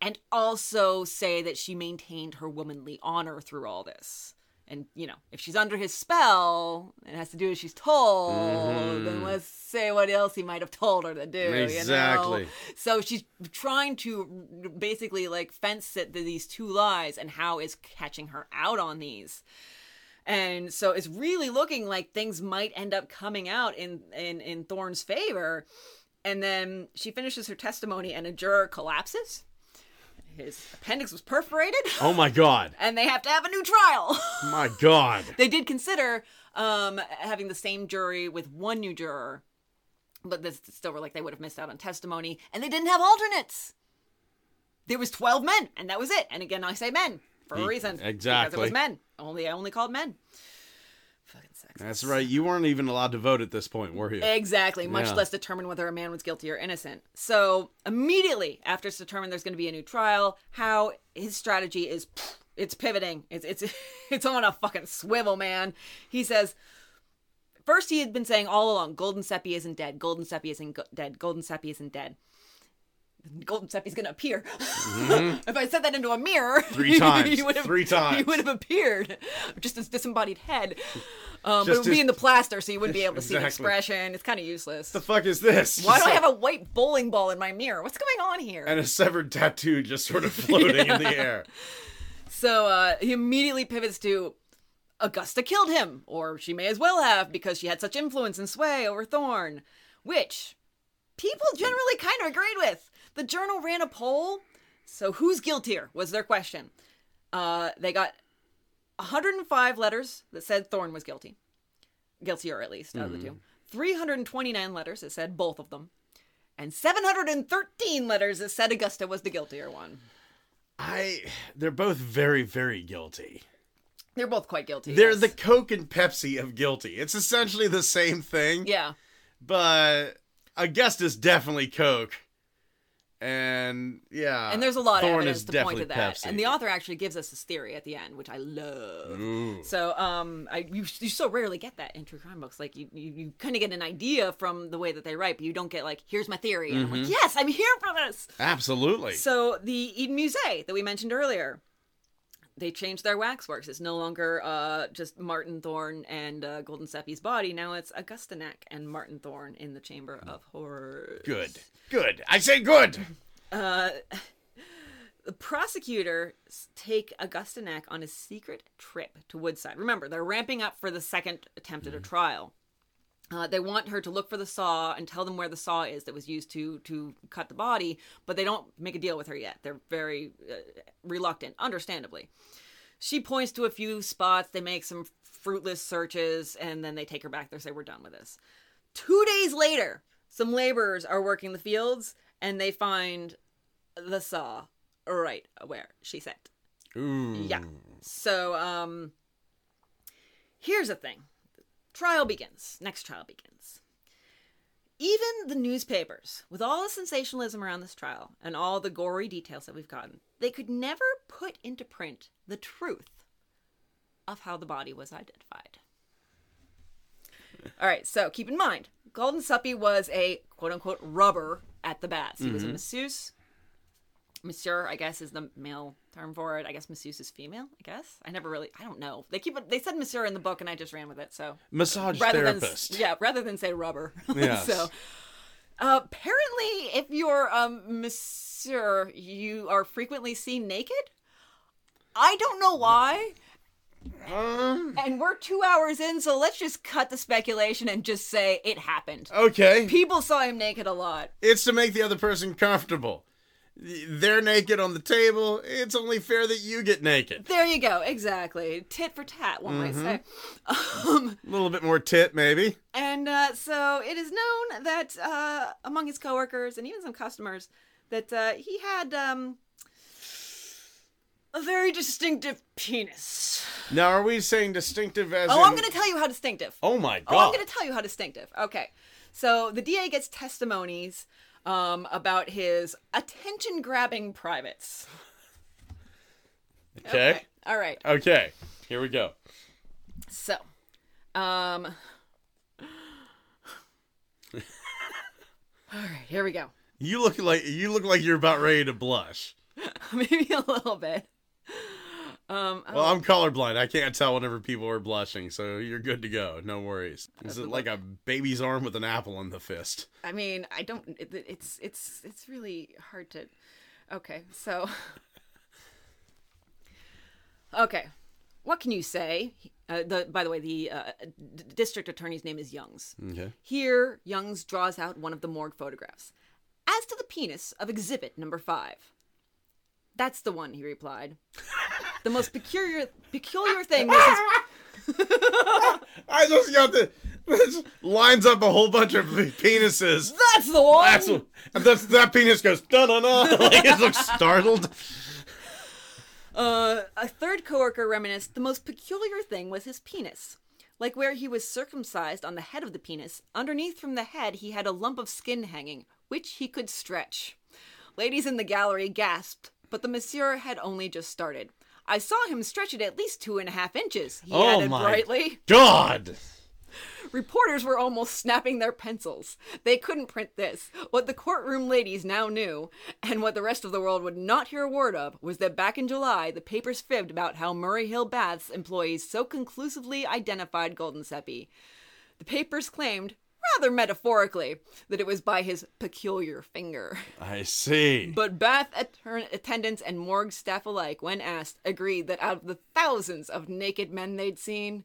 and also say that she maintained her womanly honor through all this. And you know, if she's under his spell and has to do as she's told, then mm-hmm. let's say what else he might have told her to do. You know? Exactly. So she's trying to basically like fence it to these two lies, and Howe is catching her out on these. And so it's really looking like things might end up coming out in in in Thorne's favor. And then she finishes her testimony, and a juror collapses. His appendix was perforated, oh my god, and they have to have a new trial. my god. they did consider um, having the same jury with one new juror, but this still were like they would have missed out on testimony, and they didn't have alternates. There was twelve men, and that was it. And again, I say men for a reason. because it was men. Only I only called men. That's right. You weren't even allowed to vote at this point, were you? Exactly, much Yeah. less determine whether a man was guilty or innocent. So immediately after it's determined there's going to be a new trial, how his strategy is, it's pivoting. It's it's it's on a fucking swivel, man. He says. First, he had been saying all along, Guldensuppe isn't dead. Guldensuppe isn't go- dead. Guldensuppe isn't dead. Guldensuppe's gonna appear. if I said that into a mirror, Mm-hmm. Three times. he would have, Three times. He would have appeared, just his disembodied head. Um, but it would be in the plaster, so you wouldn't be able to see the expression. It's kind of useless. What the fuck is this? Why do I have a white bowling ball in my mirror? What's going on here? and a severed tattoo just sort of floating in the air? So uh, he immediately pivots to Augusta killed him, or she may as well have because she had such influence and sway over Thorne, which people generally kind of agreed with. The journal ran a poll, so who's guiltier was their question. Uh, they got 105 letters that said Thorne was guilty, guiltier at least of the two. 329 letters that said both of them, and 713 letters that said Augusta was the guiltier one. I. They're both very, very guilty. They're both quite guilty. They're yes. the Coke and Pepsi of guilty. It's essentially the same thing, yeah. but Augusta's definitely Coke. And yeah, and there's a lot of evidence to point to that. Pepsi. And the author actually gives us this theory at the end, which I love. Ooh. So, um, I you, you so rarely get that in true crime books. Like you, you, you kind of get an idea from the way that they write, but you don't get like, here's my theory. And I'm Mm-hmm. like, yes, I'm here for this. Absolutely. So the Eden Musée that we mentioned earlier, they changed their waxworks. It's no longer uh, just Martin Thorne and uh, Guldensuppe's body. Now it's Augusta Nack and Martin Thorne in the Chamber of Horrors. good. Good. I say good. Uh, the prosecutors take Augusta Nack on a secret trip to Woodside. Remember, they're ramping up for the second attempt at a trial. Uh, they want her to look for the saw and tell them where the saw is that was used to to cut the body, but they don't make a deal with her yet. They're very uh, reluctant, understandably. She points to a few spots. They make some fruitless searches, and then they take her back. They say, "We're done with this." Two days later, some laborers are working the fields, and they find the saw right where she said. Ooh. Yeah. So, um, here's the thing trial begins. Next trial begins. Even the newspapers, with all the sensationalism around this trial and all the gory details that we've gotten, they could never put into print the truth of how the body was identified. All right, so keep in mind, Guldensuppe was a quote unquote rubber at the baths. He was a masseuse. Masseur, I guess, is the male term for it. I guess masseuse is female. I guess I never really. I don't know. They keep it. They said masseur in the book, and I just ran with it. So Massage rather therapist. than yeah, rather than say rubber. Yes. so uh, apparently, if you're um masseur, you are frequently seen naked. I don't know why. Um, And we're two hours in, so let's just cut the speculation and just say it happened. okay. People saw him naked a lot. It's to make the other person comfortable. They're naked on the table. It's only fair that you get naked. There you go, exactly. Tit for tat, one might say. Um, A little bit more tit, maybe. and uh, so it is known that uh, among his coworkers and even some customers that uh, he had um, a very distinctive penis. Now, are we saying distinctive as? Oh, in- I'm going to tell you how distinctive. Oh my god. Oh, I'm going to tell you how distinctive. Okay. So the DA gets testimonies um, about his attention grabbing privates. okay. All right. Okay. Here we go. So, um. All right, here we go. You look like you look like you're about ready to blush. Maybe a little bit. Um, Well, I'm colorblind. I can't tell whenever people are blushing, so you're good to go. No worries. Is it like a baby's arm with an apple in the fist? I mean, I don't. It, it's it's it's really hard to. Okay, so. Okay, what can you say? Uh, the by the way, the uh, d- district attorney's name is Youngs. Okay. Here, Youngs draws out one of the morgue photographs. As to the penis of exhibit number five. That's the one, he replied. The most peculiar peculiar thing was his I just got the this lines up a whole bunch of penises. That's the one That's and that's, that penis goes da da da. Like it looks startled. Uh, a third coworker reminisced the most peculiar thing was his penis. Like where he was circumcised on the head of the penis, underneath from the head he had a lump of skin hanging, which he could stretch. Ladies in the gallery gasped, but the masseur had only just started. I saw him stretch it at least two and a half inches, he Oh added my brightly. God. Reporters were almost snapping their pencils. They couldn't print this. What the courtroom ladies now knew, and what the rest of the world would not hear a word of, was that back in July, the papers fibbed about how Murray Hill Baths employees so conclusively identified Guldensuppe. The papers claimed, rather metaphorically, that it was by his peculiar finger. I see. But bath att- attendants and morgue staff alike, when asked, agreed that out of the thousands of naked men they'd seen,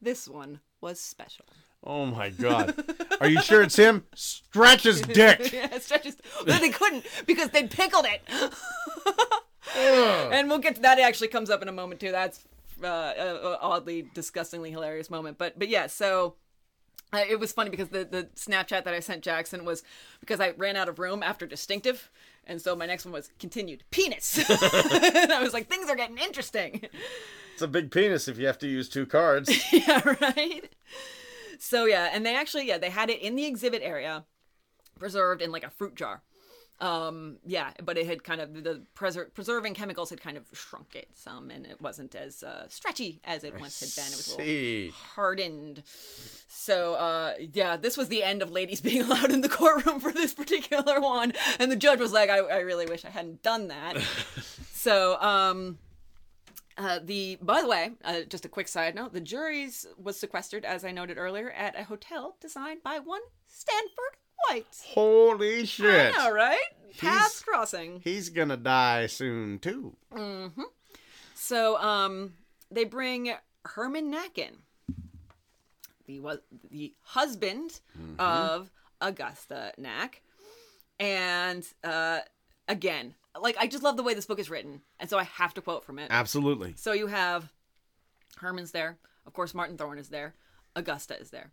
this one was special. Oh my God. Are you sure it's him? Stretch his dick. Yeah, it's just well, they couldn't because they pickled it. and we'll get to that. It actually comes up in a moment too. That's uh, a, a oddly, disgustingly hilarious moment. But but yeah, so. Uh, it was funny because the, the Snapchat that I sent Jackson was because I ran out of room after distinctive, and so my next one was continued penis. and I was like, things are getting interesting. It's a big penis if you have to use two cards. yeah, right. So yeah, and they actually yeah they had it in the exhibit area, preserved in like a fruit jar. Um, yeah, but it had kind of the preser- preserving chemicals had kind of shrunk it some, and it wasn't as uh, stretchy as it once had been. It was a little hardened. So uh, yeah, this was the end of ladies being allowed in the courtroom for this particular one, and the judge was like, "I, I really wish I hadn't done that." so um. Uh, the by the way, uh, just a quick side note: the jury's was sequestered, as I noted earlier, at a hotel designed by one Stanford White. Holy shit. I know, right? Paths crossing. He's gonna die soon too. Mm-hmm. So, um, they bring Herman Nacken, the was the husband of Augusta Knack, and uh, again, like I just love the way this book is written, and so I have to quote from it. Absolutely. So you have Herman's there. Of course, Martin Thorne is there. Augusta is there.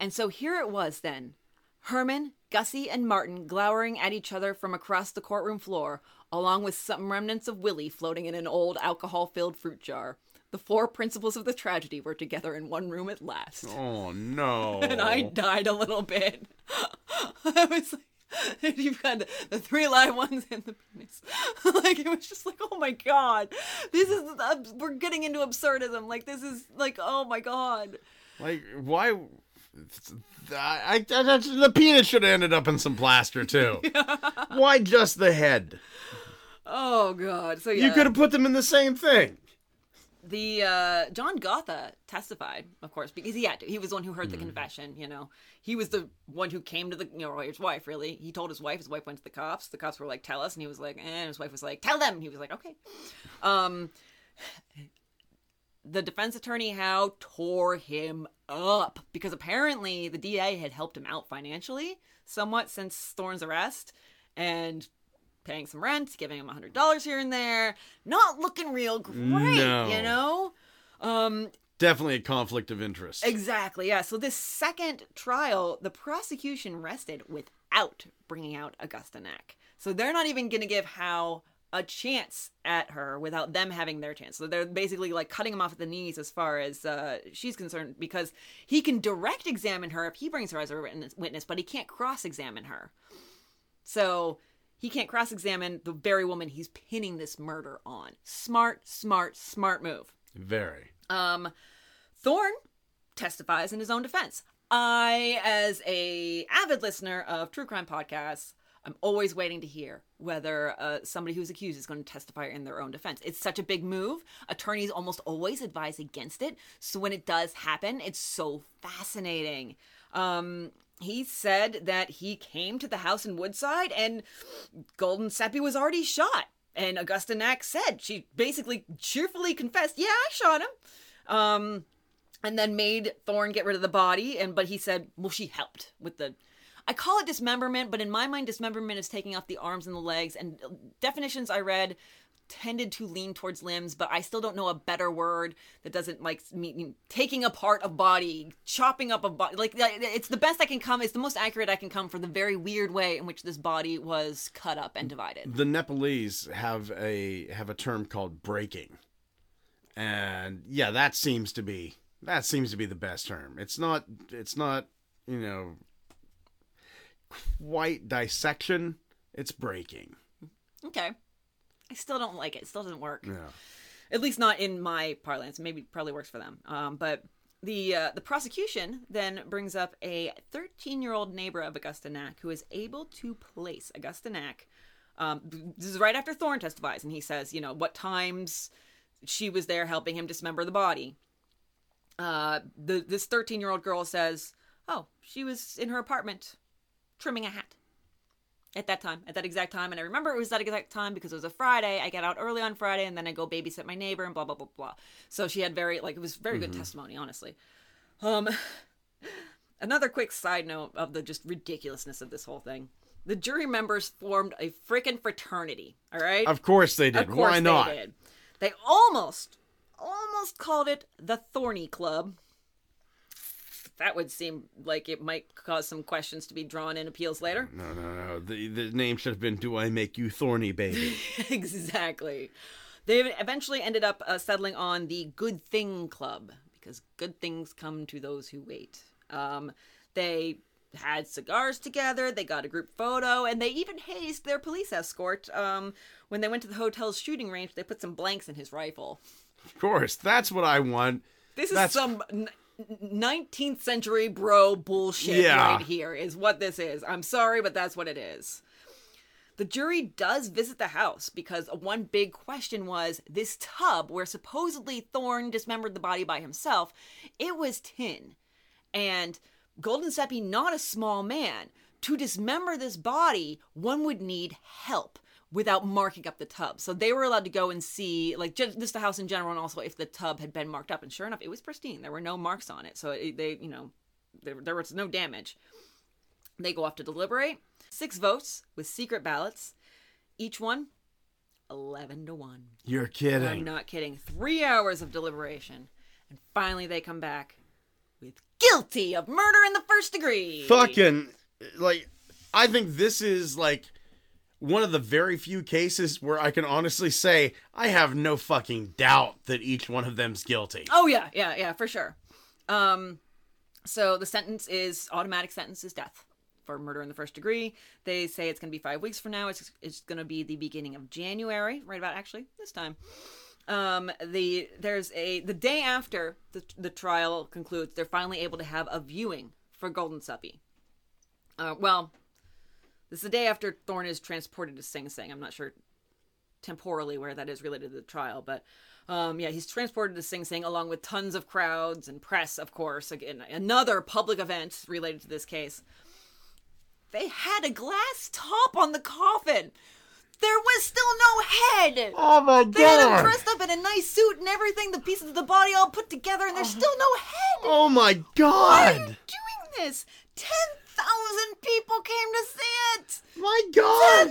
And so here it was then Herman, Gussie, and Martin glowering at each other from across the courtroom floor, along with some remnants of Willie floating in an old alcohol filled fruit jar. The four principals of the tragedy were together in one room at last. Oh no. And I died a little bit. I was like, you've got the, the three live ones and the penis. like it was just like, oh my god, this is uh, we're getting into absurdism. Like this is like, oh my god. Like why I, I, I- the penis should have ended up in some plaster too. Why just the head? Oh god. So yeah. You could have put them in the same thing. the uh, John Gotha testified, of course, because he had to. He was the one who heard the confession. You know, he was the one who came to the you know lawyer's wife. Really, he told his wife. His wife went to the cops. The cops were like, "Tell us," and he was like, eh. and his wife was like, "Tell them." And he was like, "Okay." Um, the defense attorney Howe tore him up because apparently the DA had helped him out financially somewhat since Thorne's arrest, and paying some rent, giving him a hundred dollars here and there, not looking real great, No. you know. Um, Definitely a conflict of interest. exactly, yeah. So this second trial, the prosecution rested without bringing out Augusta Nack. So they're not even going to give Howe a chance at her without them having their chance. So they're basically like cutting him off at the knees as far as uh, she's concerned because he can direct examine her if he brings her as a witness- but he can't cross examine her. So he can't cross examine the very woman he's pinning this murder on. Smart, smart, smart move. Very. Um, Thorne testifies in his own defense. I, as a avid listener of true crime podcasts, I'm always waiting to hear whether uh, somebody who's accused is going to testify in their own defense. It's such a big move. Attorneys almost always advise against it. So when it does happen, it's so fascinating. Um, he said that he came to the house in Woodside and Guldensuppe was already shot. And Augusta Nack said she basically cheerfully confessed, "Yeah, I shot him." Um, and then made Thorne get rid of the body. And but he said, "Well, she helped with the." I call it dismemberment, but in my mind, dismemberment is taking off the arms and the legs. And uh, definitions I read tended to lean towards limbs, but I still don't know a better word that doesn't like mean taking apart a body, chopping up a body. Like it's the best I can come. It's the most accurate I can come for the very weird way in which this body was cut up and divided. The Nepalese have a have a term called breaking. And yeah, that seems to be that seems to be the best term. It's not it's not, you know, quite dissection, it's breaking. Okay, I still don't like it. It still doesn't work. Yeah. at least not in my parlance. Maybe probably works for them. Um, but the uh, the prosecution then brings up a 13 year old neighbor of Augusta Nack who is able to place Augusta Nack. Um, this is right after Thorne testifies, and he says, you know, what times she was there helping him dismember the body. Uh, the this 13 year old girl says, oh, she was in her apartment trimming a hat at that time, at that exact time. And I remember it was that exact time because it was a Friday. I get out early on Friday and then I go babysit my neighbor and blah, blah, blah, blah. So she had very, like, it was very good testimony, honestly. Um, another quick side note of the just ridiculousness of this whole thing. The jury members formed a freaking fraternity, all right? Of course they did. Of course Why not? They, did. they almost, almost called it the Thorny Club. That would seem like it might cause some questions to be drawn in appeals later. No, no, no. The the name should have been "Do I Make You Thorny, Baby?" exactly. They eventually ended up uh, settling on the Good Thing Club because good things come to those who wait. Um, they had cigars together, they got a group photo, and they even hazed their police escort. Um, when they went to the hotel's shooting range, they put some blanks in his rifle. of course, that's what I want. This is That's- some 19th century bro bullshit Yeah. right here, is what this is. I'm sorry, but that's what it is. The jury does visit the house because one big question was this tub where supposedly Thorne dismembered the body by himself, it was tin. And Guldensuppe, not a small man, to dismember this body, one would need help without marking up the tub. So they were allowed to go and see, like, just the house in general, and also if the tub had been marked up. And sure enough, it was pristine. There were no marks on it. So it, they, you know, there, there was no damage. They go off to deliberate. Six votes with secret ballots. Each one, 11 to 1. You're kidding. I'm not kidding. Three hours of deliberation. And finally they come back with guilty of murder in the first degree. Fucking like, I think this is like one of the very few cases where I can honestly say I have no fucking doubt that each one of them's guilty. Oh yeah, yeah, yeah, for sure. Um, so the sentence is automatic sentence is death for murder in the first degree. They say it's going to be five weeks from now. It's it's going to be the beginning of January, right about actually this time. Um, the there's a the day after the the trial concludes, they're finally able to have a viewing for Guldensuppe. Uh, well, this is the day after Thorne is transported to Sing Sing. I'm not sure temporally where that is related to the trial, but um, yeah, he's transported to Sing Sing along with tons of crowds and press, of course. Again, another public event related to this case. They had a glass top on the coffin. There was still no head. Oh my god! They had him dressed up in a nice suit and everything, the pieces of the body all put together, and there's still no head. Oh my god! Why are you doing this? 10,000 people came to see it! My god!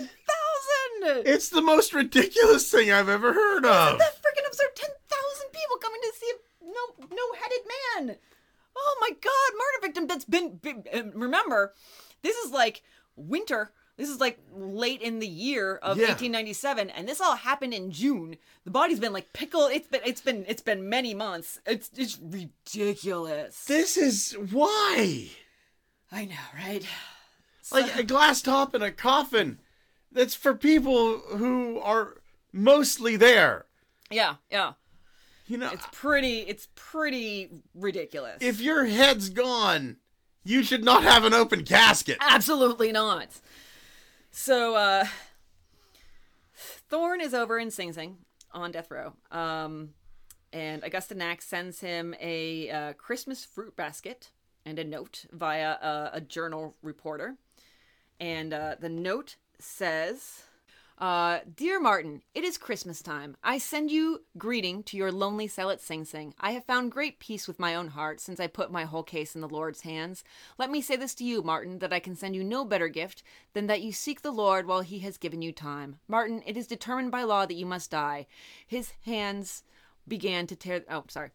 10,000! It's the most ridiculous thing I've ever heard of. That freaking absurd! 10,000 people coming to see a no, no-headed man! Oh my god, murder victim that's been, been um, remember, this is like winter. This is like late in the year of Yeah. 1897, and this all happened in June. The body's been like pickled. It's been it's been it's been many months. It's it's ridiculous. This is why. I know, right? Like a glass top in a coffin. That's for people who are mostly there. Yeah, yeah. You know, It's pretty. It's pretty ridiculous. if your head's gone, you should not have an open casket. Absolutely not. So, uh, Thorne is over in Sing Sing on death row. Um, and Augusta Nack sends him a uh, Christmas fruit basket and a note via a, a journal reporter. And uh, the note says, uh, Dear Martin, it is Christmas time. I send you greeting to your lonely cell at Sing Sing. I have found great peace with my own heart since I put my whole case in the Lord's hands. Let me say this to you, Martin, that I can send you no better gift than that you seek the Lord while he has given you time. Martin, it is determined by law that you must die. His hands began to tear. Oh, sorry.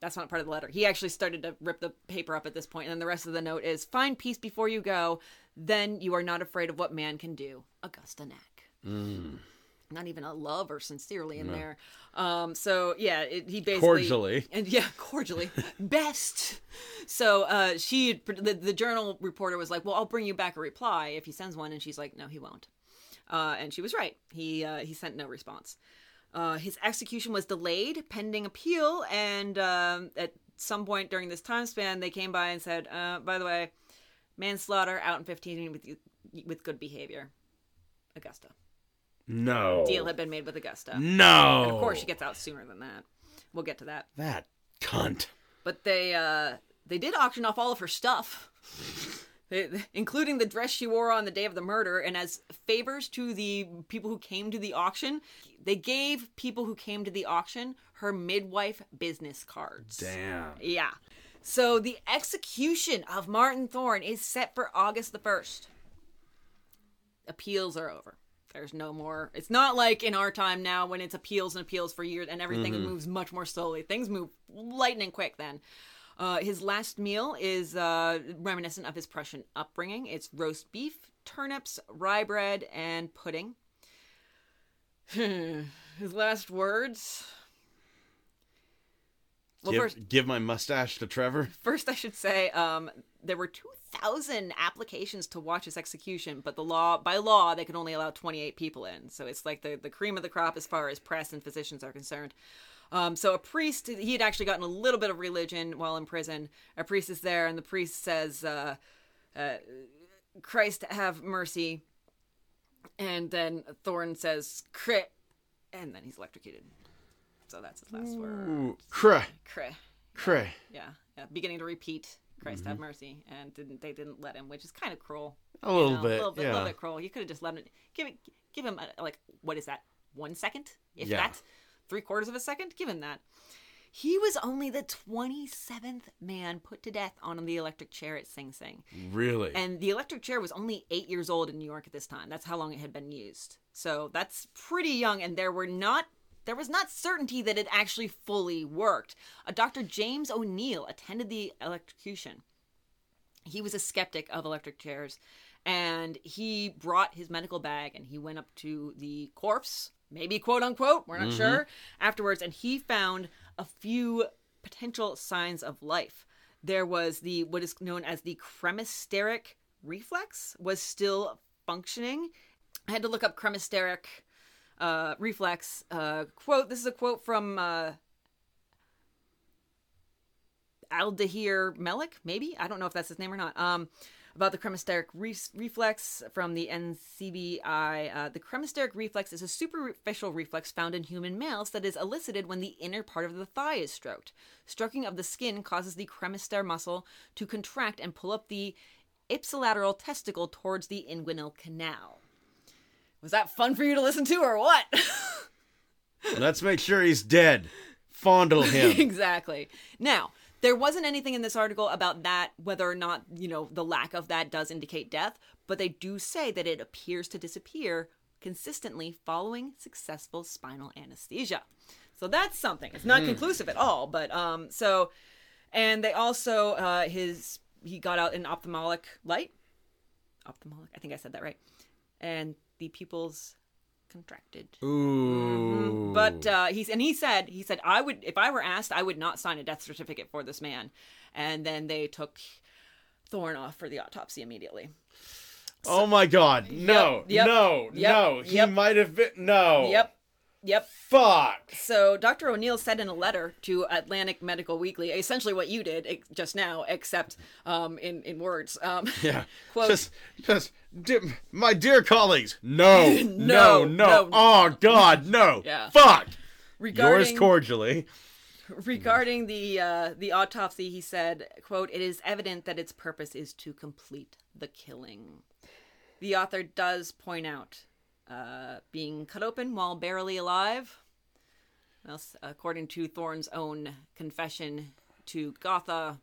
No, that's not part of the letter. He actually started to rip the paper up at this point, and then the rest of the note is Find peace before you go, then you are not afraid of what man can do. Augusta Nack not even a love or sincerely in there. Um, so yeah, it, he basically Cordially. and yeah, cordially best. So uh, she, the, the journal reporter was like, "Well, I'll bring you back a reply if he sends one," and she's like, "No, he won't." Uh, and she was right. He uh, he sent no response. Uh, his execution was delayed pending appeal, and um, at some point during this time span, they came by and said, uh, "By the way, manslaughter out in 15 with with good behavior." Augusta No. deal had been made with Augusta. No. And of course, she gets out sooner than that. We'll get to that. That cunt. But they uh, they did auction off all of her stuff, including the dress she wore on the day of the murder. And as favors to the people who came to the auction, they gave people who came to the auction her midwife business cards. Damn. Yeah. So the execution of Martin Thorne is set for August the 1st. Appeals are over. There's no more. It's not like in our time now when it's appeals and appeals for years and everything moves much more slowly. Things move lightning quick then. Uh, his last meal is uh, reminiscent of his Prussian upbringing. It's roast beef, turnips, rye bread, and pudding. His last words. Well, give, first, give my mustache to Trevor. First, I should say um, there were 2,000 applications to watch his execution, but the law, by law, they could only allow 28 people in. So it's like the, the cream of the crop as far as press and physicians are concerned. Um, so a priest, he had actually gotten a little bit of religion while in prison. A priest is there, and the priest says, uh, uh, Christ have mercy. And then Thorne says, crit. And then he's electrocuted. So that's his last word. Cray, Crit cray. yeah, yeah, beginning to repeat Christ have mm-hmm. mercy, and didn't they didn't let him, which is kind of cruel. A little know, bit, a little bit, yeah. little bit cruel. You could have just let him give it, give him a, like what is that? One second, if Yeah. that, three quarters of a second. Give him that. He was only the twenty seventh man put to death on the electric chair at Sing Sing. Really? And the electric chair was only eight years old in New York at this time. That's how long it had been used. So that's pretty young, and there were not there was not certainty that it actually fully worked. Uh, a Dr. James O'Neill attended the electrocution. He was a skeptic of electric chairs, and he brought his medical bag and he went up to the corpse, maybe quote unquote, we're not mm-hmm. sure, afterwards, and he found a few potential signs of life. There was the what is known as the cremasteric reflex was still functioning. I had to look up cremasteric uh, reflex uh, quote. This is a quote from uh, Aldahir Melik, maybe I don't know if that's his name or not. Um, about the cremasteric re- reflex from the NCBI. Uh, the cremasteric reflex is a superficial reflex found in human males that is elicited when the inner part of the thigh is stroked. Stroking of the skin causes the cremaster muscle to contract and pull up the ipsilateral testicle towards the inguinal canal. Was that fun for you to listen to, or what? Let's make sure he's dead. Fondle him. exactly. Now, there wasn't anything in this article about that, whether or not, you know, the lack of that does indicate death, but they do say that it appears to disappear consistently following successful spinal anesthesia. So that's something. It's not conclusive at all, but um so and they also uh his he got out an ophthalmic light. Ophthalmic, I think I said that right. And the pupils contracted. Ooh. But uh, he's and he said he said I would if I were asked I would not sign a death certificate for this man, and then they took Thorne off for the autopsy immediately. oh my God! No, yep, no, yep, no. He might have been. No. Yep, yep. Fuck. So Dr. O'Neill said in a letter to Atlantic Medical Weekly, essentially what you did just now, except um, in in words. Um, Yeah. Quote- Just, just, di- my dear colleagues. No, no, No, no. Oh God, no. Yeah. Fuck. Yours cordially. regarding the uh, the autopsy, he said, "quote It is evident that its purpose is to complete the killing." The author does point out uh, being cut open while barely alive. Well, according to Thorne's own confession to Gotha,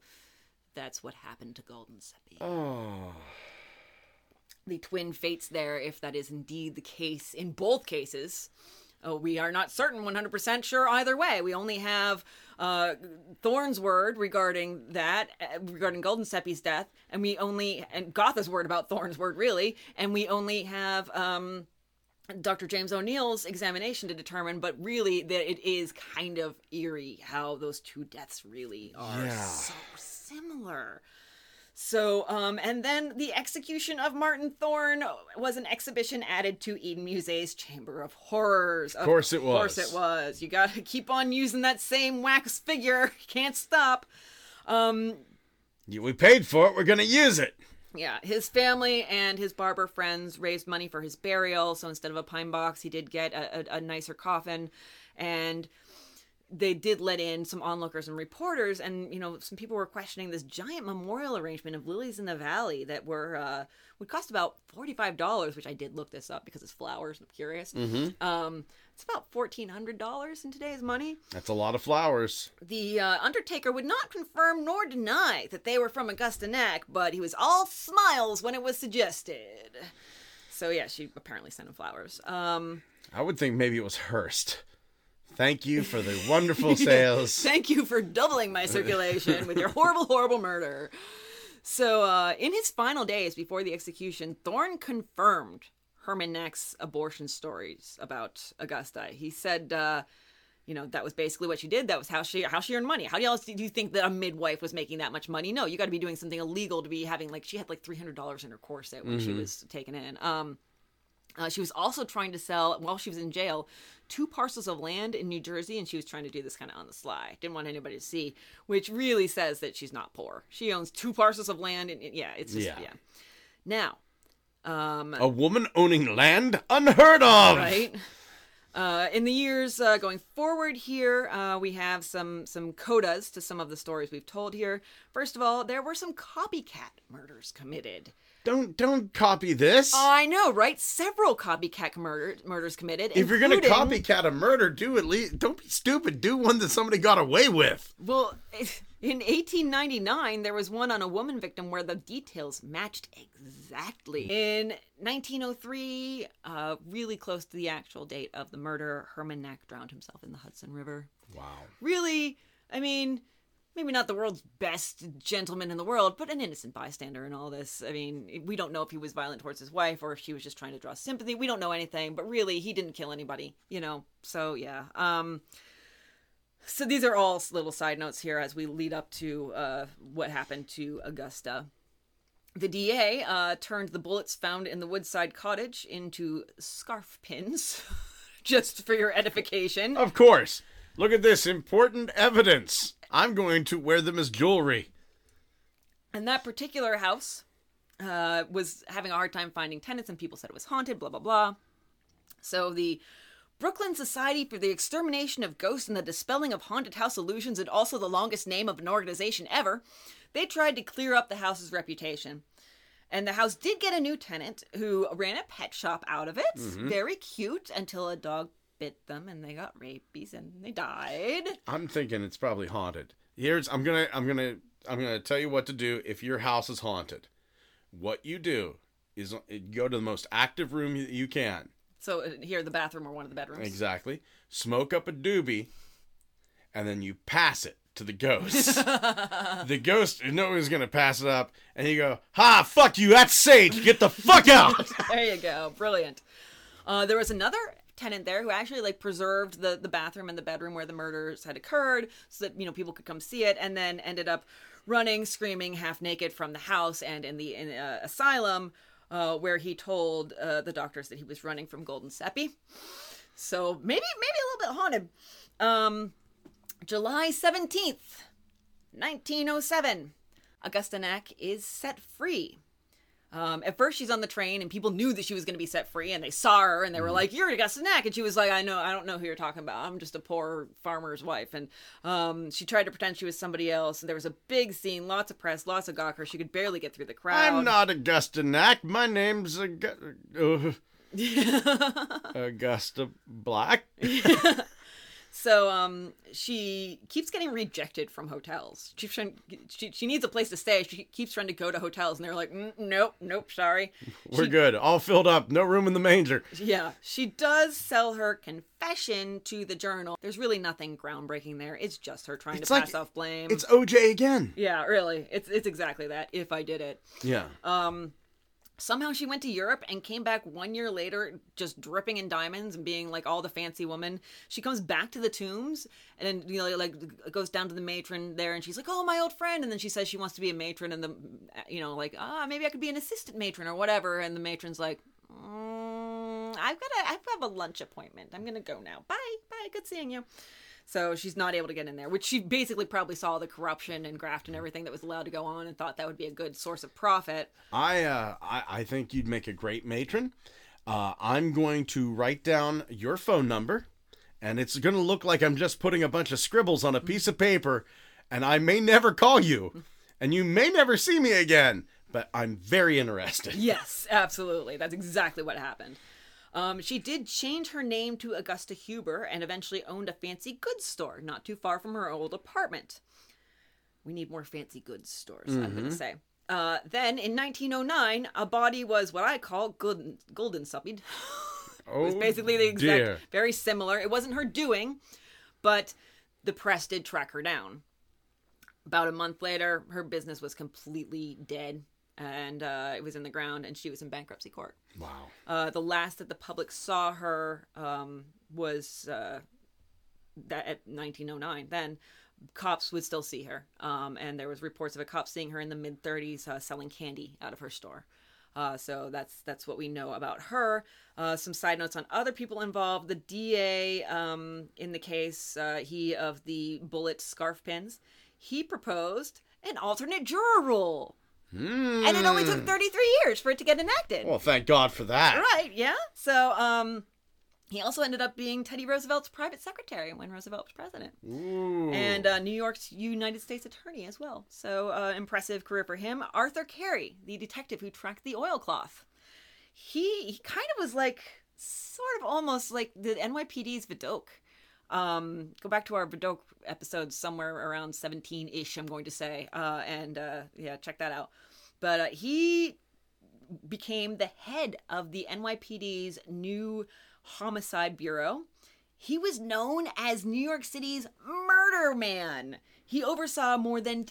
that's what happened to Guldensuppe. Oh. the twin fates there if that is indeed the case in both cases. Oh, we are not certain 100% sure either way. We only have uh, Thorne's word regarding that, uh, regarding Guldensuppe's death, and we only, and Gotha's word about Thorne's word, really, and we only have um, Dr. James O'Neill's examination to determine, but really, that it is kind of eerie how those two deaths really are Yeah. so similar. So, um, and then the execution of Martin Thorne was an exhibition added to Eden Musée's Chamber of Horrors. Of course it was. Of course it was. You gotta keep on using that same wax figure. Can't stop. Um, You- We paid for it. We're gonna use it. Yeah, his family and his barber friends raised money for his burial. So instead of a pine box, he did get a, a, a nicer coffin. And they did let in some onlookers and reporters. And, you know, some people were questioning this giant memorial arrangement of lilies in the valley that were, uh, would cost about $45, which I did look this up because it's flowers I'm curious. Um, it's about $1,400 in today's money. That's a lot of flowers. The uh, Undertaker would not confirm nor deny that they were from Augusta Nack, but he was all smiles when it was suggested. So yeah, she apparently sent him flowers. Um, I would think maybe it was Hearst. Thank you for the wonderful sales. thank you for doubling my circulation with your horrible, horrible murder. So uh, in his final days before the execution, Thorne confirmed Herman Nack's abortion stories about Augusta. He said. Uh, you know that was basically what she did. That was how she how she earned money. How else do you think that a midwife was making that much money? No you got to be doing something illegal to be having like she had like $300 in her corset when she was taken in. Um uh, she was also trying to sell while she was in jail two parcels of land in new jersey and she was trying to do this kind of on the sly. Didn't want anybody to see which really says that she's not poor. She owns two parcels of land and yeah it's just yeah, Yeah. now um A woman owning land? Unheard of! right? Uh, in the years uh, going forward here, uh, we have some some codas to some of the stories we've told here. First of all, there were some copycat murders committed. Don't don't copy this. Oh, I know, right? Several copycat murder, murders committed. if you're gonna copycat a murder, do at least don't be stupid. Do one that somebody got away with. Well, in 1899, there was one on a woman victim where the details matched exactly. In 1903, uh, really close to the actual date of the murder, Herman Nack drowned himself in the Hudson River. Wow. Really, I mean, maybe not the world's best gentleman in the world, but an innocent bystander in all this. I mean, we don't know if he was violent towards his wife or if she was just trying to draw sympathy. We don't know anything, but really, he didn't kill anybody, you know? So, yeah. Um, so these are all little side notes here as we lead up to uh, what happened to Augusta. The DA uh, turned the bullets found in the Woodside cottage into scarf pins, just for your edification. Of course. Look at this important evidence. I'm going to wear them as jewelry. And that particular house uh, was having a hard time finding tenants, and people said it was haunted, blah, blah, blah. So the Brooklyn Society for the Extermination of Ghosts and the Dispelling of Haunted House Illusions, and also the longest name of an organization ever, they tried to clear up the house's reputation. And the house did get a new tenant who ran a pet shop out of it. Very cute until a dog bit them and they got rabies and they died. I'm thinking it's probably haunted. Here's I'm gonna I'm gonna I'm gonna tell you what to do if your house is haunted. What you do is uh, go to the most active room you can. So uh, here, the bathroom or one of the bedrooms. Exactly. Smoke up a doobie, and then you pass it to the ghost. the ghost, no one's gonna pass it up, and you go, "Ha! Fuck you! That's Sage. Get the fuck out!" there you go brilliant uh, there was another tenant there who actually like preserved the the bathroom and the bedroom where the murders had occurred so that you know people could come see it and then ended up running screaming half naked from the house and in the in, uh, asylum uh, where he told uh, the doctors that he was running from guldensuppe. So maybe maybe a little bit haunted. Um july 17th 1907 augusta nack is set free um, at first, she's on the train, and people knew that she was going to be set free, and they saw her, and they were like, "You're Augusta Nack," and she was like, "I know, I don't know who you're talking about. I'm just a poor farmer's wife." And um, she tried to pretend she was somebody else, and there was a big scene, lots of press, lots of gawker. She could barely get through the crowd. I'm not Augusta Nack. My name's Aug- uh, Augusta Black. So um, she keeps getting rejected from hotels. She's trying, she, she needs a place to stay. She keeps trying to go to hotels, and they're like, mm, "Nope, nope, sorry." We're She- good. All filled up. No room in the manger. Yeah, she does sell her confession to the journal. There's really nothing groundbreaking there. It's just her trying It's to like- pass off blame. It's OJ again. yeah, really. It's it's exactly that. If I did it. Yeah. Um somehow she went to Europe and came back 1 year later just dripping in diamonds and being like all the fancy woman. She comes back to the tombs and then you know like goes down to the matron there and she's like, "Oh, my old friend." And then she says she wants to be a matron and the you know like, "Ah, maybe I could be an assistant matron or whatever." And the matron's like, mm, I've got a I have a lunch appointment. I'm gonna go now. Bye, bye. Good seeing you. So she's not able to get in there, which she basically probably saw the corruption and graft and everything that was allowed to go on and thought that would be a good source of profit. I, uh, I I think you'd make a great matron. Uh, I'm going to write down your phone number, and it's going to look like I'm just putting a bunch of scribbles on a piece of paper, and I may never call you, and you may never see me again. But I'm very interested. Yes, absolutely. That's exactly what happened. Um, she did change her name to Augusta Huber and eventually owned a fancy goods store not too far from her old apartment. We need more fancy goods stores, I'm going to say. Uh, then in 1909, a body was what I call golden, golden suppied. Oh, It was basically the exact, dear. very similar. It wasn't her doing, but the press did track her down. About a month later, her business was completely dead, and uh, it was in the ground, and she was in bankruptcy court. Wow. Uh, the last that the public saw her um, was uh, that at 1909. Then cops would still see her, um, and there was reports of a cop seeing her in the mid 30s uh, selling candy out of her store. Uh, so that's that's what we know about her. Uh, some side notes on other people involved. The DA um, in the case, uh, he of the bullet scarf pins, he proposed an alternate juror rule, and it only took 33 years for it to get enacted. Well, thank God for that. Right, yeah. So, um, he also ended up being Teddy Roosevelt's private secretary when Roosevelt was president, Ooh. and uh, New York's United States Attorney as well. So, uh, impressive career for him. Arthur Carey, the detective who tracked the oilcloth, he he kind of was like sort of almost like the NYPD's Vidocq. Um, go back to our Vidocq episode somewhere around 17 ish, I'm going to say, uh, and uh, yeah, check that out. But uh, he became the head of the NYPD's new homicide bureau. He was known as New York City's murder man. He oversaw more than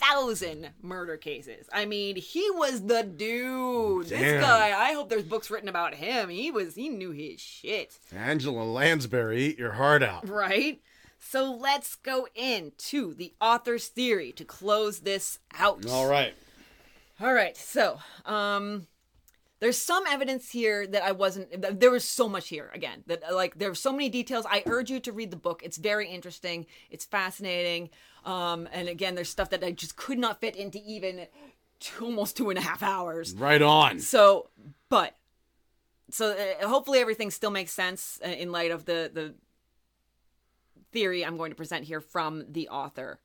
10,000 murder cases. I mean, he was the dude. Damn. This guy, I hope there's books written about him. He was he knew his shit. Angela Lansbury, eat your heart out. Right? So let's go into the author's theory to close this out. All right. All right. So, um there's some evidence here that I wasn't. There was so much here again that like there's so many details. I urge you to read the book. It's very interesting. It's fascinating. Um, and again, there's stuff that I just could not fit into even two, almost two and a half hours. Right on. So, but so uh, hopefully everything still makes sense uh, in light of the the theory I'm going to present here from the author.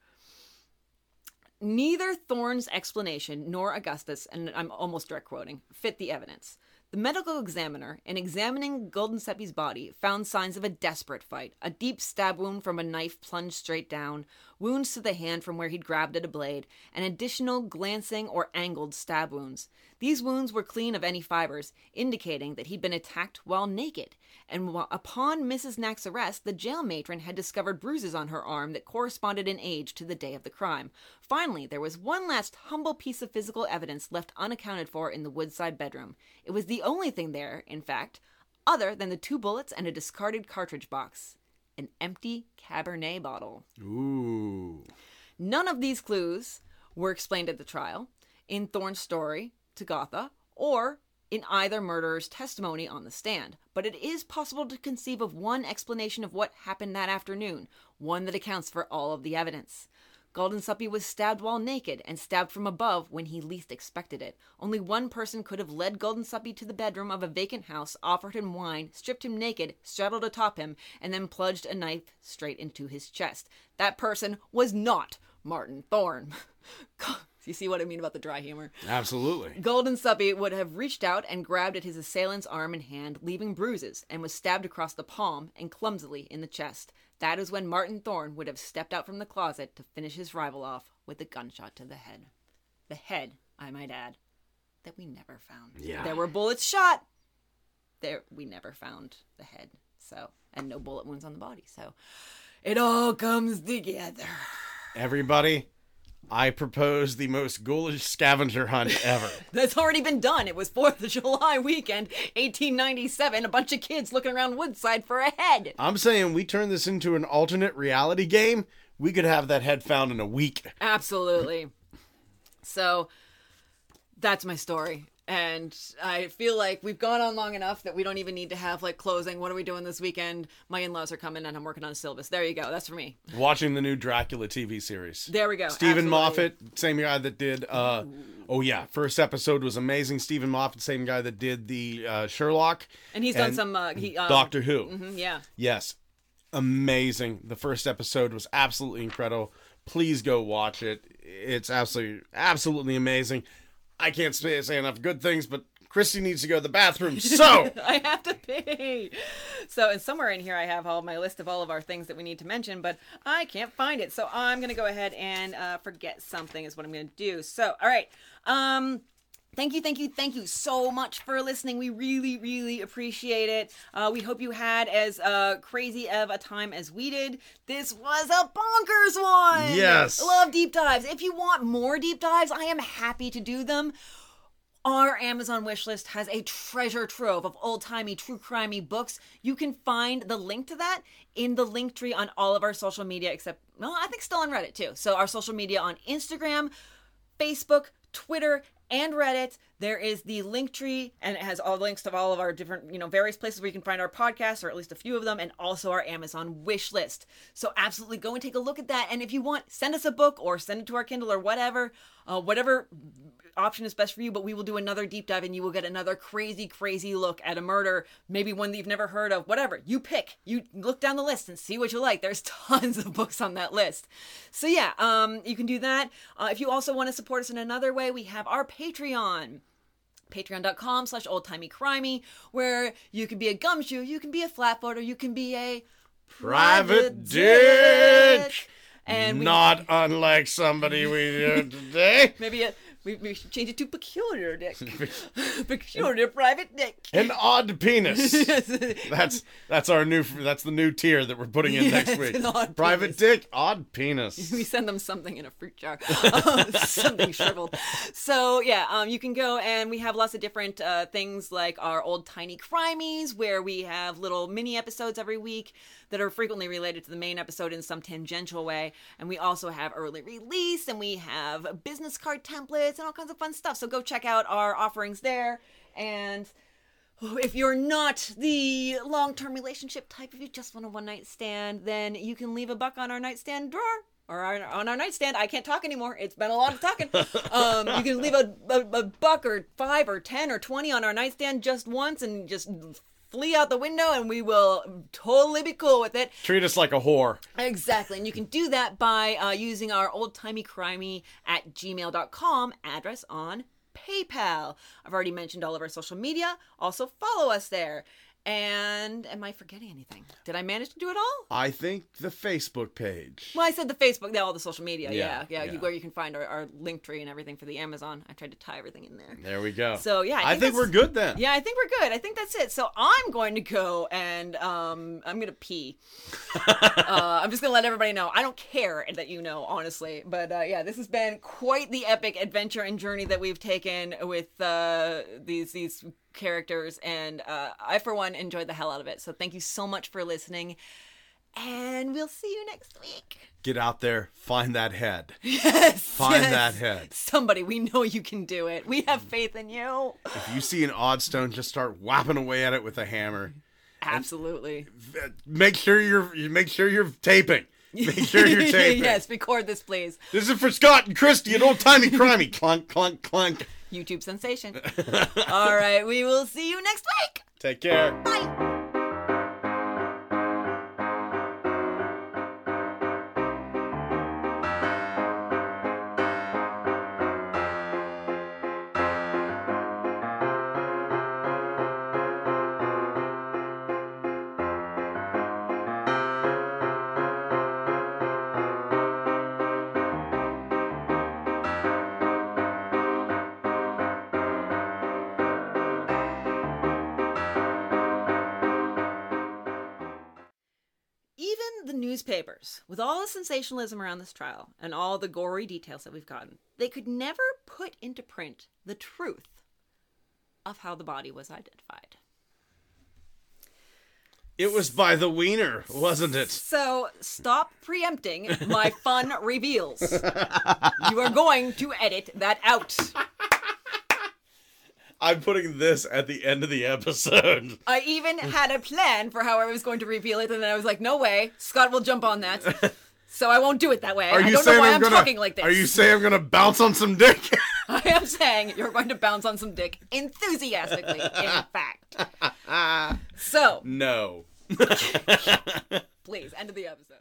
Neither Thorne's explanation nor Augusta's, and I'm almost direct quoting, fit the evidence. The medical examiner, in examining Guldensuppe's body, found signs of a desperate fight a deep stab wound from a knife plunged straight down, wounds to the hand from where he'd grabbed at a blade, and additional glancing or angled stab wounds. These wounds were clean of any fibers, indicating that he'd been attacked while naked. And upon Mrs. Nack's arrest, the jail matron had discovered bruises on her arm that corresponded in age to the day of the crime. Finally, there was one last humble piece of physical evidence left unaccounted for in the Woodside bedroom. It was the only thing there, in fact, other than the two bullets and a discarded cartridge box an empty Cabernet bottle. Ooh. None of these clues were explained at the trial, in Thorne's story to Gotha, or in either murderer's testimony on the stand. But it is possible to conceive of one explanation of what happened that afternoon, one that accounts for all of the evidence. Guldensuppe was stabbed while naked and stabbed from above when he least expected it. Only one person could have led Guldensuppe to the bedroom of a vacant house, offered him wine, stripped him naked, straddled atop him, and then plunged a knife straight into his chest. That person was not Martin Thorne. you see what I mean about the dry humor? Absolutely. Guldensuppe would have reached out and grabbed at his assailant's arm and hand, leaving bruises, and was stabbed across the palm and clumsily in the chest. That is when Martin Thorne would have stepped out from the closet to finish his rival off with a gunshot to the head. The head, I might add, that we never found. Yeah. There were bullets shot. There we never found the head. So and no bullet wounds on the body. So it all comes together. Everybody, I propose the most ghoulish scavenger hunt ever. That's already been done. It was 4th of July weekend, 1897. A bunch of kids looking around Woodside for a head. I'm saying we turn this into an alternate reality game. We could have that head found in a week. Absolutely. So that's my story. And I feel like we've gone on long enough that we don't even need to have like closing. What are we doing this weekend? My in laws are coming and I'm working on a syllabus. There you go. That's for me. Watching the new Dracula TV series. There we go. Steven Moffat, same guy that did. Uh, oh yeah, first episode was amazing. Steven Moffat, same guy that did the uh, Sherlock. And he's done some, uh, he, um, Doctor Who. mhm, yeah. Yes, amazing. The first episode was absolutely incredible. Please go watch it. It's absolutely absolutely amazing. I can't say, say enough good things, but Christy needs to go to the bathroom. So I have to pay. So, and somewhere in here, I have all my list of all of our things that we need to mention, but I can't find it. So, I'm to go ahead and uh, forget something, is what I'm to do. So, all right. Um, Thank you, thank you, thank you so much for listening. We really, really appreciate it. Uh, we hope you had as uh, crazy of a time as we did. This was a bonkers one. Yes. Love deep dives. If you want more deep dives, I am happy to do them. Our Amazon wish list has a treasure trove of old timey, true crimey books. You can find the link to that in the link tree on all of our social media, except, well, I think still on Reddit too. So, our social media on Instagram, Facebook, Twitter, and Reddit. There is the link tree, and it has all the links to all of our different, you know, various places where you can find our podcasts, or at least a few of them, and also our Amazon wish list. So absolutely go and take a look at that. And if you want, send us a book or send it to our Kindle or whatever, uh, whatever option is best for you. But we will do another deep dive, and you will get another crazy, crazy look at a murder, maybe one that you've never heard of. Whatever you pick, you look down the list and see what you like. There's tons of books on that list. So yeah, um, you can do that. Uh, if you also want to support us in another way, we have our Patreon patreon.com slash oldtimeycrimey where you can be a gumshoe you can be a flatfooter you can be a Private dick. and we, not unlike somebody we did today. maybe a, we, we should change it to peculiar dick peculiar private dick An odd penis. That's that's our new that's the new tier that we're putting in next week. an odd Private dick, odd penis. we send them something in a fruit jar, something shriveled. So yeah, um, you can go and we have lots of different uh, things like our old tiny crimies, where we have little mini episodes every week that are frequently related to the main episode in some tangential way, and we also have early release, and we have business card templates and all kinds of fun stuff. So go check out our offerings there. And if you're not the long term relationship type, if you just want a one night stand, then you can leave a buck on our nightstand drawer. Or our, on our nightstand, I can't talk anymore. It's been a lot of talking. Um, you can leave a, a, a buck or five or ten or twenty on our nightstand just once, and just flee out the window, and we will totally be cool with it. Treat us like a whore. Exactly. And you can do that by uh, using our old timey crimey at gmail.com address on PayPal. I've already mentioned all of our social media. Also, follow us there. And am I forgetting anything? Did I manage to do it all? I think the Facebook page. Well, I said the Facebook, yeah, all the social media. Yeah, Yeah, yeah, you- where you can find our, our link tree and everything for the Amazon. I tried to tie everything in there. There we go. So, yeah, I I think think, we're good then. Yeah, I think we're good. I think that's it. So I'm going to go and um, I'm gonna pee. uh, I'm just gonna let everybody know. I don't care that you know, honestly. But uh, yeah, this has been quite the epic adventure and journey that we've taken with uh, these these characters, and uh, I for one enjoyed the hell out of it. So thank you so much for listening, and we'll see you next week. Get out there, find that head. Yes, Find yes. that head. Somebody, we know you can do it. We have faith in you. If you see an odd stone, just start whapping away at it with a hammer. Absolutely. Make sure you're make sure you're taping. Make sure you're taping. yes, record this, please. This is for Scott and Christy an old timey crimey. clunk, clunk, clunk. YouTube sensation. All right, we will see you next week. Take care. Bye. With all the sensationalism around this trial and all the gory details that we've gotten, they could never put into print the truth of how the body was identified. It was by the wiener, wasn't it? So stop preempting my fun reveals. You are going to edit that out. I'm putting this at the end of the episode. I even had a plan for how I was going to reveal it, and then I was like, no way, Scott will jump on that. So I won't do it that way. Are I you don't saying know why I'm I'm gonna? talking like this. Are you saying I'm gonna bounce on some dick? I am saying you're going to bounce on some dick enthusiastically, in fact. So, no. please, end of the episode.